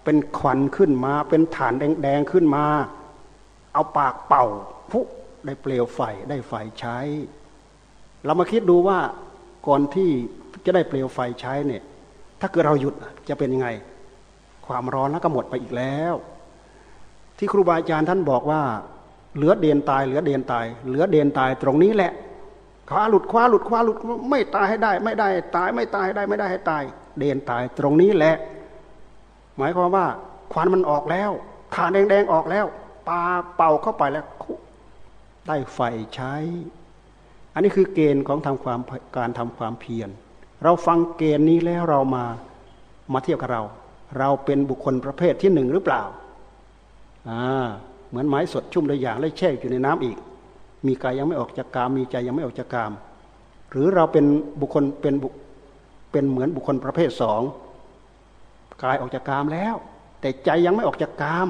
เป็นควันขึ้นมา เป็นฐานแดงๆขึ้นมา เอาปากเป่าพุได้เปลวไฟได้ไฟใช้ เรามาคิดดูว่าก่อนที่จะได้เปลวไฟใช้เนี่ย ถ้าเกิดเราหยุดจะเป็นยังไง ความร้อนแล้วก็หมดไปอีกแล้ว ที่ครูบาอาจารย์ท่านบอกว่า เหลือเดนตาย เหลือเดนตาย เหลือเดนตายตรงนี้แหละคว้าหลุดคว้าหลุดคว้าหลุดไม่ตายให้ได้ ไม่ได้ ตายไม่ตายให้ได้ไม่ได้ให้ตาย เดนตายตรงนี้แหละ หมายความว่าควันมันออกแล้วฐานแดงๆออกแล้วปาเป่าเข้าไปแล้วได้ไฟใช้ อันนี้คือเกณฑ์ของทำความการทำความเพียร เราฟังเกณฑ์นี้แล้วเรามามาเทียบกับเรา เราเป็นบุคคลประเภทที่หนึ่งหรือเปล่าอ่าเหมือนไม้สดชุ่มด้วยอย่างแล้วแช่อยู่ในน้ำอีก มีกายยังไม่ออกจากกามมีใจยังไม่ออกจากกาม หรือเราเป็นบุคคลเป็นบุเป็นเหมือนบุคคลประเภทสองกายออกจากกามแล้ว แต่ใจยังไม่ออกจากกาม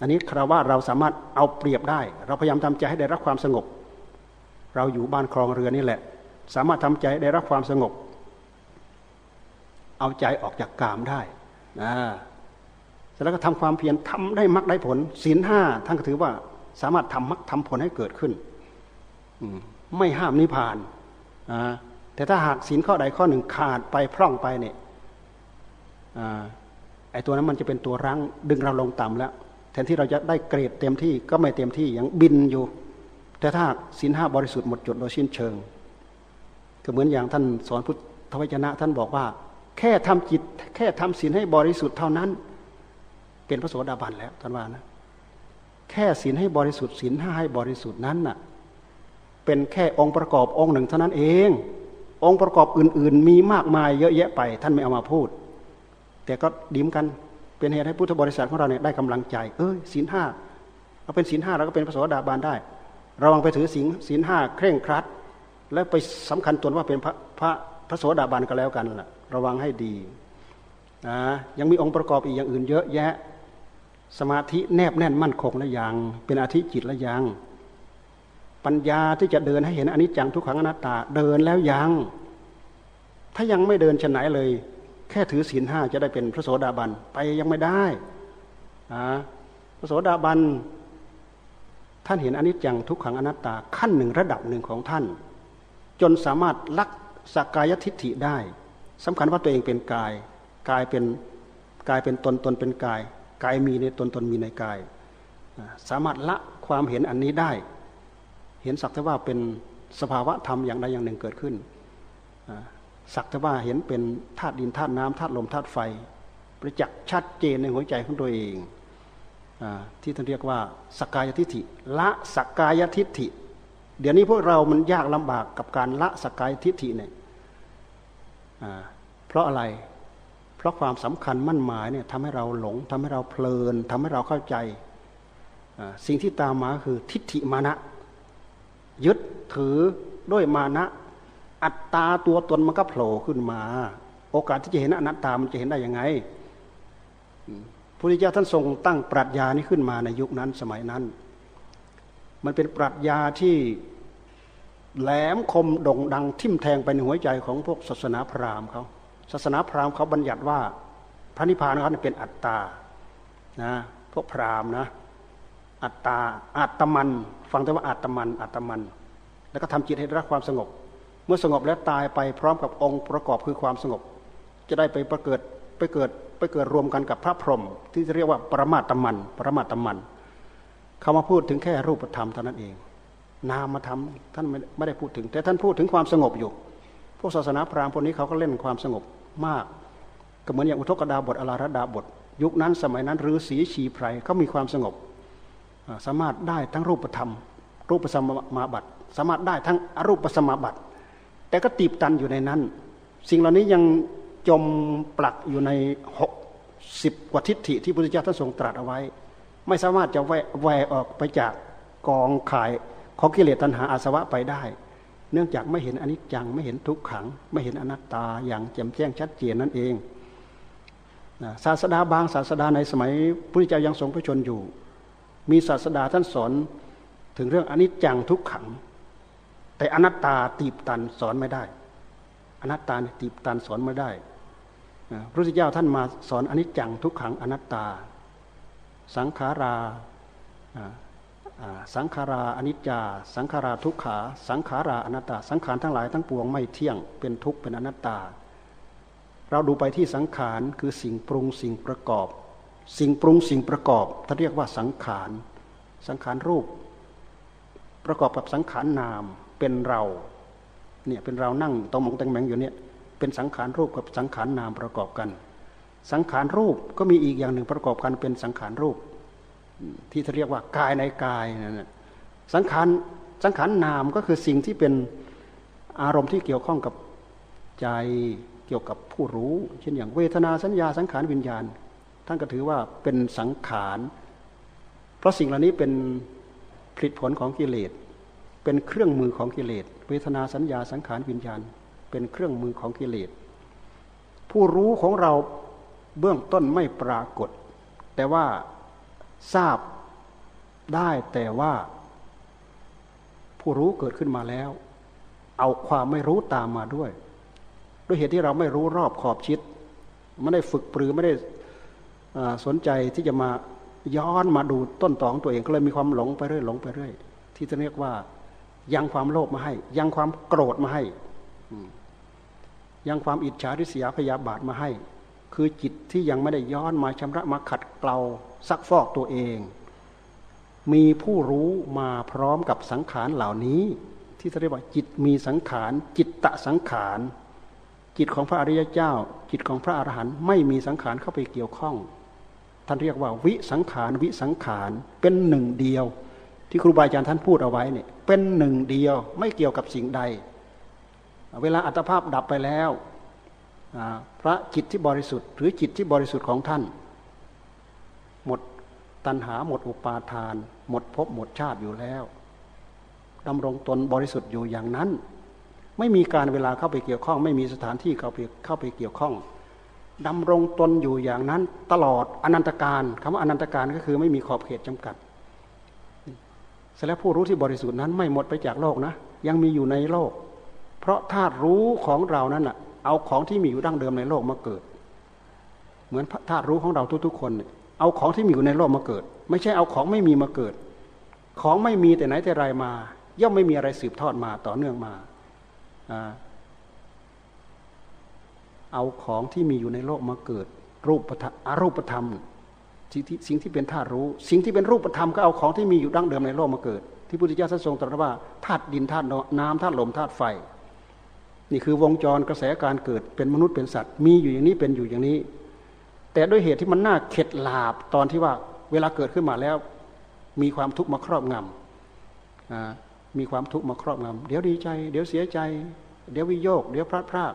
อันนี้คราว่าเราสามารถเอาเปรียบได้ เราพยายามทำใจให้ได้รับความสงบ เราอยู่บ้านคลองเรือนี่แหละ สามารถทำใจได้รับความสงบ เอาใจออกจากกามได้นะเสร็จแล้วก็ทำความเพียรทำได้มรรคได้ผลศีลห้าท่านก็ถือว่าสามารถทำมรรคทำผลให้เกิดขึ้นไม่ห้ามนิพพานแต่ถ้าหากศีลข้อใดข้อหนึ่งขาดไปพร่องไปเนี่ยไอ้ตัวนั้นมันจะเป็นตัวรั้งดึงเราลงต่ำแล้ว แทนที่เราจะได้เกรดเต็มที่ก็ไม่เต็มที่ยังบินอยู่ แต่ถ้าศีลห้าบริสุทธิ์หมดจดโดยสิ้นเชิง ก็เหมือนอย่างท่านสอนพุทธวจนะ ท่านบอกว่า แค่ทำจิต แค่ทำศีลให้บริสุทธิ์เท่านั้น เป็นพระโสดาบันแล้วท่านว่านะแค่ศีลให้บริสุทธิ์ศีลห้าให้บริสุทธิ์นั้นน่ะเป็นแค่องค์ประกอบองค์หนึ่งเท่านั้นเอง องค์ประกอบอื่น ๆ มีมากมายเยอะแยะไป ท่านไม่เอามาพูด แต่ก็ดิ้มกันเป็นเหตุให้พุทธบริษัทของเราเนี่ยได้กำลังใจ เอ้ยศีลห้าเราเป็นศีลห้าเราก็เป็นพระโสดาบันได้ระวังไปถือศีลศีลห้าเคร่งครัด แล้วไปสำคัญตนว่าเป็นพระพระพระโสดาบันก็แล้วกันล่ะ ระวังให้ดีนะยังมีองค์ประกอบอีกอย่างอื่นเยอะแยะ สมาธิแนบแน่นมั่นคงแล้วยัง เป็นอาธิจิตแล้วยัง ปัญญาที่จะเดินให้เห็นอนิจจังทุกขังอนัตตาเดินแล้วยัง ถ้ายังไม่เดินชนไหนเลย แค่ถือศีลห้าจะได้เป็นพระโสดาบันไปยังไม่ได้พระโสดาบันท่านเห็นอนิจจังทุกขังอนัตตาขั้นหนึ่งระดับหนึ่งของท่าน จนสามารถลักสกายทิฏฐิได้สำคัญว่าตัวเองเป็นกาย กายเป็นกายเป็นตนตนเป็นกาย กายมีในตนตนมีในกาย สามารถละความเห็นอันนี้ได้ เห็นสักแต่ว่าเป็นสภาวะธรรมอย่างใดอย่างหนึ่งเกิดขึ้นสักแต่ว่าเห็นเป็นธาตุดินธาตุน้ำธาตุลมธาตุไฟ ประจักษ์ชัดเจนในหัวใจของตัวเองที่ท่านเรียกว่าสกายทิฏฐิละสกายทิฏฐิ เดี๋ยวนี้พวกเรามันยากลำบากกับการละสกายทิฏฐิเนี่ยเพราะอะไร เพราะความสำคัญมั่นหมายเนี่ยทำให้เราหลงทำให้เราเพลินทำให้เราเข้าใจ สิ่งที่ตามมาคือทิฏฐิมานะ ยึดถือด้วยมานะ อัตตาตัวตนมันก็โผล่ขึ้นมา โอกาสที่จะเห็นอนัตตามันจะเห็นได้ยังไงพระพุทธเจ้าท่านทรงตั้งปรัชญานี้ขึ้นมาในยุคนั้นสมัยนั้น มันเป็นปรัชญาที่ แหลมคมด่งดังทิ่มแทงไปในหัวใจของพวกศาสนาพราหมณ์เขาศาสนาพราหมณ์เขาบัญญัติว่า พระนิพพานเขาเป็นอัตตานะพวกพราหมณ์นะอัตตาอัตมัน ฟังแต่ว่าอัตมันอัตมัน แล้วก็ทำจิตให้รับความสงบ เมื่อสงบแล้วตายไปพร้อมกับองค์ประกอบคือความสงบ จะได้ไปประเกิดไปเกิดไปเกิดรวมกันกับพระพรหมที่เรียกว่าปรมาตมันปรมาตมันเขามาพูดถึงแค่รูปธรรมเท่านั้นเอง นามธรรมท่านไม่ได้พูดถึง แต่ท่านพูดถึงความสงบอยู่ พวกศาสนาพราหมณ์พวกนี้เขาก็เล่นความสงบมาก ก็เหมือนอย่างอุทกดาบทอลาระดาบท ยุคนั้นสมัยนั้นฤาษีชีไพรเขามีความสงบ สามารถได้ทั้งรูปธรรม รูปสมาบัติ สามารถได้ทั้งอรูปสมาบัติ แต่ก็ตีบตันอยู่ในนั้น สิ่งเหล่านี้ยังจมปลักอยู่ในหกสิบกว่าทิฏฐิที่พระพุทธเจ้าท่านทรงตรัสเอาไว้ ไม่สามารถจะแหววออกไปจากกองข่าย ของกิเลสตัณหาอาสวะไปได้ เนื่องจากไม่เห็นอนิจจังไม่เห็นทุกขัง ไม่เห็นอนัตตาอย่างแจ่มแจ้งชัดเจนนั่นเองศาสดาบางศาสดาในสมัยพระเจ้ายังทรงพระชนอยู่ มีศาสดาท่านสอนถึงเรื่องอนิจจังทุกขัง แต่อนัตตาตีบตันสอนไม่ได้ อนัตตาตีบตันสอนไม่ได้พระพุทธเจ้าท่านมาสอนอนิจจังทุกขังอนัตตา สังขารา สังขาราอนิจจา สังขาราทุกขา สังขาราอนัตตา สังขารทั้งหลายทั้งปวงไม่เที่ยง เป็นทุกข์เป็นอนัตตา เราดูไปที่สังขารคือสิ่งปรุงสิ่งประกอบ สิ่งปรุงสิ่งประกอบท่านเรียกว่าสังขาร สังขารรูป ประกอบกับสังขารนาม เป็นเรา เนี่ยเป็นเรานั่งตรงมงแตงแมงอยู่เนี่ย เป็นสังขารรูปกับสังขารนามประกอบกัน สังขารรูปก็มีอีกอย่างหนึ่งประกอบกันเป็นสังขารรูป ที่เขาเรียกว่ากายในกายนั่นสังขารสังขารนามก็คือสิ่งที่เป็นอารมณ์ที่เกี่ยวข้องกับใจเกี่ยวกับผู้รู้ เช่นอย่างเวทนาสัญญาสังขารวิญญาณ ท่านก็ถือว่าเป็นสังขารเพราะสิ่งเหล่านี้เป็นผลิตผลของกิเลสเป็นเครื่องมือของกิเลสเวทนาสัญญาสังขารวิญญาณ เป็นเครื่องมือของกิเลสผู้รู้ของเราเบื้องต้นไม่ปรากฏ แต่ว่า ทราบได้แต่ว่าผู้รู้เกิดขึ้นมาแล้ว เอาความไม่รู้ตามมาด้วย ด้วยเหตุที่เราไม่รู้รอบขอบชิดไม่ได้ฝึกปรือไม่ได้สนใจที่จะมาย้อนมาดูต้นตอของตัวเองก็เลยมีความหลงไปเรื่อยหลงไปเรื่อยที่จะเรียกว่า ยังความโลภมาให้ ยังความโกรธมาให้ยังความอิจฉาริษยาพยาบาทมาให้ คือจิตที่ยังไม่ได้ย้อนมาชำระมาขัดเกลา ซักฟอกตัวเอง มีผู้รู้มาพร้อมกับสังขารเหล่านี้ ที่เรียกว่าจิตมีสังขาร จิตตะสังขาร จิตของพระอริยเจ้า จิตของพระอรหันต์ไม่มีสังขารเข้าไปเกี่ยวข้อง ท่านเรียกว่าวิสังขารวิสังขารเป็นหนึ่งเดียว ที่ครูบาอาจารย์ท่านพูดเอาไว้เนี่ยเป็นหนึ่งเดียวไม่เกี่ยวกับสิ่งใด เวลาอัตภาพดับไปแล้วพระจิตที่บริสุทธิ์ หรือจิตที่บริสุทธิ์ของท่าน หมดตัณหาหมดอุปาทาน หมดภพหมดชาติอยู่แล้วดำรงตนบริสุทธิ์อยู่อย่างนั้น ไม่มีการเวลาเข้าไปเกี่ยวข้อง ไม่มีสถานที่เข้าไปเข้าไปเกี่ยวข้องดำรงตนอยู่อย่างนั้น ตลอดอนันตการคำว่าอนันตการก็คือไม่มีขอบเขตจำกัดเสร็จแล้วผู้รู้ที่บริสุทธิ์นั้นไม่หมดไปจากโลกนะ ยังมีอยู่ในโลก เพราะธาตุรู้ของเรานั้นอะเอาของที่มีอยู่ดั้งเดิมในโลกมาเกิด เหมือนธาตุรู้ของเราทุกๆ คนเนี่ย เอาของที่มีอยู่ในโลกมาเกิด ไม่ใช่เอาของไม่มีมาเกิด ของไม่มีแต่ไหนแต่ไรมา ย่อมไม่มีอะไรสืบทอดมาต่อเนื่องมาเอาของที่มีอยู่ในโลกมาเกิด รูปธรรมอรูปธรรมสิ่งที่สิ่งที่เป็นธาตุรู้ สิ่งที่เป็นรูปธรรมก็เอาของที่มีอยู่ดั้งเดิมในโลกมาเกิด ที่พุทธเจ้าทรงตรัสว่าธาตุดินธาตุน้ำธาตุลมธาตุไฟ นี่คือวงจรกระแสการเกิดเป็นมนุษย์เป็นสัตว์ มีอยู่อย่างนี้เป็นอยู่อย่างนี้ แต่ด้วยเหตุที่มันน่าเข็ดหลาบตอนที่ว่าเวลาเกิดขึ้นมาแล้ว มีความทุกข์มาครอบงำมีความทุกข์มาครอบงำเดี๋ยวดีใจ เดี๋ยวเสียใจ เดี๋ยววิโยก เดี๋ยวพลาดพลาด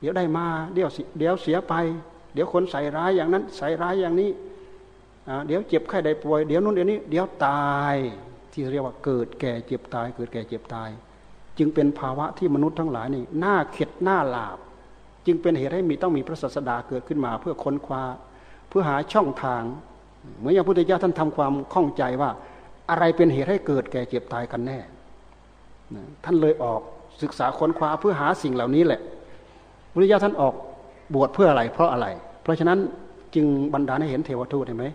เดี๋ยวได้มา เดี๋ยวเดี๋ยวเสียไป เดี๋ยวคนใส่ร้ายอย่างนั้น ใส่ร้ายอย่างนี้เดี๋ยวเจ็บไข้ได้ป่วย เดี๋ยวนู้นเดี๋ยวนี้ เดี๋ยวตายที่เรียกว่าเกิดแก่เจ็บตาย เกิดแก่เจ็บตาย จึงเป็นภาวะที่มนุษย์ทั้งหลายนี่หน้าเข็ดหน้าหลาบ จึงเป็นเหตุให้มีต้องมีพระศาสดาเกิดขึ้นมา เพื่อค้นคว้าเพื่อหาช่องทาง เหมือนอย่างพุทธเจ้าท่านทำความข้องใจว่าอะไรเป็นเหตุให้เกิดแก่เจ็บตายกันแน่ ท่านเลยออกศึกษาค้นคว้าเพื่อหาสิ่งเหล่านี้แหละพุทธเจ้าท่านออกบวชเพื่ออะไร เพราะอะไร เพราะฉะนั้นจึงบรรดาให้เห็นเทวทูตเห็นไหม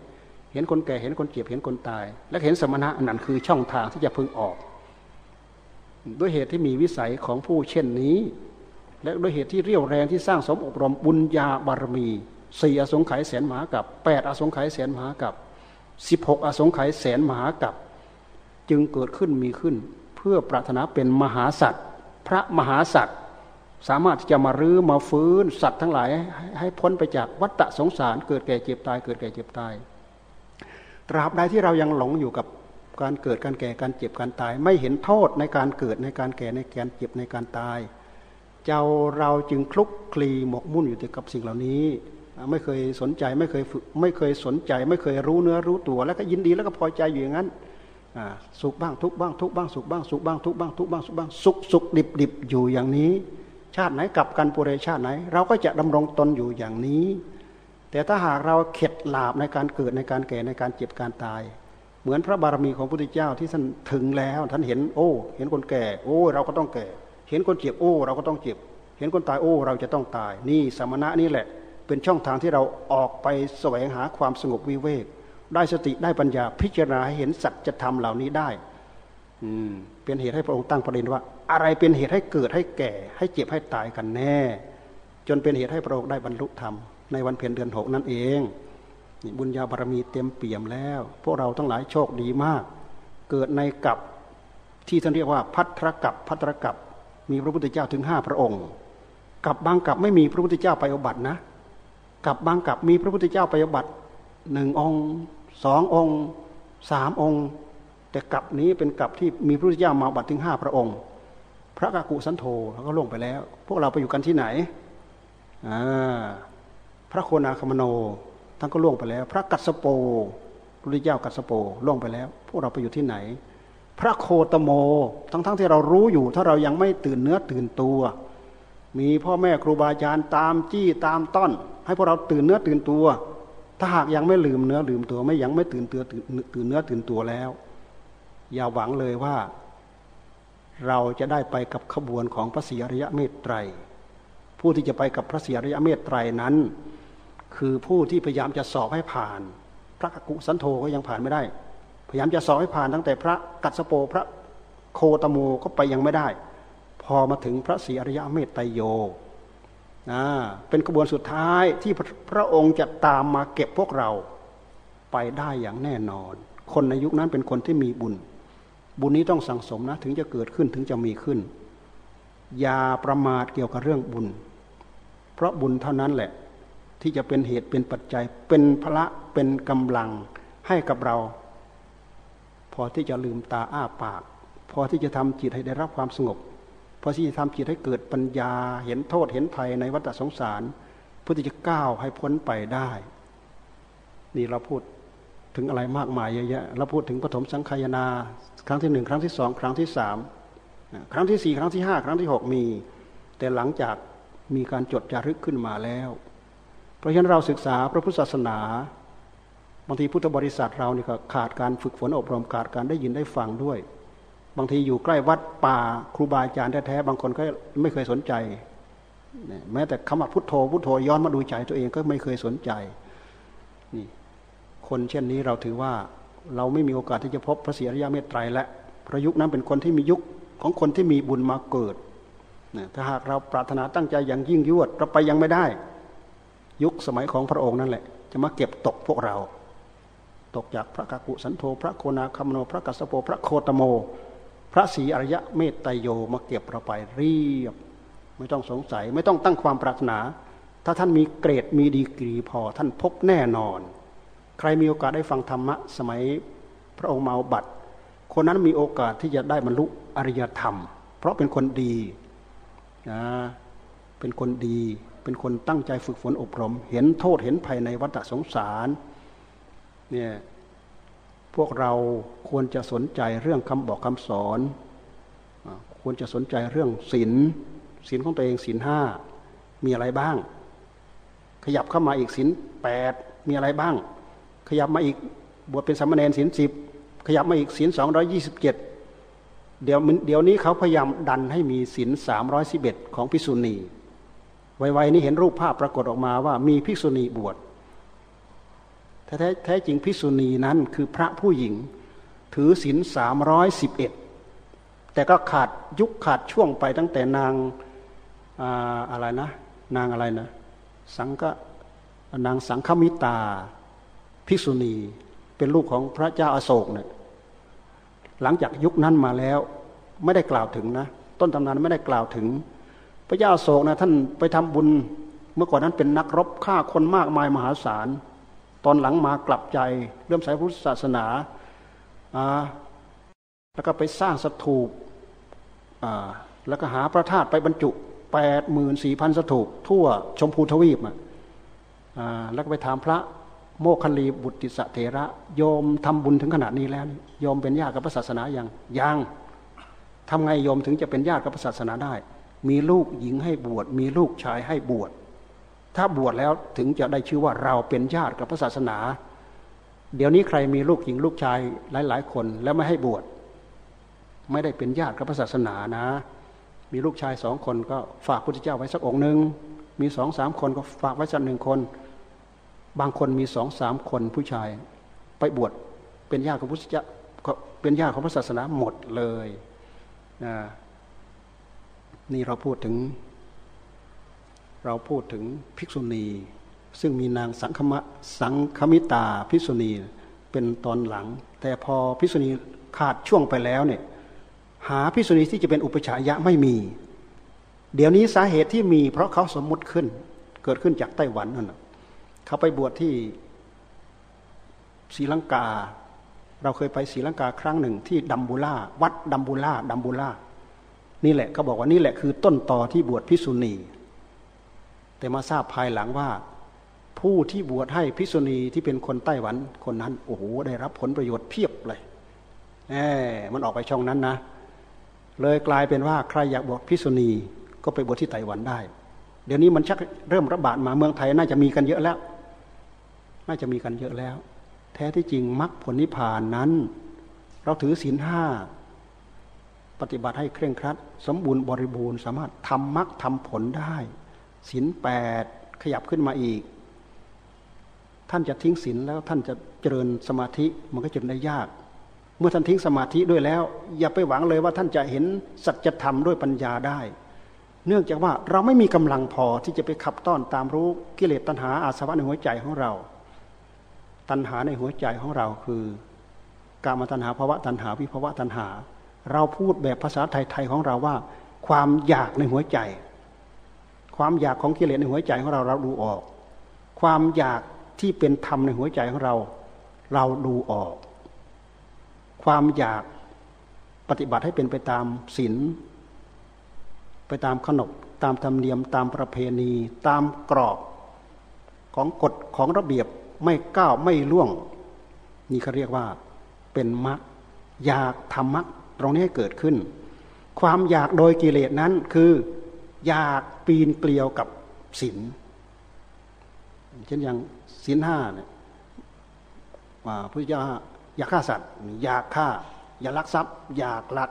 เห็นคนแก่เห็นคนเจ็บเห็นคนตาย และเห็นสมณะนั่นคือช่องทางที่จะพึงออก ด้วยเหตุที่มีวิสัยของผู้เช่นนี้ และด้วยเหตุที่เรี่ยวแรงที่สร้างสมอบรมบุญญาบารมีสี่อสงไขยแสนมหากับแปดอสงไขยแสนมหากับสิบหกอสงไขยแสนมหากับจึงเกิดขึ้นมีขึ้น เพื่อปรารถนาเป็นมหาสัตว์พระมหาสัตว์สามารถที่จะมารื้อมาฟื้นสัตว์ทั้งหลายให้พ้นไปจากวัฏสงสารเกิดแก่เจ็บตายเกิดแก่เจ็บตาย ตราบใดที่เรายังหลงอยู่กับการเกิดการแก่การเจ็บการตาย ไม่เห็นโทษในการเกิดในการแก่ในการเจ็บในการตาย เจ้าเราจึงคลุกคลีหมกมุ่นอยู่แต่กับสิ่งเหล่านี้ ไม่เคยสนใจไม่เคยฝึกไม่เคยสนใจ ไม่เคยรู้เนื้อรู้ตัว แล้วก็ยินดีแล้วก็พอใจอยู่อย่างนั้นสุขบ้างทุกบ้างทุกบ้างสุขบ้างสุขบ้างทุกบ้างทุกบ้างสุขบ้างสุขสุขดิบดิบอยู่อย่างนี้ ชาติไหนกลับกันปุเรชาติไหน เราก็จะดำรงตนอยู่อย่างนี้ แต่ถ้าหากเราเข็ดหลาบในการเกิดในการแก่ในการเจ็บการตาย เหมือนพระบารมีของพระพุทธเจ้าที่ท่านถึงแล้วท่านเห็น โอ้ เห็นคนแก่ โอ้ เราก็ต้องแก่ เห็นคนเจ็บโอ้ เราก็ต้องเจ็บ เห็นคนตายโอ้ เราจะต้องตาย นี่สมณะนี่แหละ เป็นช่องทางที่เราออกไปแสวงหาความสงบวิเวก ได้สติได้ปัญญาพิจารณาหเห็นสัจธรรมเหล่านี้ได้อืมเป็นเหตุให้พระองค์ตั้งประเด็นว่า อะไรเป็นเหตุให้เกิดให้แก่ ให้เจ็บให้ตายกันแน่ จนเป็นเหตุให้พระองค์ได้บรรลุธรรมในวันเพ็ญเดือนหกนั่นเองบุญญาบารมีเต็มเปี่ยมแล้ว พวกเราทั้งหลายโชคดีมาก เกิดในกับที่ท่านเรียกว่าพัทรกับพัทรกับ มีพระพุทธเจ้าถึงห้าพระองค์กับบางกับไม่มีพระพุทธเจ้าไปอบัตินะกับบางกับมีพระพุทธเจ้าไปอบัติหนึ่งองค์สององค์สามองค์ แต่กับนี้เป็นกับที่มีพระพุทธเจ้ามาบัติถึงห้าพระองค์ พระกากุสันโธเขาก็ลงไปแล้ว พวกเราไปอยู่กันที่ไหนพระโคนาคมโนท่านก็ล่วงไปแล้ว พระกัสโปพระพุทธเจ้ากัสโปล่วงไปแล้ว พวกเราไปอยู่ที่ไหน พระโคตโม ทั้งๆทที่เรารู้อยู่ ถ้าเรายังไม่ตื่นเนื้อตื่นตัว มีพ่อแม่ครูบาอาจารย์ตามจี้ตามต้อน ให้พวกเราตื่นเนื้อตื่นตัว ถ้าหากยังไม่ลืมเนื้อลืมตัวไม่ยังไม่ตื่นตัวตื่นเนื้อตื่นตัวแล้ว อย่าหวังเลยว่า เราจะได้ไปกับขบวนของพระศรีอริยเมตไตร ผู้ที่จะไปกับพระศรีอริยเมตไตรนั้น คือผู้ที่พยายามจะสอบให้ผ่าน พระกุสันโธก็ยังผ่านไม่ได้ ยายามจะสอบให้ผ่านตั้งแต่พระกัสโปพระโคตโมก็ไปยังไม่ได้ พอมาถึงพระศรีอริยเมตไตโยนะเป็นกระบวนสุดท้ายที่พระองค์จะตามมาเก็บพวกเราไปได้อย่างแน่นอน คนในยุคนั้นเป็นคนที่มีบุญ บุญนี้ต้องสั่งสมนะ ถึงจะเกิดขึ้นถึงจะมีขึ้น อย่าประมาทเกี่ยวกับเรื่องบุญ เพราะบุญเท่านั้นแหละ ที่จะเป็นเหตุเป็นปัจจัยเป็นพระเป็นกำลังให้กับเรา พอที่จะลืมตาอ้าปาก พอที่จะทำจิตให้ได้รับความสงบ พอที่จะทำจิตให้เกิดปัญญาเห็นโทษเห็นภัยในวัฏสงสารเพื่อที่จะก้าวให้พ้นไปได้ นี่เราพูดถึงอะไรมากมายเยอะแยะเราพูดถึงปฐมสังขยนา ครั้งที่หนึ่งครั้งที่สองครั้งที่สามครั้งที่สี่ครั้งที่ห้าครั้งที่หกมี แต่หลังจากมีการจดจารึกขึ้นมาแล้ว เพราะฉะนั้นเราศึกษาพระพุทธศาสนา บางทีพุทธบริษัทเราเนี่ยขาดการฝึกฝนอบรมขาดการได้ยินได้ฟังด้วย บางทีอยู่ใกล้วัดป่าครูบาอาจารย์แท้ๆบางคนก็ไม่เคยสนใจแม้แต่คำว่าพุทโธพุทโธย้อนมาดูใจตัวเองก็ไม่เคยสนใจนี่คนเช่นนี้เราถือว่าเราไม่มีโอกาสที่จะพบพระศรีอริยเมตไตรและพระยุคนั้นเป็นคนที่มียุคของคนที่มีบุญมาเกิดถ้าหากเราปรารถนาตั้งใจอย่างยิ่งยวดเราไปยังไม่ได้ ยุคสมัยของพระองค์นั่นแหละ จะมาเก็บตกพวกเรา ตกจากพระกากุสันโธพระโคนาคามโนพระกัสสโปพระโคตโม พระศรีอริยะเมตไตโยมาเก็บเราไปเรียบ ไม่ต้องสงสัยไม่ต้องตั้งความปรารถนา ถ้าท่านมีเกรดมีดีกรีพอท่านพบแน่นอน ใครมีโอกาสได้ฟังธรรมะสมัยพระองค์มาบัตคนนั้นมีโอกาสที่จะได้บรรลุอริยธรรม เพราะเป็นคนดีนะเป็นคนดี เป็นคนตั้งใจฝึกฝนอบรม เห็นโทษเห็นภัยในวัฏสงสาร เนี่ยพวกเราควรจะสนใจเรื่องคำบอกคำสอนควรจะสนใจเรื่องศีลศีลของตัวเองศีลห้ามีอะไรบ้าง ขยับเข้ามาอีกศีลแปดมีอะไรบ้าง ขยับมาอีกบวชเป็นสามเณรศีลสิบขยับมาอีกศีลสองร้อยี่สิบเจ็ดเดี๋ยวเดี๋ยวนี้เขาพยายามดันให้มีศีลสามร้อยสิบเอ็ดของพิสุณีไวๆนี้เห็นรูปภาพปรากฏออกมาว่ามีภิกษุณีบวช แท้แท้จริงภิกษุณีนั้นคือพระผู้หญิง ถือศีลสามร้อยสิบเอ็ดแต่ก็ขาดยุคขาดช่วงไปตั้งแต่นางอะไรนะ นางอะไรนะ สังกนางสังคมิตาภิกษุณีเป็นลูกของพระเจ้าอาโศกเนี่ยหลังจากยุคนั้นมาแล้วไม่ได้กล่าวถึงนะ ต้นตำนานไม่ได้กล่าวถึง พระเจ้าโศกนะท่านไปทำบุญเมื่อก่อนนั้นเป็นนักรบฆ่าคนมากมายมหาศาล ตอนหลังมากลับใจเริ่มใส่พุทธศาสนาแล้วก็ไปสร้างสถูปแล้วก็หาพระธาตุไปบรรจุแปดหมื่นสี่พันสถูปทั่วชมพูทวีปแล้วก็ไปถามพระโมคคัลลีบุตติสเถระ โยมทำบุญถึงขนาดนี้แล้ว โยมเป็นญาติกับพระศาสนาอย่างยังทำไงโยมถึงจะเป็นญาติกับพระศาสนาได้ มีลูกหญิงให้บวช มีลูกชายให้บวช ถ้าบวชแล้วถึงจะได้ชื่อว่าเราเป็นญาติกับพระศาสนา เดี๋ยวนี้ใครมีลูกหญิงลูกชายหลาย ๆ คนแล้วไม่ให้บวชไม่ได้เป็นญาติกับพระศาสนานะ มีลูกชายสองคนก็ฝากพุทธเจ้าไว้สักองค์หนึ่งมีสองสามคนก็ฝากไว้สักหนึ่งคน บางคนมีสองสามคนผู้ชายไปบวชเป็นญาติของพุทธเจ้าเป็นญาติของพระศาสนาหมดเลยนะนี่เราพูดถึง เราพูดถึงภิกษุณี ซึ่งมีนางสังคมะสังคมิตาพิษุณีเป็นตอนหลัง แต่พอพิษุณีขาดช่วงไปแล้วเนี่ยหาพิษุณีที่จะเป็นอุปชายะไม่มี เดี๋ยวนี้สาเหตุที่มี เพราะเขาสมมุติขึ้น เกิดขึ้นจากไต้หวันนั่นเขาไปบวชที่ศรีลังกา เราเคยไปศรีลังกาครั้งหนึ่งที่ดัมบูล่าวัดดัมบูล่าดัมบูล่านี่แหละเขาบอกว่านี่แหละคือต้นต่อที่บวชพิษุณี แต่มาทราบภายหลังว่า ผู้ที่บวชให้พิษุณีที่เป็นคนไต้หวันคนนั้นโอ้โหได้รับผลประโยชน์เพียบเลยแหมมันออกไปช่องนั้นนะ เลยกลายเป็นว่าใครอยากบวชพิษุณีก็ไปบวชที่ไต้หวันได้ เดี๋ยวนี้มันชักเริ่มระบาดมาเมืองไทยน่าจะมีกันเยอะแล้ว น่าจะมีกันเยอะแล้ว แท้ที่จริงมรรคผลนิพพานนั้น เราถือศีลห้าปฏิบัติให้เคร่งครัด สมบูรณ์บริบูรณ์สามารถทำมรรคทำผลได้ ศีลแปดขยับขึ้นมาอีก ท่านจะทิ้งศีลแล้วท่านจะเจริญสมาธิมันก็จะได้ยาก เมื่อท่านทิ้งสมาธิด้วยแล้ว อย่าไปหวังเลยว่าท่านจะเห็นสัจธรรมด้วยปัญญาได้ เนื่องจากว่าเราไม่มีกำลังพอที่จะไปขับต้อนตามรู้กิเลสตัณหาอาสวะในหัวใจของเรา ตัณหาในหัวใจของเราคือกามตัณหาภาวะตัณหาวิภาวะตัณหา เราพูดแบบภาษาไทยๆของเราว่า ความอยากในหัวใจ ความอยากของกิเลสในหัวใจของเราเราดูออก ความอยากที่เป็นธรรมในหัวใจของเรา เราดูออก ความอยากปฏิบัติให้เป็นไปตามศีลไปตามขนบตามธรรมเนียมตามประเพณี ตามกรอบของกฎของระเบียบไม่ก้าวไม่ล่วง นี่เขาเรียกว่าเป็นมรรคอยากทำมรรคตรงนี้ให้เกิดขึ้น ความอยากโดยกิเลสนั้นคือ อยาก ปีนเกลียวกับศีลเช่นอย่างศีลห้าเนี่ยว่าพระเจ้าอยากฆ่าสัตว์อยากฆ่า อย่าลักทรัพย์ อยากลัก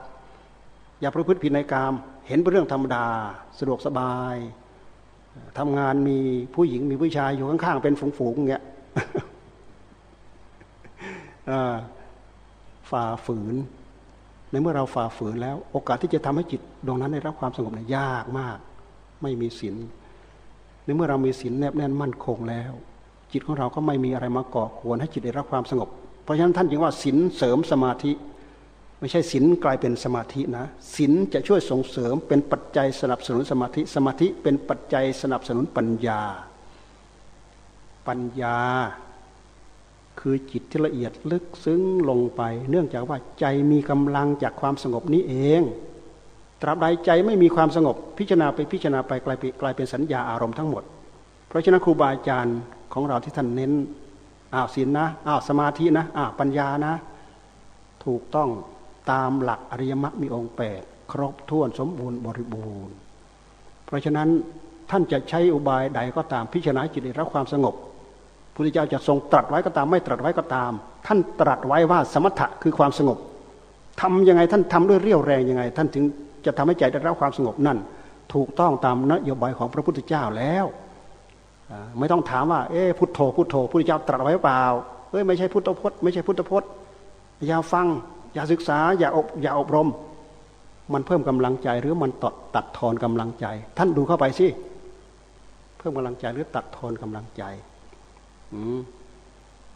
อย่าประพฤติผิดในกาม เห็นเป็นเรื่องธรรมดา สะดวกสบายทำงานมีผู้หญิงมีผู้ชายอยู่ข้างๆ เป็นฝูงๆเงี้ยฝ่าฝืน ในเมื่อเราฝ่าฝืนแล้ว โอกาสที่จะทำให้จิตดวงนั้นได้รับความสงบเนี่ยยากมาก ไม่มีศีลในเมื่อเรามีศีลแนบแน่นมั่นคงแล้ว จิตของเราก็ไม่มีอะไรมาก่อควรให้จิตได้รับความสงบ เพราะฉะนั้นท่านจึงว่าศีลเสริมสมาธิ ไม่ใช่ศีลกลายเป็นสมาธินะศีลจะช่วยส่งเสริมเป็นปัจจัยสนับสนุนสมาธิ สมาธิเป็นปัจจัยสนับสนุนปัญญา ปัญญา คือจิตที่ละเอียดลึกซึ้งลงไป เนื่องจากว่าใจมีกำลังจากความสงบนี้เอง ตราบใดใจไม่มีความสงบ พิจารณาไปพิจารณาไปกลายเป็นกลายเป็นสัญญาอารมณ์ทั้งหมด เพราะฉะนั้นครูบาอาจารย์ของเราที่ท่านเน้นอ้าวศีลนะอ้าวสมาธินะอ้าวปัญญานะ ถูกต้องตามหลักอริยมรรคมีองค์แปดครบถ้วนสมบูรณ์บริบูรณ์ เพราะฉะนั้นท่านจะใช้อุบายใดก็ตามพิจารณาจิตได้รับความสงบพุทธเจ้าจะทรงตรัสไว้ก็ตามไม่ตรัสไว้ก็ตาม ท่านตรัสไว้ว่าสมถะคือความสงบ ทํำยังไงท่านทำด้วยเรี่ยวแรงยังไง ท่านถึง จะทำให้ใจได้รับความสงบนั่น ถูกต้องตามนโยบายของพระพุทธเจ้าแล้วไม่ต้องถามว่า เอ๊พุทโธพุทโธพุทธเจ้าตรัสไว้เปล่าเอ้ยไม่ใช่พุทธพจน์ไม่ใช่พุทธพจน์อย่าฟัง อย่าศึกษา อย่าอบอย่าอบรม มันเพิ่มกำลังใจหรือมันตัดตัดทอนกำลังใจ ท่านดูเข้าไปสิเพิ่มกำลังใจหรือตัดทอนกำลังใจ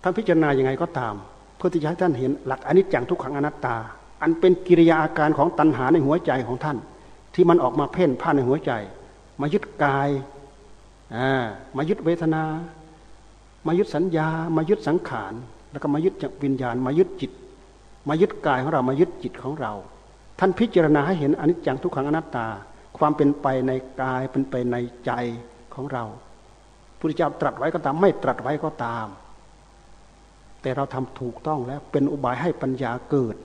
ท่านพิจารณาอย่างไงก็ตาม เพื่อที่จะให้ท่านเห็นหลักอนิจจังทุกขังอนัตตา อันเป็นกิริยาอาการของตัณหาในหัวใจของท่าน ที่มันออกมาเพ่นพ่านในหัวใจ มายึดกายมายึดเวทนา มายึดสัญญา มายึดสังขาร แล้วก็มายึดวิญญาณ มายึดจิต มายึดกายของเรามายึดจิตของเรา ท่านพิจารณาให้เห็นอนิจจังทุกขังอนัตตา ความเป็นไปในกายเป็นไปในใจของเราพุทธเจ้าตรัสไว้ก็ตามไม่ตรัสไว้ก็ตาม แต่เราทำถูกต้องแล้วเป็นอุบายให้ปัญญาเกิด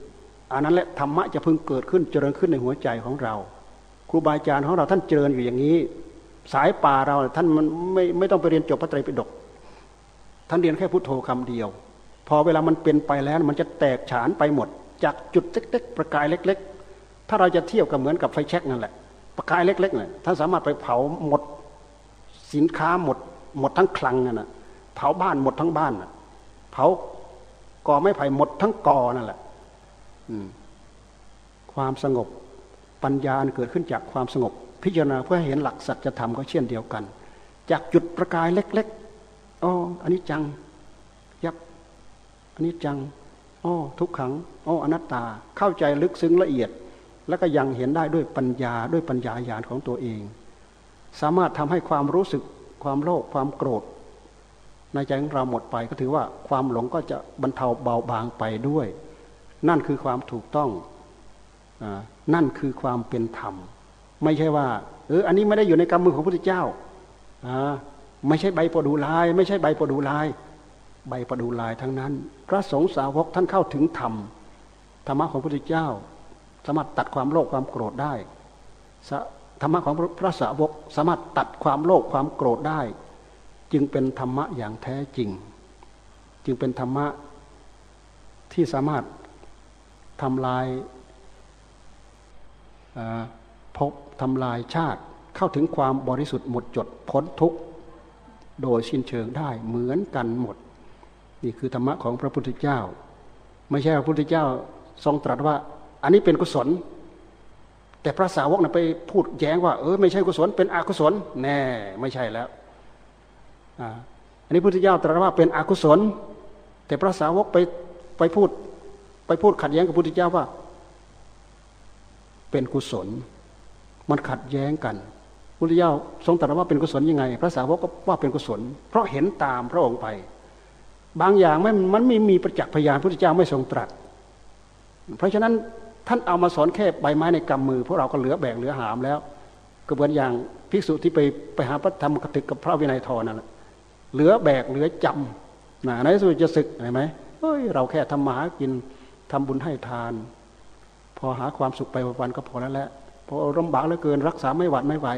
อันนั้นแหละธรรมะจะพึงเกิดขึ้นเจริญขึ้นในหัวใจของเรา ครูบาอาจารย์ของเราท่านเจริญอยู่อย่างนี้ สายป่าเราท่านมันไม่ไม่ต้องไปเรียนจบพระไตรปิฎกท่านเรียนแค่พุทโธคำเดียว พอเวลามันเป็นไปแล้วมันจะแตกฉานไปหมด จากจุดเล็กๆ ประกายเล็ก ๆ ถ้าเราจะเทียบกับเหมือนกับไฟแช็กนั่นแหละ ประกายเล็กๆเนี่ยท่านสามารถไปเผาหมดสินค้าหมด หมดทั้งคลังนั่นแหะเผาบ้านหมดทั้งบ้านน่ะเผากอไม้ไผ่หมดทั้งกอนั่นแหละ ความสงบปัญญาเกิดขึ้นจากความสงบ พิจารณาเพื่อให้เห็นหลักสัจธรรมก็เช่นเดียวกัน จากจุดประกายเล็กๆอ๋ออันนี้จัง ยับอันนี้จังอ๋อทุกขังอ๋ออนัตตาเข้าใจลึกซึ้งละเอียด แล้วก็ยังเห็นได้ด้วยปัญญาด้วยปัญญาญาณของตัวเอง สามารถทำให้ความรู้สึกความโลภความโกรธในใจของเราหมดไปก็ถือว่าความหลงก็จะบรรเทาเบาบางไปด้วย นั่นคือความถูกต้องอนั่นคือความเป็นธรรม ไม่ใช่ว่าเอออันนี้ไม่ได้อยู่ในกำมือของพระพุทธเจ้าไม่ใช่ใบประดูลาย ไม่ใช่ใบประดูลาย ใบประดูลายทั้งนั้น พระสงฆ์สาวกท่านเข้าถึงธรรมธรรมะของพระพุทธเจ้า สามารถตัดความโลภความโกรธได้ธรรมะของพระสาวกสามารถตัดความโลภความโกรธได้ จึงเป็นธรรมะอย่างแท้จริง จึงเป็นธรรมะที่สามารถ ทำลายพบทำลายชาติเข้าถึงความบริสุทธิ์หมดจดพ้นทุกข์โดยสิ้นเชิงได้เหมือนกันหมด นี่คือธรรมะของพระพุทธเจ้า ไม่ใช่พระพุทธเจ้าทรงตรัสว่า อันนี้เป็นกุศล แต่พระสาวกนะไปพูดแย้งว่าเออไม่ใช่กุศลเป็นอกุศลแน่ไม่ใช่แล้วอันนี้พระพุทธเจ้าตรัสว่าเป็นอกุศล แต่พระสาวกไปไปพูด ไปพูดขัดแย้งกับพระพุทธเจ้าว่า เป็นกุศล มันขัดแย้งกันพุทธเจ้าทรงตรัสว่าเป็นกุศลยังไง พระสาวกก็ว่าเป็นกุศล เพราะเห็นตามพระองค์ไป บางอย่างไม่มันไม่มีประจักษ์พยานพุทธเจ้าไม่ทรงตรัส เพราะฉะนั้นท่านเอามาสอนแค่ใบไม้ในกำมือพวกเราก็เหลือแบกเหลือหามแล้วก็เหมือนอย่างภิกษุที่ไปไปหาพระธรรมกถึกกับพระวินัยทอนั่นแหละเหลือแบกเหลือจำนะในสุดจะศึกเห็นไหมเฮ้ยเราแค่ทำมาหากิน ทำบุญให้ทาน พอหาความสุขไปวันก็พอแล้วแหละพอลำบากเหลือเกินรักษาไม่หวัดไม่ไหว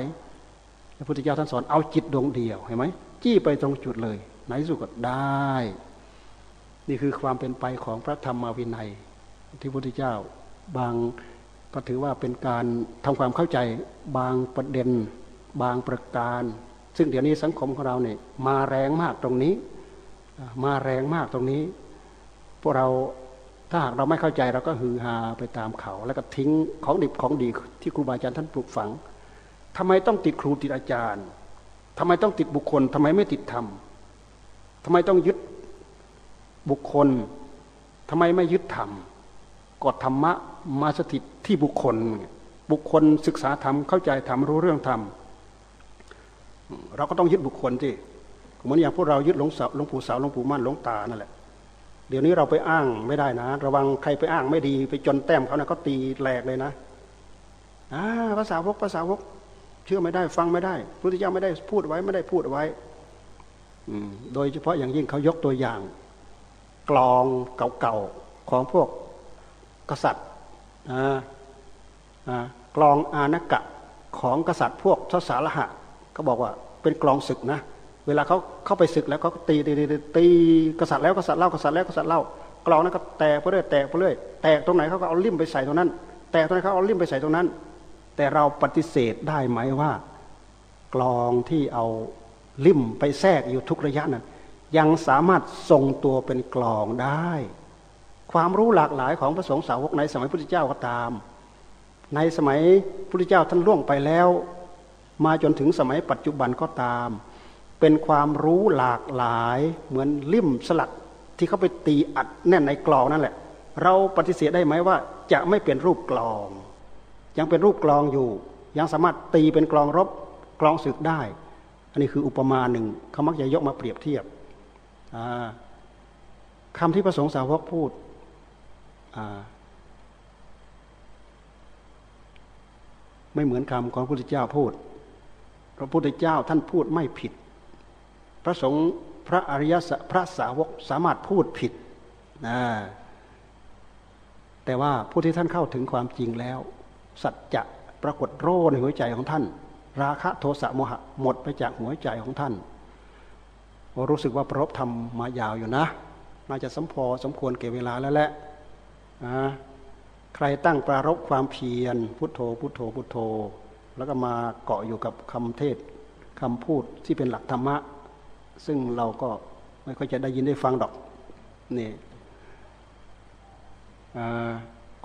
พระพุทธเจ้าท่านสอนเอาจิตดวงเดียวเห็นไหมจี้ไปตรงจุดเลย ไหนสุดก็ได้ นี่คือความเป็นไปของพระธรรมวินัย ที่พระพุทธเจ้าบางก็ถือว่าเป็นการทำความเข้าใจบางประเด็น บางประการ ซึ่งเดี๋ยวนี้สังคมของเราเนี่ยมาแรงมากตรงนี้ มาแรงมากตรงนี้ พวกเรา ถ้าหากเราไม่เข้าใจเราก็ฮือฮาไปตามเขา แล้วก็ทิ้งของดิบของดีที่ครูบาอาจารย์ท่านปลูกฝังทำไมต้องติดครูติดอาจารย์ทำไมต้องติดบุคคลทำไมไม่ติดธรรมทำไมต้องยึดบุคคลทำไมไม่ยึดธรรมกดธรรมะมาสถิตที่บุคคล บุคคลศึกษาธรรมเข้าใจธรรมรู้เรื่องธรรมเราก็ต้องยึดบุคคลที่เหมือนอย่างพวกเรายึดหลงสาวหลวงปู่สาวหลวงปู่มั่นหลวงตานั่นแหละ เดี๋ยวนี้เราไปอ้างไม่ได้นะ ระวังใครไปอ้างไม่ดี ไปจนแต้มเขานะเขาตีแหลกเลยนะภาษาวกภาษาวก เชื่อไม่ได้ฟังไม่ได้พระพุทธเจ้าไม่ได้พูดไว้ไม่ได้พูดไว้โดยเฉพาะอย่างยิ่งเขายกตัวอย่าง กลองเก่าๆของพวกกษัตริย์กลองอานกะของกษัตริย์พวกทศาลหะเขาบอกว่าเป็นกลองศึกนะ เวลาเขาเข้าไปศึกแล้วเขาตีตีตีตีกษัตริย์แล้วกษัตริย์เล่ากษัตริย์แล้วกษัตริย์เล่ากลองนั้นก็แตกไปเรื่อยแตกไปเรื่อยแตกตรงไหนเขาก็เอาลิ่มไปใส่ตรงนั้น แตกตรงไหนเขาเอาลิ่มไปใส่ตรงนั้น แต่เราปฏิเสธได้ไหมว่า กลองที่เอาลิ่มไปแทรกอยู่ทุกระยะนั้นยังสามารถทรงตัวเป็นกลองได้ ความรู้หลากหลายของพระสงฆ์สาวกในสมัยพุทธเจ้าก็ตาม ในสมัยพุทธเจ้าท่านล่วงไปแล้ว มาจนถึงสมัยปัจจุบันก็ตาม เป็นความรู้หลากหลายเหมือนลิ่มสลักที่เขาไปตีอัดแน่นในกลองนั่นแหละ เราปฏิเสธได้ไหมว่า จะไม่เป็นรูปกลอง ยังเป็นรูปกลองอยู่ ยังสามารถตีเป็นกลองรบกลองศึกได้ อันนี้คืออุปมาหนึ่งเขามักจะยกมาเปรียบเทียบคำที่พระสงฆ์สาวกพูดไม่เหมือนคำของพระพุทธเจ้าพูดพระพุทธเจ้าท่านพูดไม่ผิด ระสงฆ์พระอริยสพระสาวกสามารถพูดผิดนะแต่ว่าผู้ที่ท่านเข้าถึงความจริงแล้ว สัจจะปรากฏโรในหัวใจของท่าน ราคะโทสะโมหะหมดไปจากหัวใจของท่านรู้สึกว่าประรบทำมายาวอยู่นะ น่าจะสมพอสมควรเก็บเวลาแล้วแหละใครตั้งปรารบความเพียรพุทโธ พุทโธพุทโธ แล้วก็มาเกาะอยู่กับคำเทศคำพูดที่เป็นหลักธรรมะ ซึ่งเราก็ไม่ค่อยจะได้ยินได้ฟังดอกนี่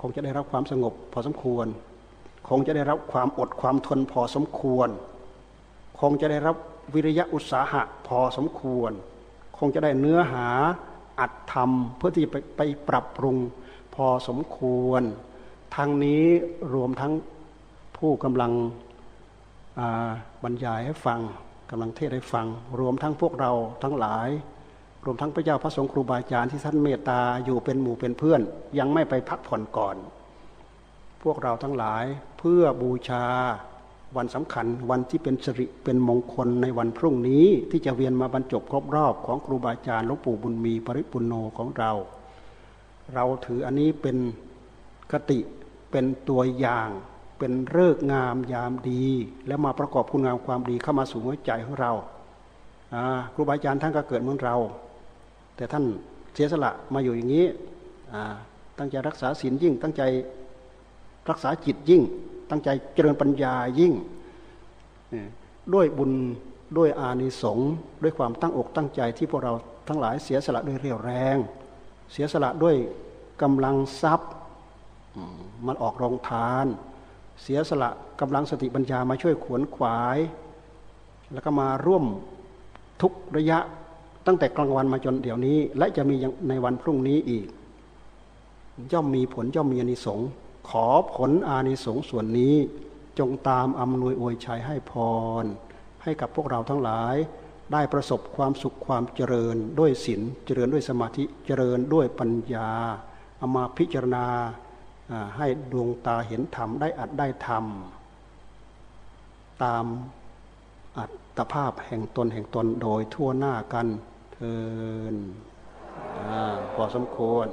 คงจะได้รับความสงบพอสมควร คงจะได้รับความอดความทนพอสมควร คงจะได้รับวิริยะอุตสาหะพอสมควร คงจะได้เนื้อหาอัดทำเพื่อที่ไปไปปรับปรุงพอสมควรทางนี้รวมทั้งผู้กำลังบรรยายให้ฟัง กำลังเทศให้ฟัง รวมทั้งพวกเราทั้งหลาย รวมทั้งพระเจ้าพระสงฆ์ครูบาอาจารย์ที่ท่านเมตตาอยู่เป็นหมู่เป็นเพื่อน ยังไม่ไปพักผ่อนก่อน พวกเราทั้งหลายเพื่อบูชาวันสำคัญวันที่เป็นสิริเป็นมงคลในวันพรุ่งนี้ที่จะเวียนมาบรรจบครบรอบของครูบาอาจารย์หลวงปู่บุญมีปริปุโนของเรา เราถืออันนี้เป็นกติเป็นตัวอย่าง เป็นเลิกงามยามดี แล้วมาประกอบคุณงามความดีเข้ามาสู่หัวใจของเราครูบาอาจารย์ท่านก็เกิดเหมือนเรา แต่ท่านเสียสละมาอยู่อย่างนี้ตั้งใจรักษาศีลยิ่ง ตั้งใจรักษาจิตยิ่ง ตั้งใจเจริญปัญญายิ่ง ด้วยบุญด้วยอานิสงส์ด้วยความตั้งอกตั้งใจที่พวกเราทั้งหลายเสียสละด้วยเรี่ยวแรง เสียสละด้วยกำลังทรัพย์มันออกรองทาน เสียสละกำลังสติปัญญามาช่วยขวนขวาย แล้วก็มาร่วมทุกระยะตั้งแต่กลางวันมาจนเดี๋ยวนี้ และจะมีในวันพรุ่งนี้อีก ย่อมมีผลย่อมมีอานิสงส์ขอผลอานิสงส์ส่วนนี้ จงตามอำนวยอวยชัยให้พร ให้กับพวกเราทั้งหลาย ได้ประสบความสุขความเจริญด้วยศีลเจริญด้วยสมาธิเจริญด้วยปัญญาเอามาพิจารณา ให้ดวงตาเห็นธรรมได้อัดได้ธรรม ตามอัตภาพแห่งตนแห่งตนโดยทั่วหน้ากันเทินพอสมควร